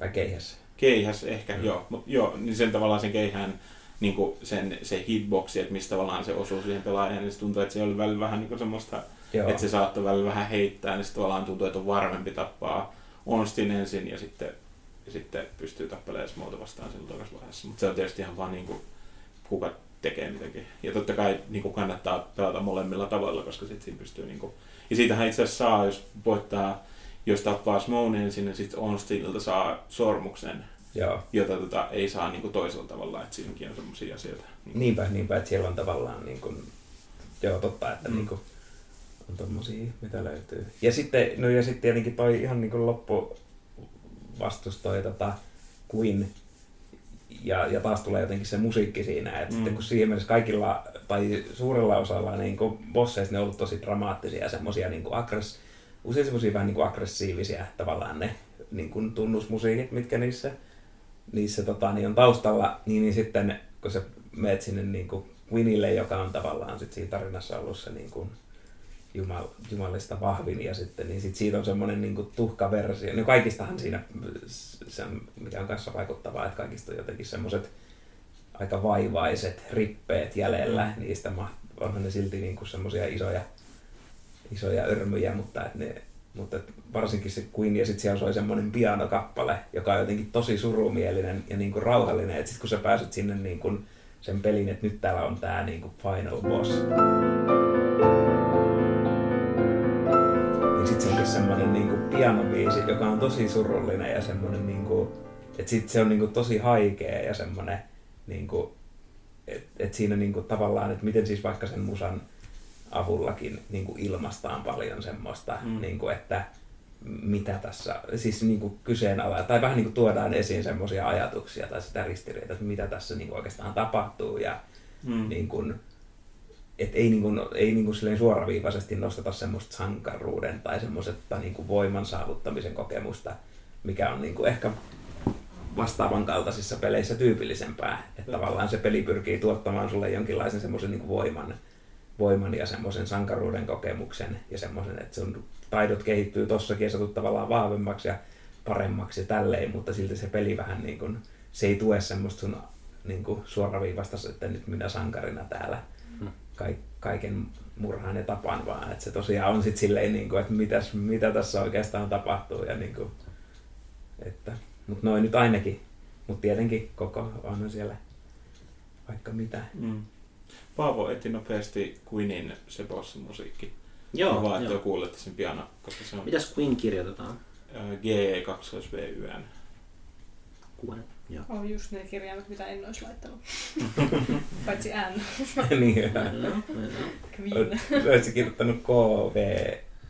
Vai keihäs. Keihäs ehkä, Mm. joo. Mut joo, niin sen tavallaan sen keihään niin sen, se hitboxi, että mistä tavallaan se osuu siihen pelaajaan, niin se tuntuu, että se oli välillä vähän niin semmoista, Joo. että se saattoi välillä vähän heittää, niin se tavallaan tuntuu, että on varmempi tappaa Onstin ensin ja sitten, ja sitten pystyy tappelemaan Smolta vastaan silloin toisessa vaiheessa. Mutta se on tietysti ihan vaan niin kuin, kuka tekee mitäkin. Ja totta kai niin kuin kannattaa pelata molemmilla tavoilla, koska sitten siinä pystyy... Niin kuin... Ja siitähän itse asiassa saa, jos voittaa, jos tappaa Smoon ensin, niin sitten Onstinilta saa sormuksen, Joo. jota tota, ei saa niin kuin toisella tavalla. Että siinäkin on semmoisia asioita. Niin Niinpä, niinpä, että siellä on tavallaan niin kuin, joo totta, että mm. niin kuin, on tommosia, mitä löytyy. Ja sitten, no ja sitten tietenkin toi ihan niin kuin loppu vastus toi tota Queen, ja, ja taas tulee jotenkin se musiikki siinä, että mm. Sitten kun siihen mielessä kaikilla, tai suurella osalla niin kuin bosseista ne on ollut tosi dramaattisia ja semmosia niin aggress, usein semmosia vähän niin kuin aggressiivisia tavallaan ne niin kuin tunnusmusiikit, mitkä niissä, niissä tota, niin on taustalla, niin, niin sitten kun sä meet sinne niin kuin Winille, joka on tavallaan sit siinä tarinassa ollut se niin kuin jumal, jumalista vahvin ja sitten niin sit siitä on semmoinen niin kuin tuhka versio. No kaikistahan siinä se, on- mikä on kanssa vaikuttavaa, että kaikista on jotenkin semmoiset aika vaivaiset rippeet jäljellä. Niistä ma- onhan ne silti niin kuin semmoisia isoja, isoja örmyjä, mutta, et ne, mutta et varsinkin se Queen ja sitten siellä soi semmoinen pianokappale, joka on jotenkin tosi surumielinen ja niin kuin rauhallinen. Että sitten kun sä pääset sinne niin kuin sen pelin, että nyt täällä on tämä niin kuin final boss, niin sitten se onkin semmoinen niinku pianobiisi, joka on tosi surullinen ja semmoinen niinku, että sit se on niinku tosi haikea ja semmoinen niinku, että et siinä niinku tavallaan, että miten siis vaikka sen musan avullakin niinku ilmastaan paljon semmoista, mm. Niinku, että mitä tässä, siis niinku kyseenala, tai vähän niinku tuodaan esiin semmoisia ajatuksia tai sitä ristiriitaa, että mitä tässä niinku oikeastaan tapahtuu ja Mm. niin kuin, et ei, niin kuin, ei niin kuin silleen suoraviivaisesti nosteta semmoista sankaruuden tai semmoisesta niin kuin voiman saavuttamisen kokemusta, mikä on niin kuin ehkä vastaavan kaltaisissa peleissä tyypillisempää. Että tavallaan se peli pyrkii tuottamaan sulle jonkinlaisen semmoisen niin kuin voiman, voiman ja semmoisen sankaruuden kokemuksen ja semmoisen, että sun taidot kehittyy tossakin ja tavallaan vahvemmaksi ja paremmaksi ja tälleen, mutta silti se peli vähän niin kuin, se ei tue semmoista sun niin kuin suoraviivasta, että nyt minä sankarina täällä kaiken murhaan ja tapan, vaan että se tosiaan on sitten silleen, niin kuin, että mitäs, mitä tässä oikeastaan tapahtuu. Ja niin kuin, että, mutta noin nyt ainakin. Mutta tietenkin koko on siellä vaikka mitä. Mm. Paavo etti nopeasti Queenin se boss-musiikki. Joo, Mä vaan, että joo. kuulette sen piano, koska se on Mitäs Queen kirjoitetaan? ää, G2VYN. Kuulen. Joo. On just ne kirjaimet, mitä en olisi laittanut. (laughs) Paitsi N. (laughs) niin. Queen. Oletko kirjoittanut K, V,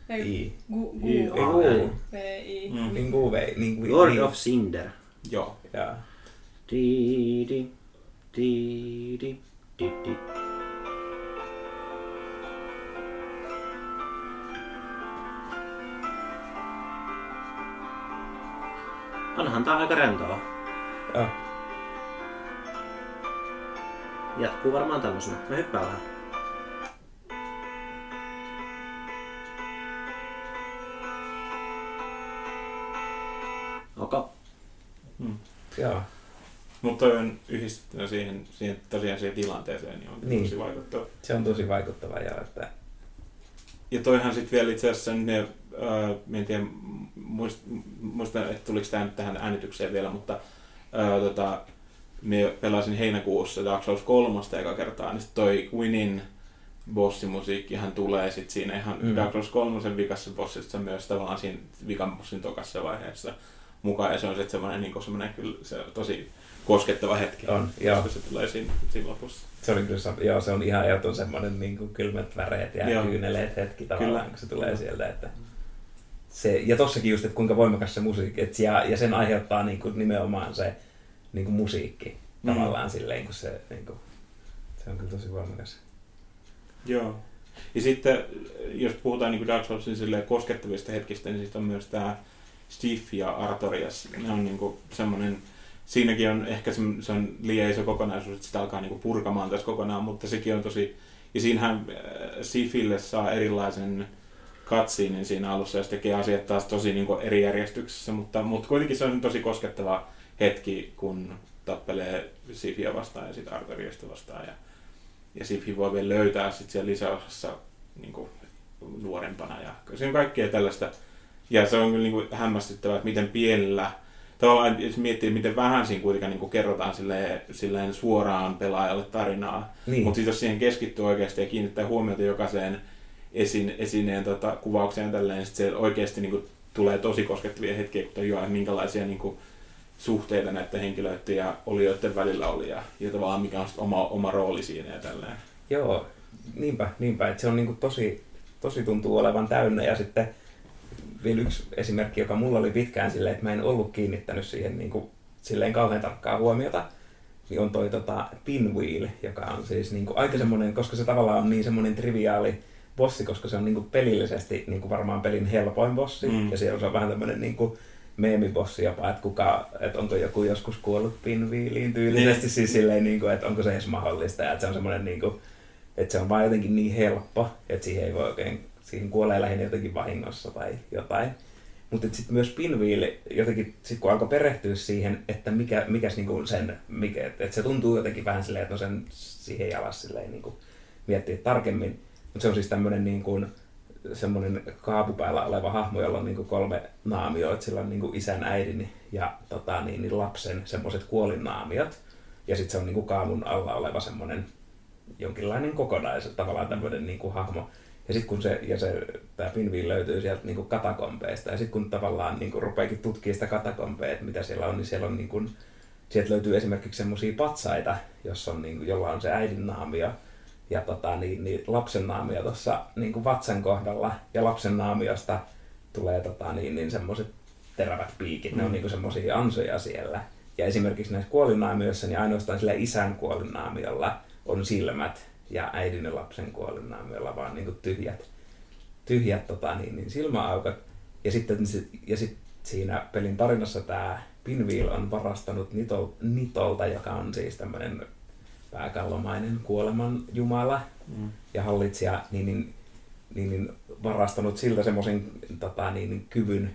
Ei, I? Gu, gu. V, I. Mm. Niin kuin V, niin kuin Lord of Cinder. Joo. Jaa. Di, di, di, di, di, di. Onhan tää aika rentoa. Joo. Jatkuu varmaan tämmöisenä. Mä hyppään vähän. Okay. Joo. Mutta toi on yhdistettynä siihen, siihen tosiaan siihen tilanteeseen, niin on Niin. tosi vaikuttava. Se on tosi vaikuttava ja että Ja toihan sitten vielä itse asiassa, ne, äh, en tiedä, muist, muistan, että tuliko tämä nyt tähän äänitykseen vielä, mutta äh, tota, me pelasin heinäkuussa Dark Souls 3 eka kertaa, niin sit toi Winin bossimusiikkihan tulee sitten siinä ihan Mm. mm. Dark Souls 3 vikassa bossissa myös tavallaan siinä vikan bossin tokassa vaiheessa mukaan, ja se on sitten semmoinen, niin semmoinen kyllä se on tosi koskettava hetki, on. Joo, koska se tulee siinä, siinä lopussa. se oli kyllä, joo, se on ihan ehdoton semmoinen niin kuin kylmät väreet ja Joo. kyyneleet hetki tavallaan, Kyllä. kun se tulee sieltä. Että se, ja tossakin just, että kuinka voimakas se musiikki, et, ja, ja sen aiheuttaa niin kuin, nimenomaan se niin kuin musiikki Mm. tavallaan silleen, kun se, niin kuin, se on kyllä tosi voimakas. Joo. Ja sitten, jos puhutaan niin Dark Soulsin silleen koskettavista hetkistä, niin sitten on myös tämä Steve ja Artorias. Ne on niin semmoinen, siinäkin on ehkä se, se on liian iso kokonaisuus, että sitä alkaa niin purkamaan tässä kokonaan, mutta sekin on tosi, ja siinähän äh, Sifille saa erilaisen katsiinin siinä alussa, ja se tekee asiat taas tosi niin eri järjestyksessä, mutta, mutta kuitenkin se on tosi koskettava hetki, kun tappelee Sifiä vastaan ja sitten Artoriasta vastaan. Ja, ja Sifi voi vielä löytää sitten siellä lisäosassa niin kuin, nuorempana. Ja se on kaikkea tällaista. Ja se on kyllä niin kuin, hämmästyttävää, että miten pienellä, tavallaan jos miettii, miten vähän siinä kuitenkaan niin kuin, kerrotaan silleen, silleen suoraan pelaajalle tarinaa. Niin, Mutta sitten jos siihen keskittyy oikeasti ja kiinnittää huomiota jokaiseen esin, esineen tota, kuvaukseen tälleen, niin sit se oikeasti niin kuin, tulee tosi koskettavia hetkiä, kun tajuaa, minkälaisia niin kuin, suhteita näiden henkilöiden ja olijoiden välillä oli ja, ja tavallaan mikä on oma, oma rooli siinä ja tälleen. Joo, niinpä, niinpä. Että se on niinku tosi, tosi tuntuu olevan täynnä. Ja sitten vielä yksi esimerkki, joka mulla oli pitkään silleen, että mä en ollut kiinnittänyt siihen niinku, silleen kauhean tarkkaa huomiota, niin on toi tota, Pinwheel, joka on siis niinku aika semmoinen, koska se tavallaan on niin semmoinen triviaali bossi, koska se on niinku pelillisesti niinku varmaan pelin helpoin bossi. Mm. Ja siellä on vähän tämmöinen niinku meemibossi jopa, että, kuka, että onko joku joskus kuollut pinviiliin tyylisesti, Niin. siis silleen, niin kuin, että onko se edes mahdollista, ja että se on semmoinen, niin kuin, että se on vaan jotenkin niin helppo, että siihen ei voi oikein, siihen kuolee lähinnä jotenkin vahingossa tai jotain. Mutta sitten myös Pinwheel, jotenkin, sit kun alkoi perehtyä siihen, että mikä, mikäs niinku sen, mikä, että se tuntuu jotenkin vähän silleen, että no sen siihen jalas silleen niinku miettiä tarkemmin. Mutta se on siis tämmöinen niin kuin, semmoinen kaapupäällä oleva hahmo, jolla on niin kuin kolme naamioita. Sillä on niin kuin isän, äidin ja tota, niin, niin lapsen semmoiset kuolinnaamiot. Ja sitten se on niin kuin kaamun alla oleva semmoinen jonkinlainen kokonais, tavallaan tämmöinen niin kuin hahmo. Ja sitten kun se, ja se, tämä Pinwheel löytyy sieltä niin kuin katakompeista, ja sitten kun tavallaan niin kuin rupeakin tutkimaan sitä katakompea, että mitä siellä on, niin siellä on niin kuin, sieltä löytyy esimerkiksi semmoisia patsaita, jossa on, niin kuin, jolla on se äidin naamio, ja tota, niin, niin lapsen naamio tuossa niin vatsan kohdalla, ja lapsen naamiosta tulee tota, niin, niin semmoiset terävät piikit, mm. ne on niin semmoisia ansoja siellä. Ja esimerkiksi näissä kuolinnaamioissa, niin ainoastaan sillä isän kuolinnaamiolla on silmät, ja äidin ja lapsen kuolinnaamiolla vaan niin kuin tyhjät, tyhjät tota, niin, niin silmäaukot. Ja sitten ja sit siinä pelin tarinassa tämä Pinwheel on varastanut Nitol, Nitolta, joka on siis tämmöinen pääkallomainen kuoleman jumala Mm. ja hallitsija, niin, niin, niin, niin varastanut siltä semmoisen tota, niin, niin, kyvyn,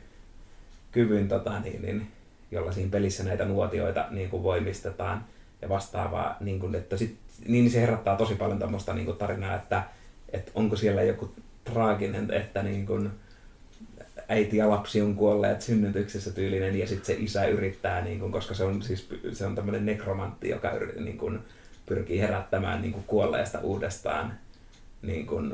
kyvyn tota, niin, niin, jolla siinä pelissä näitä nuotioita niin kuin voimistetaan ja vastaavaa, niin kuin, että sit, niin se herättää tosi paljon tämmöistä niin kuin tarinaa, että, että onko siellä joku traaginen, että niin kuin, äiti ja lapsi on kuolleet synnytyksessä tyylinen ja sitten se isä yrittää, niin kuin, koska se on siis se on tämmöinen nekromantti, joka niin kuin, pyrkii herättämään niin kuin kuolleesta uudestaan niin kuin,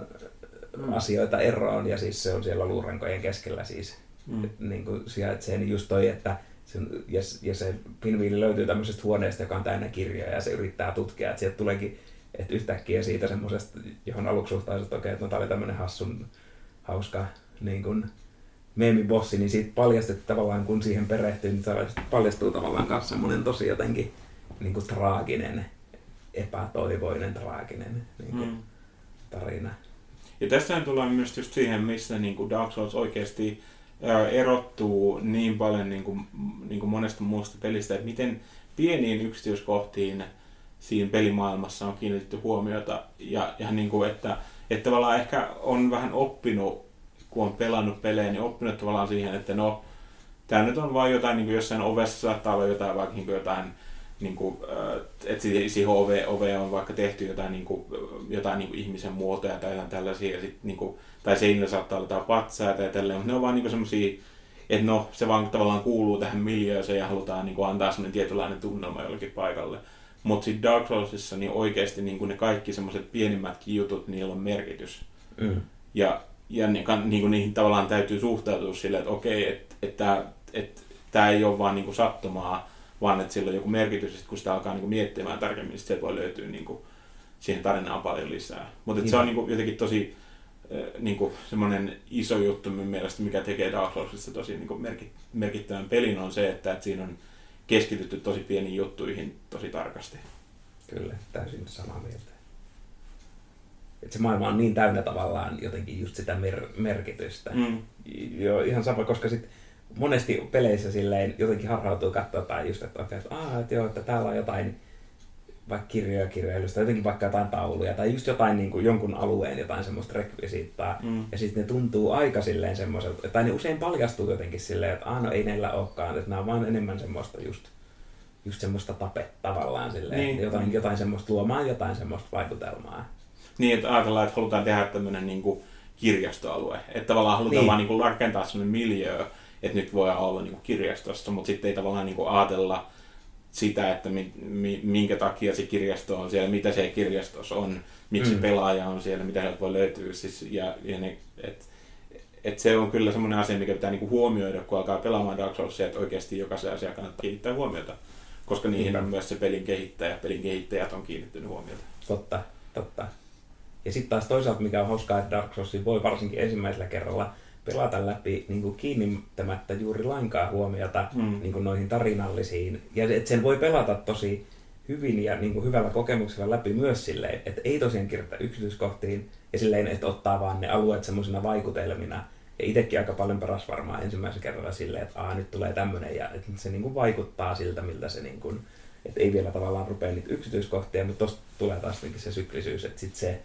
Mm. asioita eroon ja siis se on siellä luurankojen keskellä siis Mm. niin kuin sijaitsee, niin just toi, että se, ja, ja se pinviili löytyy tämmöisestä huoneesta, joka on täynnä kirjoja ja se yrittää tutkia, että sieltä tuleekin että yhtäkkiä siitä semmoisesta, johon aluksi suhtaisit, että okei, että no, tää oli tämmöinen hassun, hauska niin kuin, meemibossi, niin siitä paljastettu tavallaan, kun siihen perehtyy, niin paljastuu tavallaan myös semmoinen tosi jotenkin niin kuin traaginen, epätoivoinen, traaginen niin kuin, Mm. tarina. Ja tässähän tullaan myös just siihen, missä niin kuin Dark Souls oikeasti erottuu niin paljon niin kuin, niin kuin monesta muusta pelistä, että miten pieniin yksityiskohtiin siinä pelimaailmassa on kiinnitetty huomiota ja, ja niin kuin, että, että tavallaan ehkä on vähän oppinut, kun on pelannut pelejä, niin oppinut tavallaan siihen, että no, tämä nyt on vain jotain, niin kuin jossain ovessa saattaa olla jotain, vaikka niin kuin jotain niin kuin, äh, että siihen siihen OV, OV on vaikka tehty jotain, niin kuin, jotain niin kuin ihmisen muotoja tai jotain tällaisia, ja sit, niin kuin, tai seinillä saattaa olla jotain patsaita ja tälleen, mutta ne on vaan niin semmoisia, että no, se vaan tavallaan kuuluu tähän miljööseen ja halutaan niin kuin, antaa semmoinen tietynlainen tunnelma jollekin paikalle. Mutta sitten Dark Soulsissa niin oikeasti niin kuin ne kaikki semmoiset pienimmätkin jutut, niillä on merkitys. Mm. Ja, ja ne, kan- niin kuin niihin tavallaan täytyy suhtautua silleen, että okei, että et, tämä et, tää ei ole vaan niin kuin sattumaa, vaan että sillä on joku merkitys, että kun sitä alkaa niin kuin miettimään tarkemmin, niin sieltä voi löytyä niin kuin, siihen tarinaan paljon lisää. Mutta se on niin kuin, jotenkin tosi niin kuin, semmoinen iso juttu minun mielestä, mikä tekee Dark Soulsista tosi niin kuin merkit, merkittävän pelin, on se, että, että siinä on keskitytty tosi pieniin juttuihin tosi tarkasti. Kyllä, täysin samaa mieltä. Et se maailma on niin täynnä tavallaan jotenkin just sitä mer- merkitystä. Mm. Joo, ihan sama, koska sit monesti peleissä silleen jotenkin harhautuu katsoa tai just, että, okay, että, Aa, että, joo, että täällä on jotain vaikka kirjoja kirjailusta, jotenkin vaikka jotain tauluja tai just jotain niin kuin jonkun alueen jotain semmoista rekvisiittaa. Mm. Ja sitten ne tuntuu aika silleen semmoiselta, tai ne usein paljastuu jotenkin silleen, että aah, no ei näillä olekaan, että nämä on vaan enemmän semmoista just, just semmoista tapetta tavallaan silleen, Niin. jotain, jotain semmoista luomaan jotain semmoista vaikutelmaa. Niin, että ajatellaan, että halutaan tehdä tämmöinen niin kuin kirjastoalue. Että tavallaan halutaan Niin. vaan niin kuin rakentaa semmoinen miljö, että nyt voi olla niin kuin kirjastossa, mutta sitten ei tavallaan niin kuin ajatella sitä, että mi, mi, minkä takia se kirjasto on siellä, mitä se kirjastossa on, miksi mm. Mm. pelaaja on siellä, mitä sieltä voi löytyä. Siis, ja, ja ne, et, et se on kyllä semmoinen asia, mikä pitää niinku huomioida, kun alkaa pelaamaan Dark Soulsia, että oikeasti jokaisen asiaan kannattaa kiinnittää huomiota. Koska niihin Niinpä. on myös se pelin kehittäjä, pelin kehittäjät on kiinnittänyt huomiota. Totta, totta. Ja sitten taas toisaalta, mikä on hauskaa, että Dark Soulsin voi varsinkin ensimmäisellä kerralla pelata läpi niin kuin kiinnittämättä juuri lainkaan huomiota Mm. niin kuin noihin tarinallisiin. Ja et sen voi pelata tosi hyvin ja niin kuin hyvällä kokemuksella läpi myös silleen, että ei tosiaan kirjoita yksityiskohtiin ja silleen, että ottaa vaan ne alueet semmoisina vaikutelmina. Ja itsekin aika paljon paras varmaan ensimmäisen kerralla silleen, että Aa, nyt tulee tämmöinen ja että se niin kuin vaikuttaa siltä, miltä se niin kuin, että ei vielä tavallaan rupea niitä yksityiskohtia, mutta tosta tulee taas se syklisyys, että sit se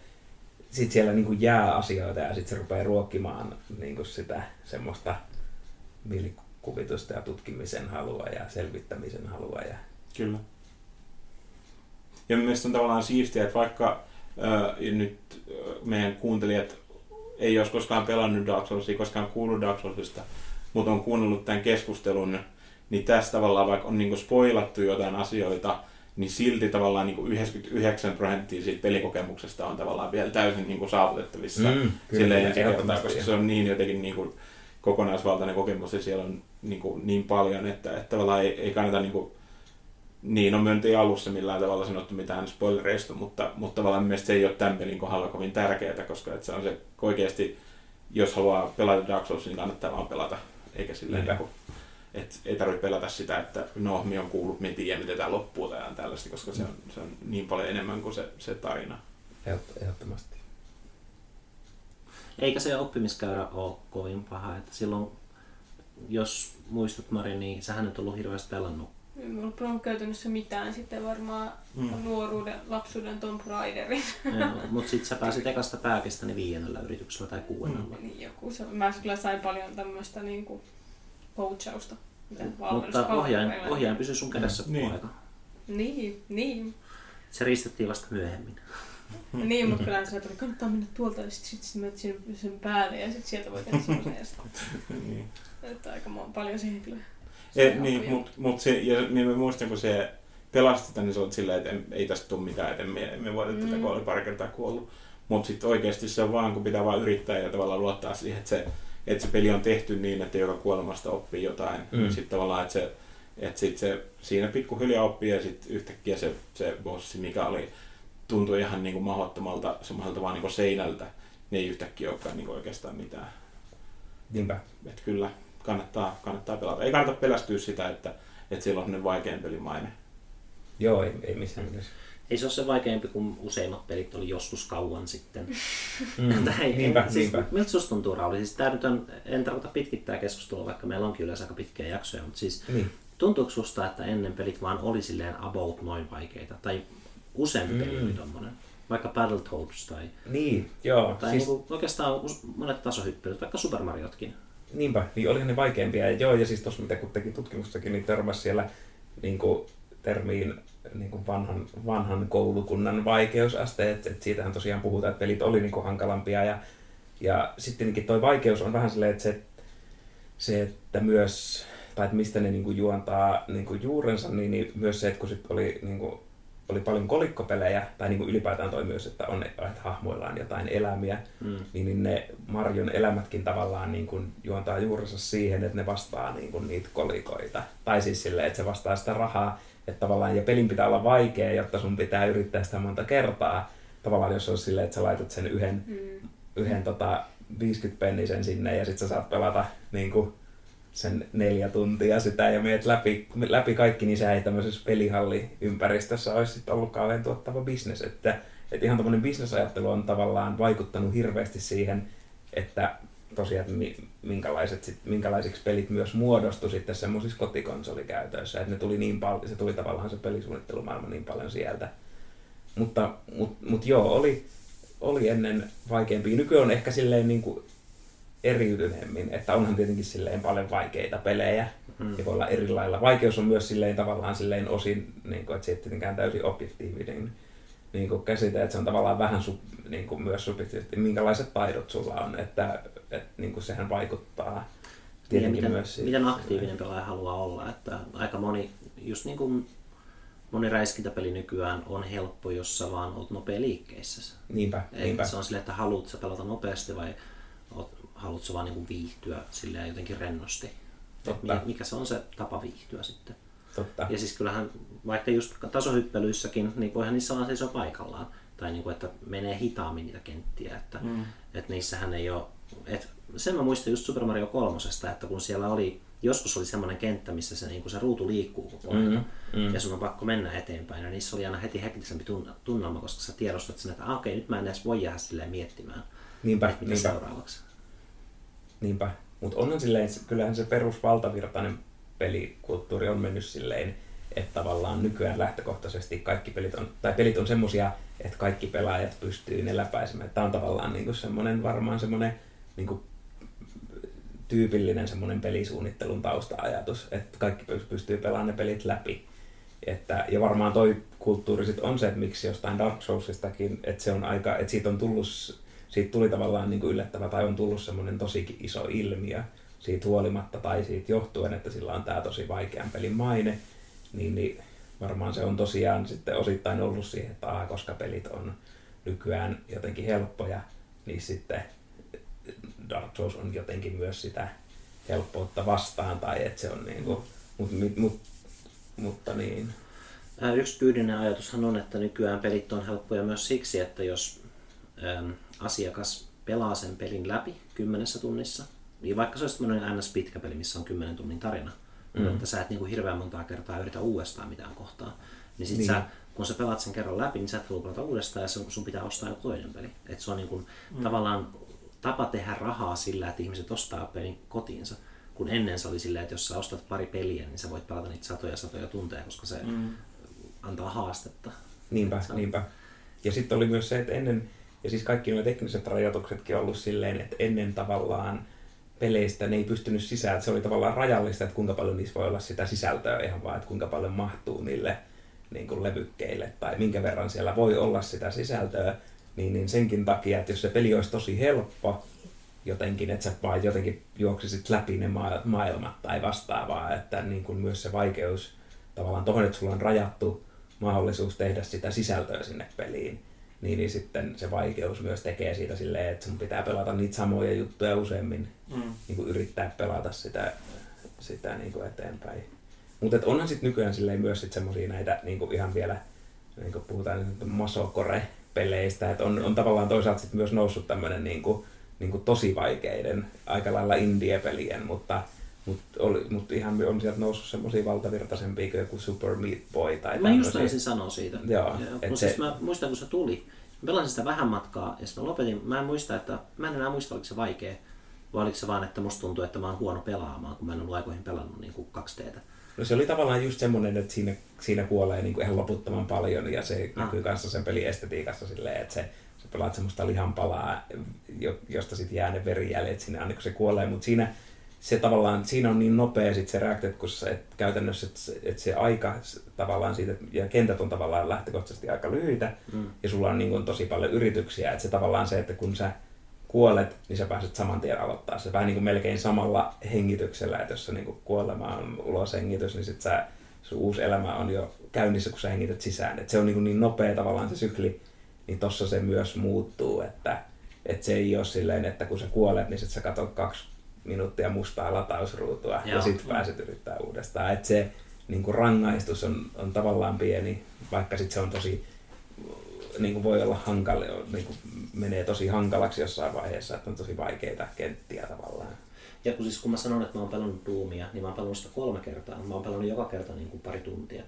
sit siellä niin kuin jää asioita ja sitten se rupeaa ruokkimaan niin kuin sitä semmoista mielikuvitusta ja tutkimisen halua ja selvittämisen halua. Ja... Kyllä. Ja mielestäni on tavallaan siistiä, että vaikka äh, nyt meidän kuuntelijat ei olisi koskaan pelannut Dark Soulsia, koskaan kuullut Dark Soulsista, mutta on kuunnellut tämän keskustelun, niin tässä tavallaan vaikka on niinku spoilattu jotain asioita, niin silti tavallaan niinku 99 prosenttia siitä pelikokemuksesta on tavallaan vielä täysin niinku saavutettavissa. Mm, kyllä, Silleen ensi kertaa, ehdottomasti. koska se on niin jotenkin niinku kokonaisvaltainen kokemus ja siellä on niinku niin paljon, että, että tavallaan ei, ei kannata niinku niin, on myönti alussa millään tavalla sanottu mitään spoilereista, mutta, mutta tavallaan mielestäni se ei ole tämän pelin kohdalla kovin tärkeää, koska että se on se oikeasti, jos haluaa pelata Dark Souls, niin kannattaa vaan pelata, eikä silleen, niin kuin, että ei tarvitse pelata sitä, että no, mi on kuullut, me tiedä, miten tämä loppuu tai tällaista, koska se on, se on niin paljon enemmän kuin se, se tarina. Ehdot- Ehdottomasti. Eikä se oppimiskäyrä ole kovin paha. Että silloin, jos muistat Mari, niin sähän et ollut hirveästi pelannut. En ole pelannut käytännössä mitään sitten varmaan Mm. nuoruuden, lapsuuden Tomb Raiderin. Mutta sitten sä pääsit ekasta pääkistä niin viidennellä yrityksellä tai kuudennella. Niin joku se, mä kyllä sain paljon tämmöistä niinku coachausta. mitä Mutta ohjaajan, ohjaajan pysyy sun kädessä Niin. koko aika. Niin, niin. Se ristettiin vasta myöhemmin. (laughs) Niin, mutta kyllä se tuli, kannattaa mennä tuolta ja sitten sit, sit menet sen, sen päälle ja sitten sieltä voi tehdä semmoisen ja sitten, (laughs) niin. että aika paljon siihen kyllä. E, niin, mutta mut se, ja niin mä muistan, kun se pelasti sitä, niin se oli silleen, että en, ei tästä tule mitään, että emme voita tätä, Mm. kun oli pari kertaa kuollut. Mutta sitten oikeasti se on vaan, kun pitää vaan yrittää ja tavallaan luottaa siihen, että se, että se peli on tehty niin, että joka kuolemasta oppii jotain. Mm. Mm. Sitten tavallaan, että se, että sit se siinä pikkuhiljaa oppii ja sitten yhtäkkiä se, se bossi, mikä oli, tuntui ihan niin kuin mahdottomalta semmoiselta vaan niin kuin seinältä, niin ei yhtäkkiä olekaan niin kuin oikeastaan mitään. Niinpä. Että kyllä kannattaa, kannattaa pelata. Ei kannata pelästyä sitä, että, että siellä on sellainen vaikein pelimaine. Joo, ei, ei missään nimessä. Ei se ole se vaikeampi kuin useimmat pelit oli joskus kauan sitten. (laughs) Mm. Tai ei- niinpä, siis, niinpä. Miltä susta tuntuu Rauli? Siis tää nyt on, en tarkoita pitkittää keskustelua, vaikka meillä onkin yleensä aika pitkiä jaksoja, mutta siis Niin. tuntuuko susta, että ennen pelit vaan oli silleen about noin vaikeita? Tai useampi peli Mm. oli tommonen? Vaikka Battletoads tai, Niin, joo. tai siis, niinku oikeastaan monet tasohyppelyt, vaikka Super Mariotkin. Niinpä, niin olihan ne vaikeampia. Ja joo, ja siis tuossa mitä kun teki tutkimustakin, niin törmäsi siellä niin kuin, termiin niin kuin vanhan, vanhan koulukunnan vaikeusaste, että et siitähän tosiaan puhutaan, että pelit oli niin kuin hankalampia ja, ja sitten toi vaikeus on vähän silleen, että se, se että myös, tai että mistä ne niin kuin juontaa niin kuin juurensa, niin, niin myös se, että kun sit oli niin kuin oli paljon kolikkopelejä, tai niin kuin ylipäätään toi myös, että, on, että hahmoillaan jotain elämiä, mm. niin, niin ne Marjon elämätkin tavallaan niin kuin juontaa juurensa siihen, että ne vastaa niin kuin niitä kolikoita. Tai siis silleen, että se vastaa sitä rahaa, että tavallaan, ja pelin pitää olla vaikea, jotta sun pitää yrittää sitä monta kertaa. Tavallaan jos on silleen, että sä laitat sen yhden, mm. yhden tota, 50 pennisen sinne ja sitten sä saat pelata niin kuin sen neljä tuntia sitä ja meet läpi, läpi kaikki, niin se ei tämmöisessä pelihalliympäristössä olisi sitten ollut kauhean tuottava bisnes. Että, että ihan tämmöinen bisnesajattelu on tavallaan vaikuttanut hirveästi siihen, että tosiaan minkälaiset, sit, minkälaisiksi pelit myös muodostu sitten semmoisissa kotikonsolikäytöissä. Että ne tuli niin paljon, se tuli tavallaan se pelisuunnittelumaailma niin paljon sieltä. Mutta mut, mut joo, oli, oli ennen vaikeampi. Nykyään on ehkä silleen niin kuin eriytyneemmin, että onhan tietenkin silleen paljon vaikeita pelejä mm. ja voi olla eri lailla. Vaikeus on myös silleen tavallaan silleen osin, niin kuin, että se ei tietenkään täysin objektiivinen niin kuin käsite, että se on tavallaan vähän sub, niin kuin myös subjektiivisesti, minkälaiset taidot sulla on, että, että niin kuin sehän vaikuttaa tietenkin miten, myös Miten aktiivinen pelaaja haluaa olla, että aika moni, just niin kuin moni räiskintäpeli nykyään on helppo, jos sä vaan oot nopea liikkeissä. Niinpä, niinpä. Se on silleen, että haluat sä pelata nopeasti vai haluatko vaan niin viihtyä silleen jotenkin rennosti. Totta. Mikä se on se tapa viihtyä sitten. Totta. Ja siis kyllähän vaikka just tasohyppelyissäkin, niin voihan niissä olla seisoo paikallaan. Tai niin kuin, että menee hitaammin niitä kenttiä. Että, mm. että niissähän ei ole... Että sen mä muistan just Super Mario 3, että kun siellä oli joskus oli semmoinen kenttä, missä se, niin se ruutu liikkuu koko ajan mm, mm. ja sun on pakko mennä eteenpäin. Ja niissä oli aina heti hektisempi tunnelma, koska sä tiedostat sen, että ah, okei, nyt mä en edes voi jäädä silleen miettimään, niinpä, mitä niinpä. seuraavaksi. Niinpä. Mutta onhan silleen, kyllähän se perusvaltavirtainen pelikulttuuri on mennyt silleen, että tavallaan nykyään lähtökohtaisesti kaikki pelit on, tai pelit on semmosia, että kaikki pelaajat pystyy ne läpäisemään. Tämä on tavallaan niinku semmoinen, varmaan semmoinen niinku tyypillinen semmoinen pelisuunnittelun tausta-ajatus, että kaikki pystyy pelaamaan ne pelit läpi. Että, ja varmaan toi kulttuuri sit on se, että miksi jostain Dark Soulsistakin, että se on aika, että siitä on tullut siitä tuli tavallaan niin kuin yllättävä tai on tullut semmoinen tosi iso ilmiö siitä huolimatta tai siitä johtuen, että sillä on tämä tosi vaikean pelin maine, niin, niin varmaan se on tosiaan sitten osittain ollut siihen, että aa, koska pelit on nykyään jotenkin helppoja, niin sitten Dark Souls on jotenkin myös sitä helppoutta vastaan, tai että se on niin kuin, mut, mut, mutta niin. Yksi tyydinen ajatushan on, että nykyään pelit on helppoja myös siksi, että jos asiakas pelaa sen pelin läpi kymmenessä tunnissa, niin vaikka se olisi tämmöinen ns. pitkä peli, missä on kymmenen tunnin tarina, mm. mutta sä et niin kuin hirveän montaa kertaa yritä uudestaan mitään kohtaa, niin sit niin. sä, kun sä pelaat sen kerran läpi, niin sä et halua pelata uudestaan ja sun, sun pitää ostaa joku toinen peli. Et se on niin kuin, mm. tavallaan tapa tehdä rahaa sillä, että ihmiset ostaa pelin kotiinsa. Kun ennen se oli silleen, että jos sä ostat pari peliä, niin sä voit pelata niitä satoja satoja tunteja, koska se mm. antaa haastetta. Niinpä, niinpä. Ja sitten oli myös se, että ennen, ja siis kaikki nuo tekniset rajoituksetkin on ollut silleen, että ennen tavallaan peleistä ne ei pystynyt sisään. Se oli tavallaan rajallista, että kuinka paljon niissä voi olla sitä sisältöä ihan vaan, että kuinka paljon mahtuu niille niin kuin levykkeille tai minkä verran siellä voi olla sitä sisältöä. Niin, niin senkin takia, että jos se peli olisi tosi helppo jotenkin, että sä vaan jotenkin juoksisit läpi ne maailmat tai vastaavaa, että niin kuin myös se vaikeus tavallaan tuohon, että sulla on rajattu mahdollisuus tehdä sitä sisältöä sinne peliin, niin, niin sitten se vaikeus myös tekee siitä silleen, että sun pitää pelata niitä samoja juttuja useammin, mm. niin kuin yrittää pelata sitä, sitä niin kuin eteenpäin. Mutta onhan sitten nykyään silleen myös sit semmosia näitä niin kuin ihan vielä, niin kuin puhutaan masokore-peleistä, että on, on tavallaan toisaalta sit myös noussut tämmöinen niin kuin, niin kuin tosi vaikeiden, aika lailla indie-pelien, mutta mutta mut ihan on sieltä noussut semmoisia valtavirtaisempia kuin joku Super Meat Boy tai Mä just taisin sanoa siitä. Joo. Ja, se... siis mä muistan, kun se tuli. Mä pelasin sitä vähän matkaa ja sitten mä lopetin. Mä en muista, että mä en enää muista, oliko se vaikea. Vai oliko se vaan, että musta tuntuu, että mä oon huono pelaamaan, kun mä en ollut aikoihin pelannut niin kuin kaksi teetä. No se oli tavallaan just semmoinen, että siinä, siinä kuolee niin kuin ihan loputtoman paljon ja se ah. näkyy kanssa sen pelin estetiikassa silleen, että se, se pelaat semmoista lihanpalaa, josta sitten jää ne verijäljet sinne aina kun se kuolee, mutta siinä se tavallaan, siinä on niin nopea sit se reaktio, että kun se, et käytännössä, että se, et se aika tavallaan siitä, ja kentät on tavallaan lähtökohtaisesti aika lyhyitä, mm. ja sulla on niin kuin tosi paljon yrityksiä, että se tavallaan se, että kun sä kuolet, niin sä pääset saman tien aloittaa. Se vähän niin kuin melkein samalla hengityksellä, että jos se niin kuolema on ulos hengitys, niin sit sä, sun uusi elämä on jo käynnissä, kun sä hengität sisään. Et se on niin, niin nopea tavallaan se sykli, niin tossa se myös muuttuu, että, että se ei ole silleen, että kun sä kuolet, niin sit sä katsot kaksi minuuttia mustaa latausruutua Joo. ja sitten pääset yrittää uudestaan. Että se niin kuin rangaistus on, on tavallaan pieni, vaikka sitten se on tosi, niin kuin voi olla hankala, niin kuin menee tosi hankalaksi jossain vaiheessa, että on tosi vaikeita kenttiä tavallaan. Ja kun, siis, kun mä sanon, että mä oon pelannut Doomia, niin mä oon pelannut sitä kolme kertaa. Mä oon pelannut joka kerta niin kuin pari tuntia.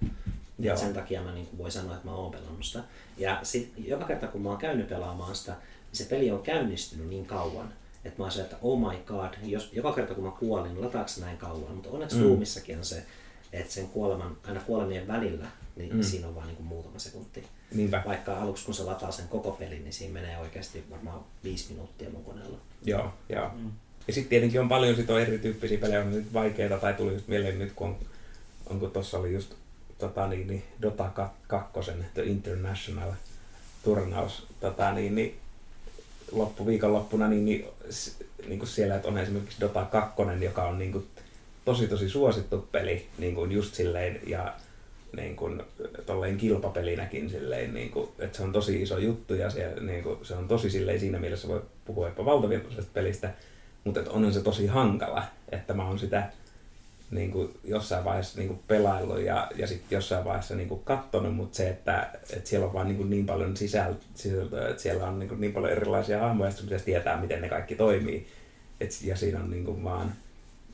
Joo. Sen takia mä niin kuin voin sanoa, että mä oon pelannut sitä. Ja sit, joka kerta kun mä oon käynyt pelaamaan sitä, niin se peli on käynnistynyt niin kauan, että mä olisin, että oh my god, jos, joka kerta kun mä kuolin, niin lataako näin kauan? Mutta onneksi mm. Doomissakin on se, että sen kuoleman, aina kuolemien välillä, niin mm. siinä on vain niin muutama sekunti. Niinpä. Vaikka aluksi kun se lataa sen koko pelin, niin siinä menee oikeasti varmaan viisi minuuttia mun koneella. Joo, joo. Mm. Ja sitten tietenkin on paljon sit on erityyppisiä pelejä, on nyt vaikeita, tai tuli just mieleen nyt, kun on, onko tuossa oli just tota, niin, niin, Dota 2, The International turnaus, tota, niin, niin, loppuviikonloppuna, niin, niin, niin kuin siellä, että on esimerkiksi Dota 2, joka on niin kuin, tosi tosi suosittu peli, niin kuin just silleen, ja niin kuin, tolleen kilpapelinäkin silleen, niin kuin, että se on tosi iso juttu ja se, niin kuin, se on tosi silleen siinä mielessä voi puhua jopa valtavirtaisesta pelistä, mutta että onhan se tosi hankala, että mä oon sitä niin kuin jossain vaiheessa niin kuin pelaillut ja, ja sitten jossain vaiheessa niin kuin katsonut, mutta se, että, että siellä on vaan niin, kuin niin paljon sisältöä, että siellä on niin, kuin niin paljon erilaisia hahmoja, että pitäisi tietää, miten ne kaikki toimii. Et, ja siinä on niin kuin vaan,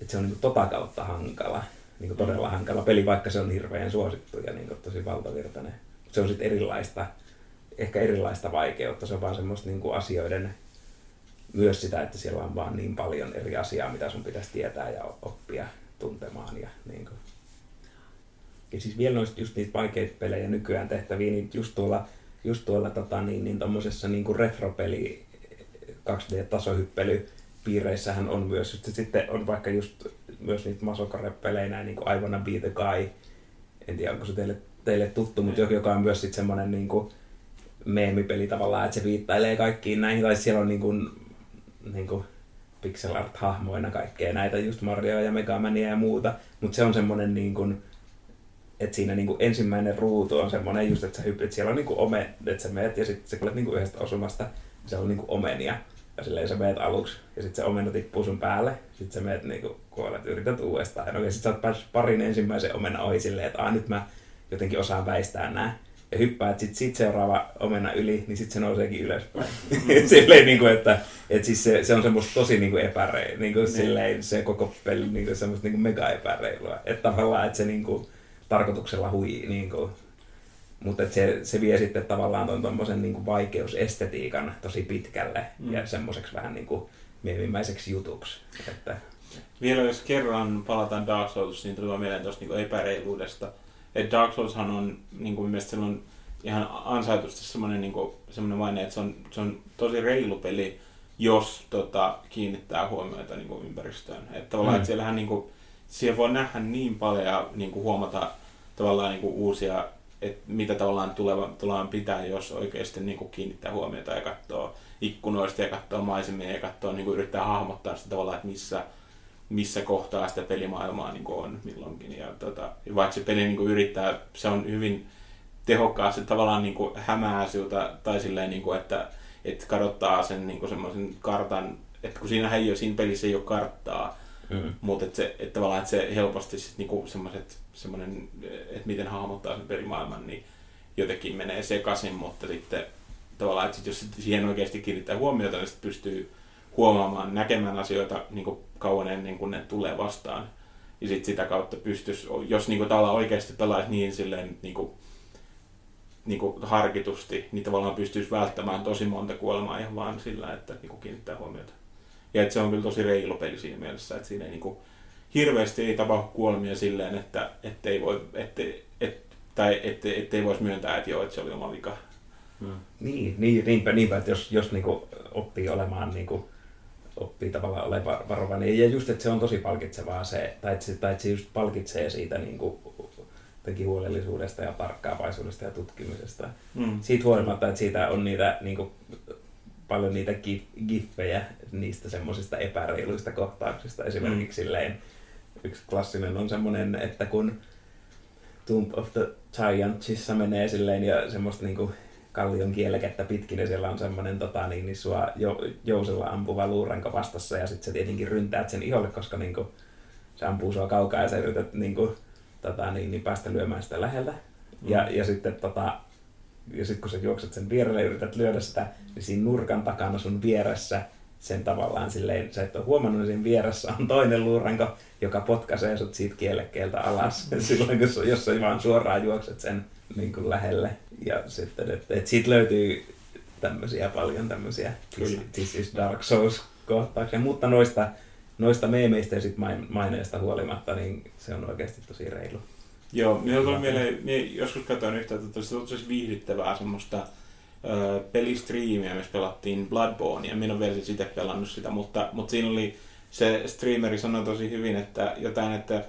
että se on niin kuin tota kautta hankala, niin todella hankala peli, vaikka se on hirveän suosittu ja niin tosi valtavirtainen. Se on sitten erilaista, ehkä erilaista vaikeutta, se on vaan semmoista niin asioiden myös sitä, että siellä on vaan niin paljon eri asiaa, mitä sun pitäisi tietää ja oppia tuntemaan. Ja, niin ja siis vielä noista just niitä vaikeita pelejä nykyään tehtäviä, niin just tuolla, just tuolla tota, niin, niin tommosessa niin kuin retropeli 2D-tasohyppely piireissähän on myös, sitten on vaikka just myös niitä masokare-pelejä, niin kuin I Wanna Be The Guy, en tiedä onko se teille, teille tuttu, mutta joka on myös sitten semmoinen niin kuin meemipeli tavallaan, että se viittailee kaikkiin näihin, tai siellä on niin kuin, niin kuin pixel art hahmoina kaikkea näitä, just Mario ja Megamania ja muuta, mutta se on semmoinen niin kuin, että siinä niin kuin ensimmäinen ruutu on semmoinen just, että sä hyppit, siellä on niin kuin ome, että sä meet ja sitten sä kuulet niin kuin yhdestä osumasta, se on niin kuin omenia. Ja silleen sä meet aluksi ja sitten se omena tippuu sun päälle, sitten sä meet niin kuin kuolet, yrität uudestaan. Ja sitten sä oot päässyt parin ensimmäisen omena ohi silleen, että Aa, nyt mä jotenkin osaan väistää nämä ja hyppäät sit, sit seuraava omena yli, niin sitten se nouseekin ylöspäin. Mm. (laughs) silleen, niin kuin, että, että siis se, se on semmoista tosi niin kuin epäreilua, niin silleen, se koko peli niin kuin, semmoista niin kuin mega epäreilua. Että tavallaan, että se niin kuin, tarkoituksella hui, niin kuin, mutta se, se vie sitten tavallaan tuon tuommoisen niin vaikeusestetiikan tosi pitkälle mm. ja semmoiseksi vähän niin kuin miemimmäiseksi jutuksi. Että, Vielä jos kerran palataan Dark Souls, niin tulee mieleen tuosta niin epäreiluudesta että Dark Soulshan on niin kuin mielestäni on ihan ansaitusti semmoinen, niin semmoinen maine, että se on, se on tosi reilu peli, jos tota, kiinnittää huomiota niin kuin ympäristöön. Että tavallaan, mm. että siellähän niin kuin, siellä voi nähdä niin paljon ja niin kuin huomata tavallaan niin kuin uusia, että mitä tavallaan tuleva, tullaan pitää, jos oikeasti niin kuin kiinnittää huomiota ja katsoo ikkunoista ja katsoo maisemia ja katsoo, niin kuin yrittää hahmottaa sitä tavallaan, että missä, missä kohtaa sitä pelimaailmaa niin on milloinkin. Ja tota, vaikka se peli niin yrittää, se on hyvin tehokkaasti tavallaan niin hämää siltä, tai silleen, niin kuin, että, että kadottaa sen niin semmoisen kartan, että kun siinä ei ole, siinä pelissä ei ole karttaa, mm. mutta että, se, että tavallaan että se helposti sit niin semmoiset, semmoinen, että miten hahmottaa sen pelimaailman, niin jotenkin menee sekaisin, mutta sitten tavallaan, että sit jos siihen oikeasti kiinnittää huomiota, niin sitten pystyy huomaamaan, näkemään asioita niin kuin kauan ennen kuin ne tulee vastaan. Ja sitten sitä kautta pystyisi, jos niin kuin, tavallaan oikeasti pelaisi niin silleen niin kuin, niin kuin harkitusti, niin tavallaan pystyisi välttämään tosi monta kuolemaa ihan vaan sillä, että niin kuin kiinnittää huomiota. Ja että se on kyllä tosi reilu peli siinä mielessä, että siinä ei niin kuin, hirveästi ei tapahdu kuolemia silleen, että ettei voi, ettei, et, tai ettei, ettei voisi myöntää, että joo, että se oli oma vika. Hmm. Niin, niin, niinpä, niinpä, että jos, jos niin kuin, oppii olemaan niin kuin, oppii tavallaan olemaan varovainen. Ja just, että se on tosi palkitsevaa se, tai että se, tai että se just palkitsee siitä niin kuin, huolellisuudesta ja tarkkaavaisuudesta ja tutkimisesta. Mm. Siitä huolimatta, että siitä on niitä niin kuin, paljon niitä gif- giffejä niistä semmoisista epäreiluista kohtauksista. Esimerkiksi mm. silleen, yksi klassinen on semmoinen, että kun Tomb of the Giantsissa menee silleen ja semmoista niinku kallion kielekettä pitkin ja siellä on semmoinen tota, niin, niin sua jo, jousella ampuva luuranko vastassa ja sitten sä tietenkin ryntäät sen iholle, koska niinku, se ampuu sua kaukaa ja sä yrität niinku, tota, niin, niin päästä lyömään sitä läheltä. Mm. Ja, ja sitten tota, ja sitten kun sä juokset sen vierelle ja yrität lyödä sitä, niin siinä nurkan takana sun vieressä sen tavallaan silleen, sä et ole huomannut, että siinä vieressä on toinen luuranko, joka potkaisee sut siitä kielekkeeltä alas (laughs) silloin, kun sä, jos sä vaan suoraan juokset sen niin kuin lähelle. Ja sitten, että et siitä löytyy tämmöisiä paljon tämmöisiä this, this is Dark Souls kohtauksia, mutta noista, noista meemeistä ja sit maineista huolimatta, niin se on oikeasti tosi reilu. Joo, minulla tuli mieleen, minä joskus katsoin yhtä, että se on tosi viihdyttävää semmoista ö, pelistriimiä, missä pelattiin ja Minä olen vielä itse pelannut sitä, mutta, mutta siinä oli se streameri sanoi tosi hyvin, että jotain, että,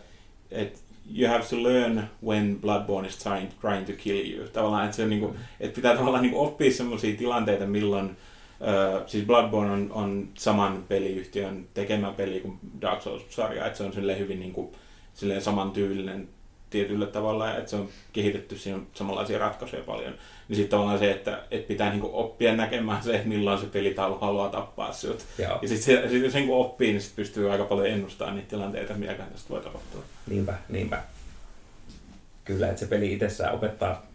että you have to learn when Bloodborne is trying, trying to kill you. Tavallaan, että, se on niin kuin, että pitää tavallaan niin oppia sellaisia tilanteita, milloin Uh, siis Bloodborne on, on saman peliyhtiön tekemä peli kuin Dark Souls-sarja, että se on silleen hyvin niin kuin, silleen samantyylinen tietyllä tavalla, että se on kehitetty siinä samanlaisia ratkaisuja paljon. Niin sitten tavallaan se, että, että pitää niinku oppia näkemään se, että milloin se pelitaulu haluaa tappaa sinut. Joo. Ja sitten sit sen kun oppii, niin sit pystyy aika paljon ennustamaan niitä tilanteita, mitä tästä voi tapahtua. Niinpä, niinpä. Kyllä, että se peli itsessään opettaa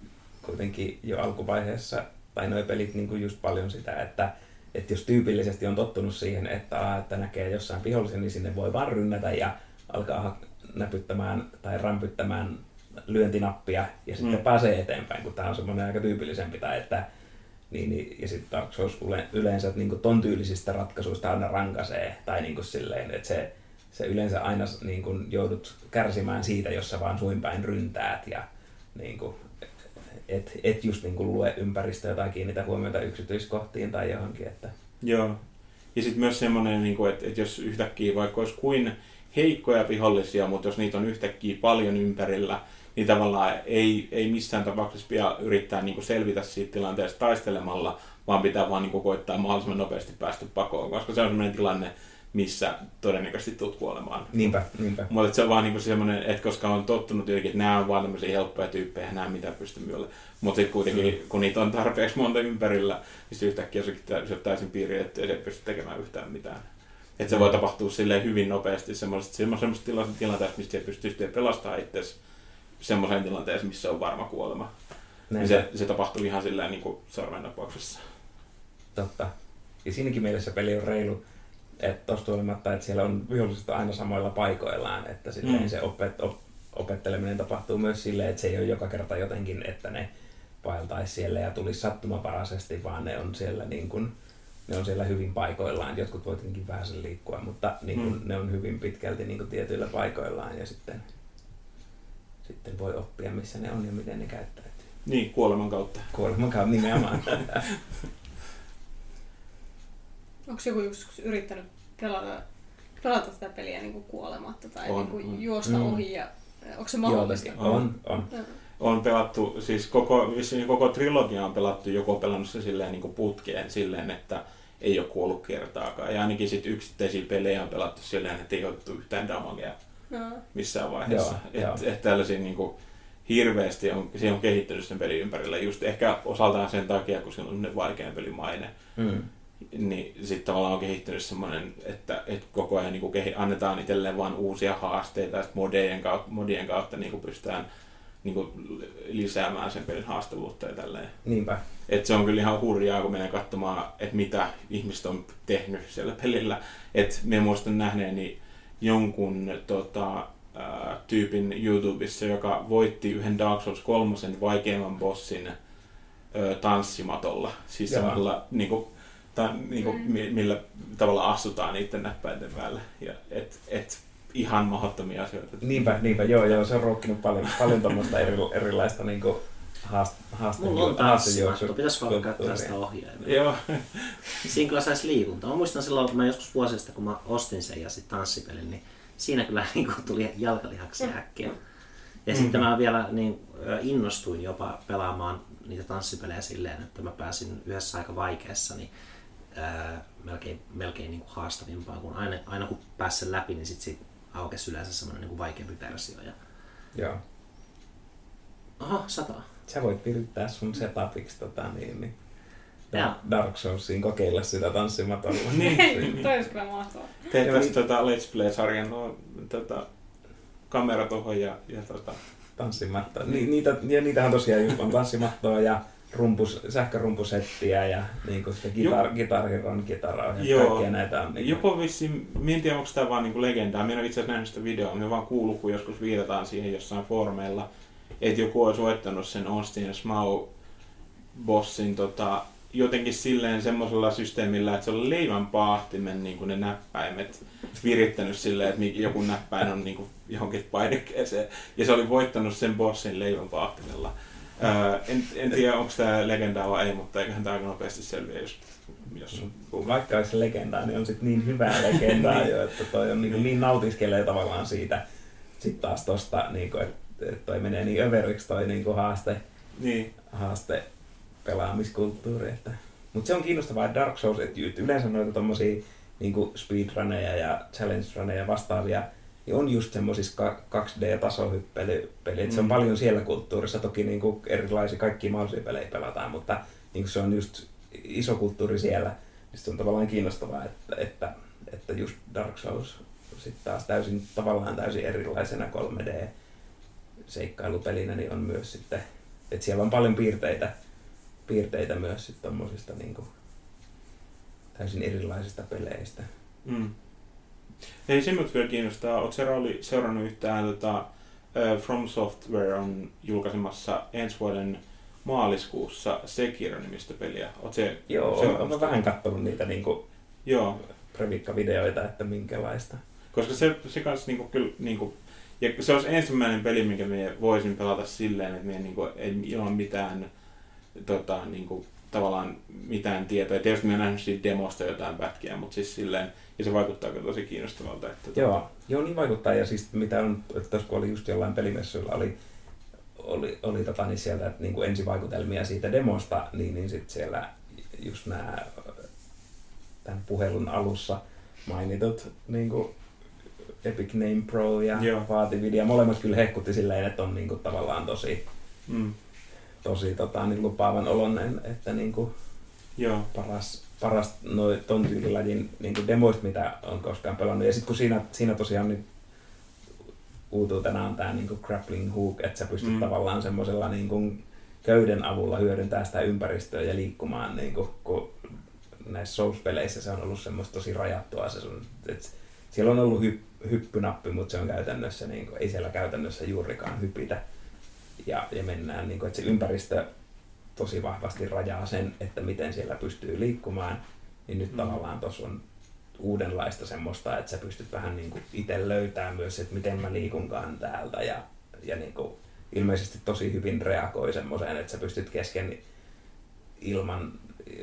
kuitenkin jo alkuvaiheessa, tai nuo pelit niin kuin just paljon sitä, että, että jos tyypillisesti on tottunut siihen, että, että näkee jossain vihollisen, niin sinne voi vaan rynnätä ja alkaa näpyttämään tai rämpyttämään lyöntinappia ja sitten mm. pääsee eteenpäin, kun tämä on semmoinen aika tyypillisempi. Tai että, niin, niin, ja sitten Dark Souls yleensä niin ton tyylisistä ratkaisuista aina rankasee. Tai niin kuin silleen, että se, se yleensä aina niin kuin joudut kärsimään siitä, jos sä vaan suin päin ryntäät ja niin kuin, et, et just niin kuin lue ympäristöä tai kiinnitä huomiota yksityiskohtiin tai johonkin. Että... Joo. Ja sitten myös semmoinen, niin kuin, että, että jos yhtäkkiä vaikka olisi kuin heikkoja vihollisia, mutta jos niitä on yhtäkkiä paljon ympärillä, niin tavallaan ei, ei missään tapauksessa pidä yrittää niin kuin selvitä siitä tilanteesta taistelemalla, vaan pitää vaan niin kuin koittaa mahdollisimman nopeasti päästä pakoon, koska se on sellainen tilanne, missä todennäköisesti tulet kuolemaan. Niinpä, niinpä. Mutta se on vaan niinku semmoinen, että koska on tottunut jotenkin, että nämä on vaan tämmöisiä helppoja tyyppejä, nämä mitä pystyy myölle. Mutta sitten kuitenkin, mm. kun niitä on tarpeeksi monta ympärillä, niin yhtäkkiä se on täysin piiri, että ei pysty tekemään yhtään mitään. Että se voi tapahtua silleen hyvin nopeasti semmoisesta tilanteesta, mistä pystyy pelastamaan itsesi semmoiseen tilanteeseen, missä on varma kuolema. Niin se, se tapahtuu ihan silleen niin kuin sormennapauksessa. Totta. Ja siinäkin mielessä peli on reilu, että tuosta huolimatta, että siellä on viholliset aina samoilla paikoillaan, että silleen mm. se opet, op, opetteleminen tapahtuu myös silleen, että se ei ole joka kerta jotenkin, että ne pailtaisi siellä ja tulisi sattumaparaisesti, vaan ne on siellä niin kuin, ne on siellä hyvin paikoillaan. Jotkut voi tietenkin vähän liikkua, mutta niin kuin, mm. ne on hyvin pitkälti niin kuin tietyillä paikoillaan ja sitten, sitten voi oppia, missä ne on ja miten ne käyttäytyy. Niin, kuoleman kautta. Kuoleman kautta nimenomaan. (laughs) Onko joku joskus yrittänyt pelata, pelata sitä peliä niin kuin kuolematta tai on, niin kuin on. juosta mm. ohi? Ja, onko se mahdollista? Joo, on, on. on on pelattu, siis koko, koko trilogia on pelattu joko pelannut se silleen niin kuin putkeen silleen, että ei ole kuollut kertaakaan. Ja ainakin sitten yksittäisiä pelejä on pelattu silleen, että ei otettu yhtään damagea no. missään vaiheessa. Että et tällaisia niin kuin, hirveästi on, siihen on kehittynyt sen pelin ympärillä. Just ehkä osaltaan sen takia, kun se on vaikean pelin maine. Mm. Niin sitten tavallaan on kehittynyt semmoinen, että, että koko ajan niin kuin, annetaan itselleen vain uusia haasteita ja modien kautta, modien kautta niin kuin pystytään niin kuin lisäämään sen pelin haastavuutta ja tälleen. Niinpä. Et se on kyllä ihan hurjaa, kun menee katsomaan, että mitä ihmiset on tehnyt siellä pelillä. Et me muistan nähneeni jonkun tota, ää, tyypin YouTubessa, joka voitti yhden Dark Souls 3 vaikeimman bossin ää, tanssimatolla. Siis samalla, niin kuin, ta, niin kuin, mm. millä tavalla astutaan niiden näppäinten päälle. Ja et, et ihan mahdottomia asioita. Niinpä, niinpä, joo, joo, se on ruokkinut paljon, paljon tuommoista eri, erilaista niin kuin, haast, haaste, Mulla on tanssimatto, pitäisikö alkaa käyttää sitä ohjaimia? Joo. Siinä kyllä saisi liikuntaa. Mä muistan silloin, kun mä joskus vuosista, kun mä ostin sen ja sitten tanssipelin, niin siinä kyllä (laughs) niin kuin tuli jalkalihaksia äkkiä. Ja Mm. sitten mä vielä niin, innostuin jopa pelaamaan niitä tanssipelejä silleen, että mä pääsin yhdessä aika vaikeassa, niin ää, melkein, melkein niin kuin haastavimpaan, kun aina, aina kun pääsi sen läpi, niin sitten sit aukesi yleensä semmoinen niin kuin vaikeampi versio. Ja... Joo. Oho, sataa. Sä voit virittää sun setupiksi tota niin, niin Joo. Dark Soulsiin kokeilla sitä tanssimatolla. (laughs) Niin. Toi olisi kyllä mahtavaa. Niin- tota Let's Play-sarjan no, tota, kamera tuohon ja, ja tota, tanssimattoa. Ni, niitä, ja niitähän tosiaan just on tanssimattoa ja rumpus, sähkörumpusettiä ja niin kuin se gitar, Guitar kitaraa ja Joo. kaikkia näitä on. Niin Joku vissiin, en tiedä onko tämä vaan niinku legendaa, minä en itse asiassa nähnyt sitä videoa, minä vaan kuullut, kun joskus viitataan siihen jossain foorumeilla, että joku on soittanut sen Austin Smau bossin tota, jotenkin silleen semmoisella systeemillä, että se on leivän paahtimen niin kuin ne näppäimet virittänyt silleen, että joku näppäin on niin kuin johonkin painikkeeseen, ja se oli voittanut sen bossin leivän paahtimella. Öö, en, en tiedä, onko tämä legendaa vai ei, mutta eiköhän tämä aika nopeasti selviä, jos, jos Vaikka olisi legendaa, niin on sit niin hyvää legendaa (laughs) jo, että toi on niin, niin nautiskelee tavallaan siitä. Sitten taas tosta, niin kuin, että toi menee niin överiksi toi niin kuin haaste, Niin. haaste pelaamiskulttuuri. Että. Mutta se on kiinnostavaa, että Dark Souls, että yleensä noita tommosia niin speedruneja ja challenge runeja vastaavia, niin on just semmoisissa 2D-tasohyppelypeliä. Mm. Se on Mm. paljon siellä kulttuurissa. Toki niin kuin erilaisia kaikkia mahdollisia pelejä pelataan, mutta niin kuin se on just iso kulttuuri siellä. Niin se on tavallaan kiinnostavaa, että, että, että just Dark Souls sitten taas täysin, tavallaan täysin erilaisena 3D-seikkailupelinä niin on myös sitten, että siellä on paljon piirteitä, piirteitä myös sitten tommosista niin kuin, täysin erilaisista peleistä. Mm. Hei, se minut vielä kiinnostaa. Oletko Rauli seurannut yhtään tota, From Software on julkaisemassa ensi vuoden maaliskuussa Sekiro-nimistä peliä. Oletko se Joo, olen, sitä? vähän katsonut niitä niin kuin, Joo, previkka-videoita, että minkälaista. koska se, se kans niinku, kyllä, niinku, ja se olisi ensimmäinen peli, minkä minä voisin pelata silleen, että minä niinku, ei ilman mitään tota, niinku, tavallaan mitään tietoa. Tietysti minä nähnyt siitä demosta jotain pätkiä, mutta siis silleen, ja se vaikuttaa kyllä tosi kiinnostavalta. Että, tota- Joo, joo, niin vaikuttaa. Ja siis mitä on, että kun oli just jollain pelimessuilla, oli, oli, oli tota, niin sieltä niin kuin ensivaikutelmia siitä demosta, niin, niin sitten siellä just nämä tämän puhelun alussa mainitut niin kuin Epic Name Pro ja Joo. Vaatividia, molemmat kyllä hehkutti silleen, että on niin kuin, tavallaan tosi, Mm, tosi tota, niin lupaavan oloinen, että niin kuin, joo. paras, paras noi, ton tyylilajin niin kuin demoista, mitä on koskaan pelannut. Ja sitten kun siinä, siinä tosiaan nyt uutuutena on tämä niin grappling hook, että sä pystyt Mm. tavallaan semmoisella niin kuin köyden avulla hyödyntää sitä ympäristöä ja liikkumaan, niin kuin, kun näissä Souls-peleissä se on ollut semmoista tosi rajattua. Se sun, et siellä on ollut hyp, hyppynappi, mutta se on käytännössä, niin kuin, ei siellä käytännössä juurikaan hypitä. Ja, ja mennään, niin kuin, että se ympäristö tosi vahvasti rajaa sen, että miten siellä pystyy liikkumaan, niin nyt Mm. tavallaan tuossa on uudenlaista semmoista, että sä pystyt vähän niin kuin itse löytämään myös, että miten mä liikunkaan täältä ja, ja niin kuin ilmeisesti tosi hyvin reagoi semmoiseen, että sä pystyt kesken ilman,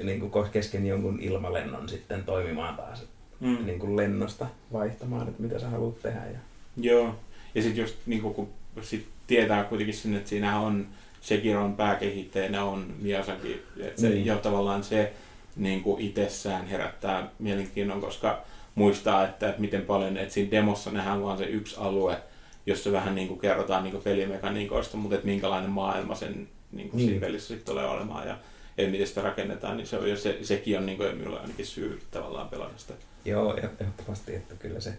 niin kuin kesken jonkun ilmalennon sitten toimimaan taas Mm. niin kuin lennosta vaihtamaan, että mitä sä haluat tehdä. Ja... Joo. Ja sitten just niinku, kun sit tietää kuitenkin sen, että siinä on Sekiron pääkehittäjänä on Miyazaki, että se, Niin. ja tavallaan se niin kuin itsessään herättää mielenkiinnon, koska muistaa, että, että miten paljon, että siinä demossa nähdään vaan se yksi alue, jossa vähän niin kuin kerrotaan niin kuin pelimekaniikoista, mutta että minkälainen maailma sen niin kuin Niin. siinä pelissä sitten tulee olemaan ja, ja miten sitä rakennetaan, niin se on jo se, sekin on niin kuin minulla ainakin syy tavallaan pelata sitä. Joo, ehdottomasti, että kyllä se,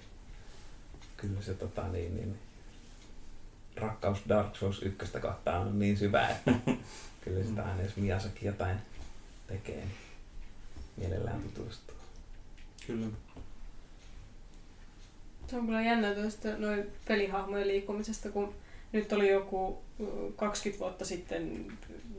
kyllä se tota, niin, niin, rakkaus Dark Souls 1 kohtaan on niin syvä, että (laughs) kyllä sitä aina jos Miyazaki jotain tekee, niin mielellään tutustuu. Kyllä. Se on kyllä jännä tuosta noin pelihahmojen liikkumisesta, kun nyt oli joku ö, 20 vuotta sitten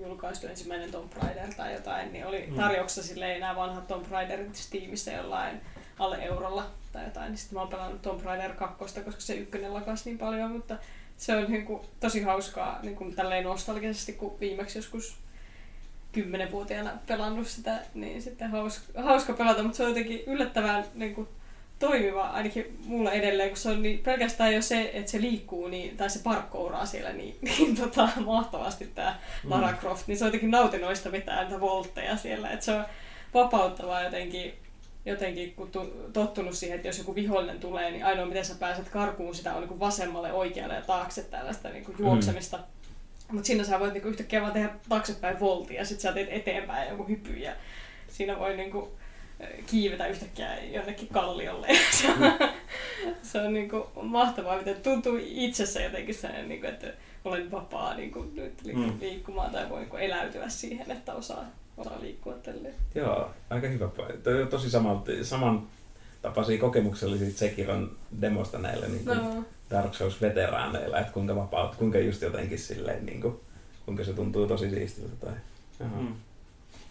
julkaistu ensimmäinen Tomb Raider tai jotain, niin oli Mm. tarjouksessa silleen nämä vanhat Tomb Raiderit Steamissa jollain alle eurolla tai jotain, niin sitten mä oon pelannut Tomb Raider 2, koska se ykkönen lakas niin paljon, mutta se on niin kuin, tosi hauskaa niin kuin, tälleen nostalgisesti, kun viimeksi joskus kymmenenvuotiaana pelannut sitä, niin sitten hauska, hauska pelata, mutta se on jotenkin yllättävän niin kuin, toimiva, ainakin mulla edelleen, kun se on niin, pelkästään jo se, että se liikkuu niin, tai se parkkouraa siellä niin, (laughs) niin tota, mahtavasti tämä Lara mm. Croft, niin se on jotenkin nautinnoista vetää niitä voltteja siellä, että se on vapauttavaa jotenkin, jotenkin kun tu, tottunut siihen, että jos joku vihollinen tulee, niin ainoa miten sä pääset karkuun sitä on niin kuin vasemmalle, oikealle ja taakse tällaista niin kuin juoksemista. Mm. Mutta siinä sä voit niinku yhtäkkiä vaan tehdä taaksepäin voltia ja sitten sä teet eteenpäin joku hypy ja siinä voi niinku kiivetä yhtäkkiä jonnekin kalliolle. (laughs) se on, se on niin kuin mahtavaa, miten tuntuu itsessä jotenkin sellainen, niin kuin, että olen vapaa niin kuin, nyt mm. liikkumaan tai voi niin eläytyä siihen, että osaa, osaa liikkua tälleen. Joo, aika hyvä. On tosi saman, saman tapaisia kokemuksellisia Sekiron demosta näille niin kuin no. Dark Souls-veteraaneilla, että kuinka vapaut, kuinka just jotenkin silleen, niin kuin, kuinka se tuntuu tosi siistiltä. Tai, mm.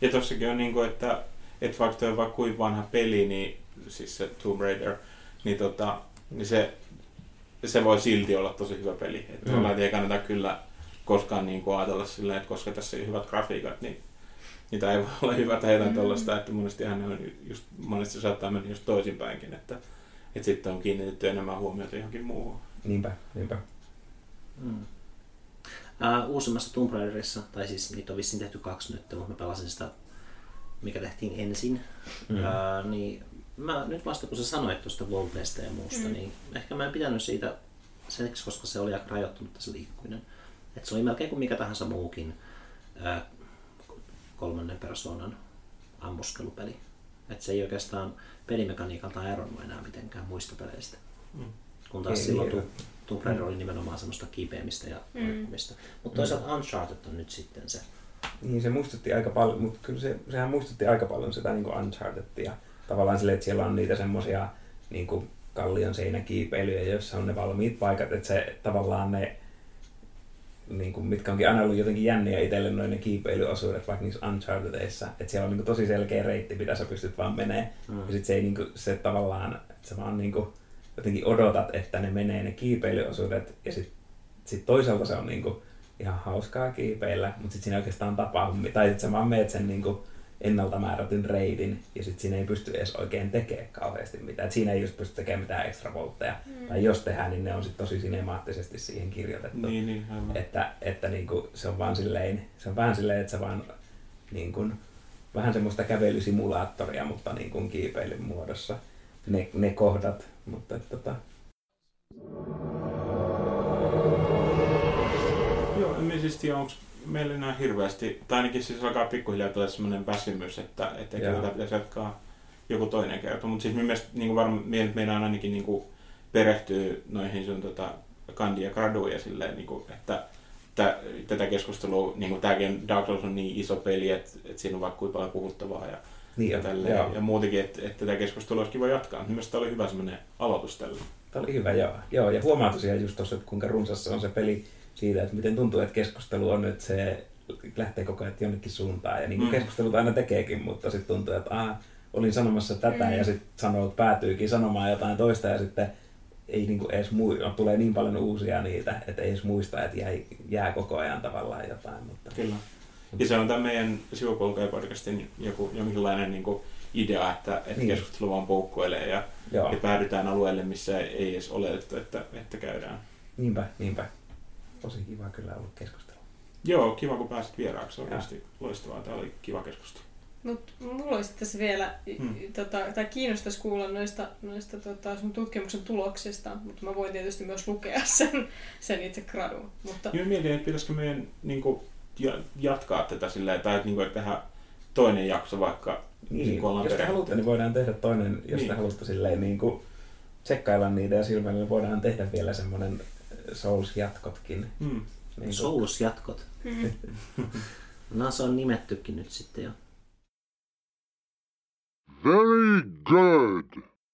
Ja tossakin on niin kuin, että että vaikka toi on vaikka kuin vanha peli, niin siis se Tomb Raider, niin, tota, niin se, se voi silti olla tosi hyvä peli. Että mm. ei kannata kyllä koskaan niin kuin ajatella silleen, että koska tässä on hyvät grafiikat, niin niitä ei voi olla hyvä tai jotain mm. tuollaista, että monestihan ne on just, monesti saattaa mennä just toisinpäinkin, että, että sitten on kiinnitetty enemmän huomiota johonkin muuhun. Niinpä, niinpä. Mm. Uh, uusimmassa Tomb Raiderissa, tai siis niitä on vissiin tehty kaksi nyt, mutta mä pelasin sitä mikä tehtiin ensin, mm. ää, niin mä nyt vasta kun sä sanoit tuosta volteista ja muusta, mm. niin ehkä mä en pitänyt siitä sen, koska se oli aika rajoittunut se liikkuminen. Että se oli melkein kuin mikä tahansa muukin ää, kolmannen persoonan ammuskelupeli. Että se ei oikeastaan pelimekaniikalta eronnut enää mitenkään muista peleistä. Mm. Kun taas ei, silloin Tomb Raider oli nimenomaan semmoista kipeämistä ja mm. Mutta toisaalta Uncharted on nyt sitten se niin se muistutti aika paljon, mutta kyllä se, sehän muistutti aika paljon sitä niin kuin Unchartedia. Tavallaan silleen, että siellä on niitä semmoisia niin kuin kallion seinäkiipeilyjä, joissa on ne valmiit paikat, että se tavallaan ne, niin kuin, mitkä onkin aina ollut jotenkin jänniä itselle noin ne kiipeilyosuudet, vaikka niissä Unchartedissa, että siellä on niin kuin, tosi selkeä reitti, mitä sä pystyt vaan menee. Mm. Ja sitten se ei niin kuin, se tavallaan, että sä vaan niin kuin, jotenkin odotat, että ne menee ne kiipeilyosuudet, ja sitten sit toisaalta se on niin kuin, ihan hauskaa kiipeillä, mutta sitten siinä oikeastaan tapahtuu, tai sitten sä vaan meet sen niin kuin ennalta määrätyn reidin, ja sitten siinä ei pysty edes oikein tekemään kauheasti mitään. Et siinä ei just pysty tekemään mitään ekstra voltteja. Mm. Tai jos tehdään, niin ne on sitten tosi sinemaattisesti siihen kirjoitettu. Niin, niin, Että, että niin kuin, se on vaan silleen, se on vähän silleen, että se vaan niin kuin, vähän semmoista kävelysimulaattoria, mutta niin kuin kiipeilyn muodossa ne, ne kohdat. Mutta, että, tota, tiedä, onko meillä enää hirveästi, tai ainakin siis alkaa pikkuhiljaa tulla sellainen väsymys, että, että ehkä tätä pitäisi jatkaa joku toinen kerta. Mutta siis mielestä niin varmaan meidän ainakin niin kuin perehtyy noihin sun tota, kandi- ja graduja silleen, niin kuin, että tä, tätä keskustelua, niin kuin tämäkin Dark Souls on niin iso peli, että, että siinä on vaikka kuinka paljon puhuttavaa ja, niin ja, tälleen, ja muutenkin, että, että tätä keskustelua olisi kiva jatkaa. Mielestäni tämä oli hyvä semmoinen aloitus tällä. Tämä oli hyvä, joo. joo ja huomaa tosiaan just tuossa, että kuinka runsassa on se peli siitä, että miten tuntuu, että keskustelu on nyt se lähtee koko ajan jonnekin suuntaan. Ja niin kuin mm. keskustelut aina tekeekin, mutta sitten tuntuu, että ah, olin sanomassa tätä mm. ja sitten sanoo, että päätyykin sanomaan jotain toista ja sitten ei niin kuin edes mui, no, tulee niin paljon uusia niitä, että ei edes muista, että jää, jää koko ajan tavallaan jotain. Mutta... Kyllä. Ja se on tämän meidän sivupolkujen podcastin joku, jonkinlainen niin kuin idea, että, että niin. keskustelu vaan poukkoilee ja, ja päädytään alueelle, missä ei edes oletettu, että, että käydään. Niinpä, niinpä tosi kiva kyllä ollut keskustelu. Joo, kiva kun pääsit vieraaksi. Oikeasti loistavaa. Tämä oli kiva keskustelu. Mutta mulla olisi tässä vielä, hmm. tota, tai kiinnostaisi kuulla noista, noista tota, sun tutkimuksen tuloksista, mutta mä voin tietysti myös lukea sen, sen itse gradun. Mutta... Joo, mietin, että pitäisikö meidän niin kuin, jatkaa tätä silleen, tai että, niin kuin, että tehdä toinen jakso vaikka, niin, jos te haluatte, niin voidaan tehdä toinen, jos niin. te haluatte silleen niin kuin, tsekkailla niitä ja silmällä, niin voidaan tehdä vielä semmoinen Souls-jatkotkin. Mm. Niin Souls-jatkot. Mm. (laughs) no se on nimettykin nyt sitten jo. Very good.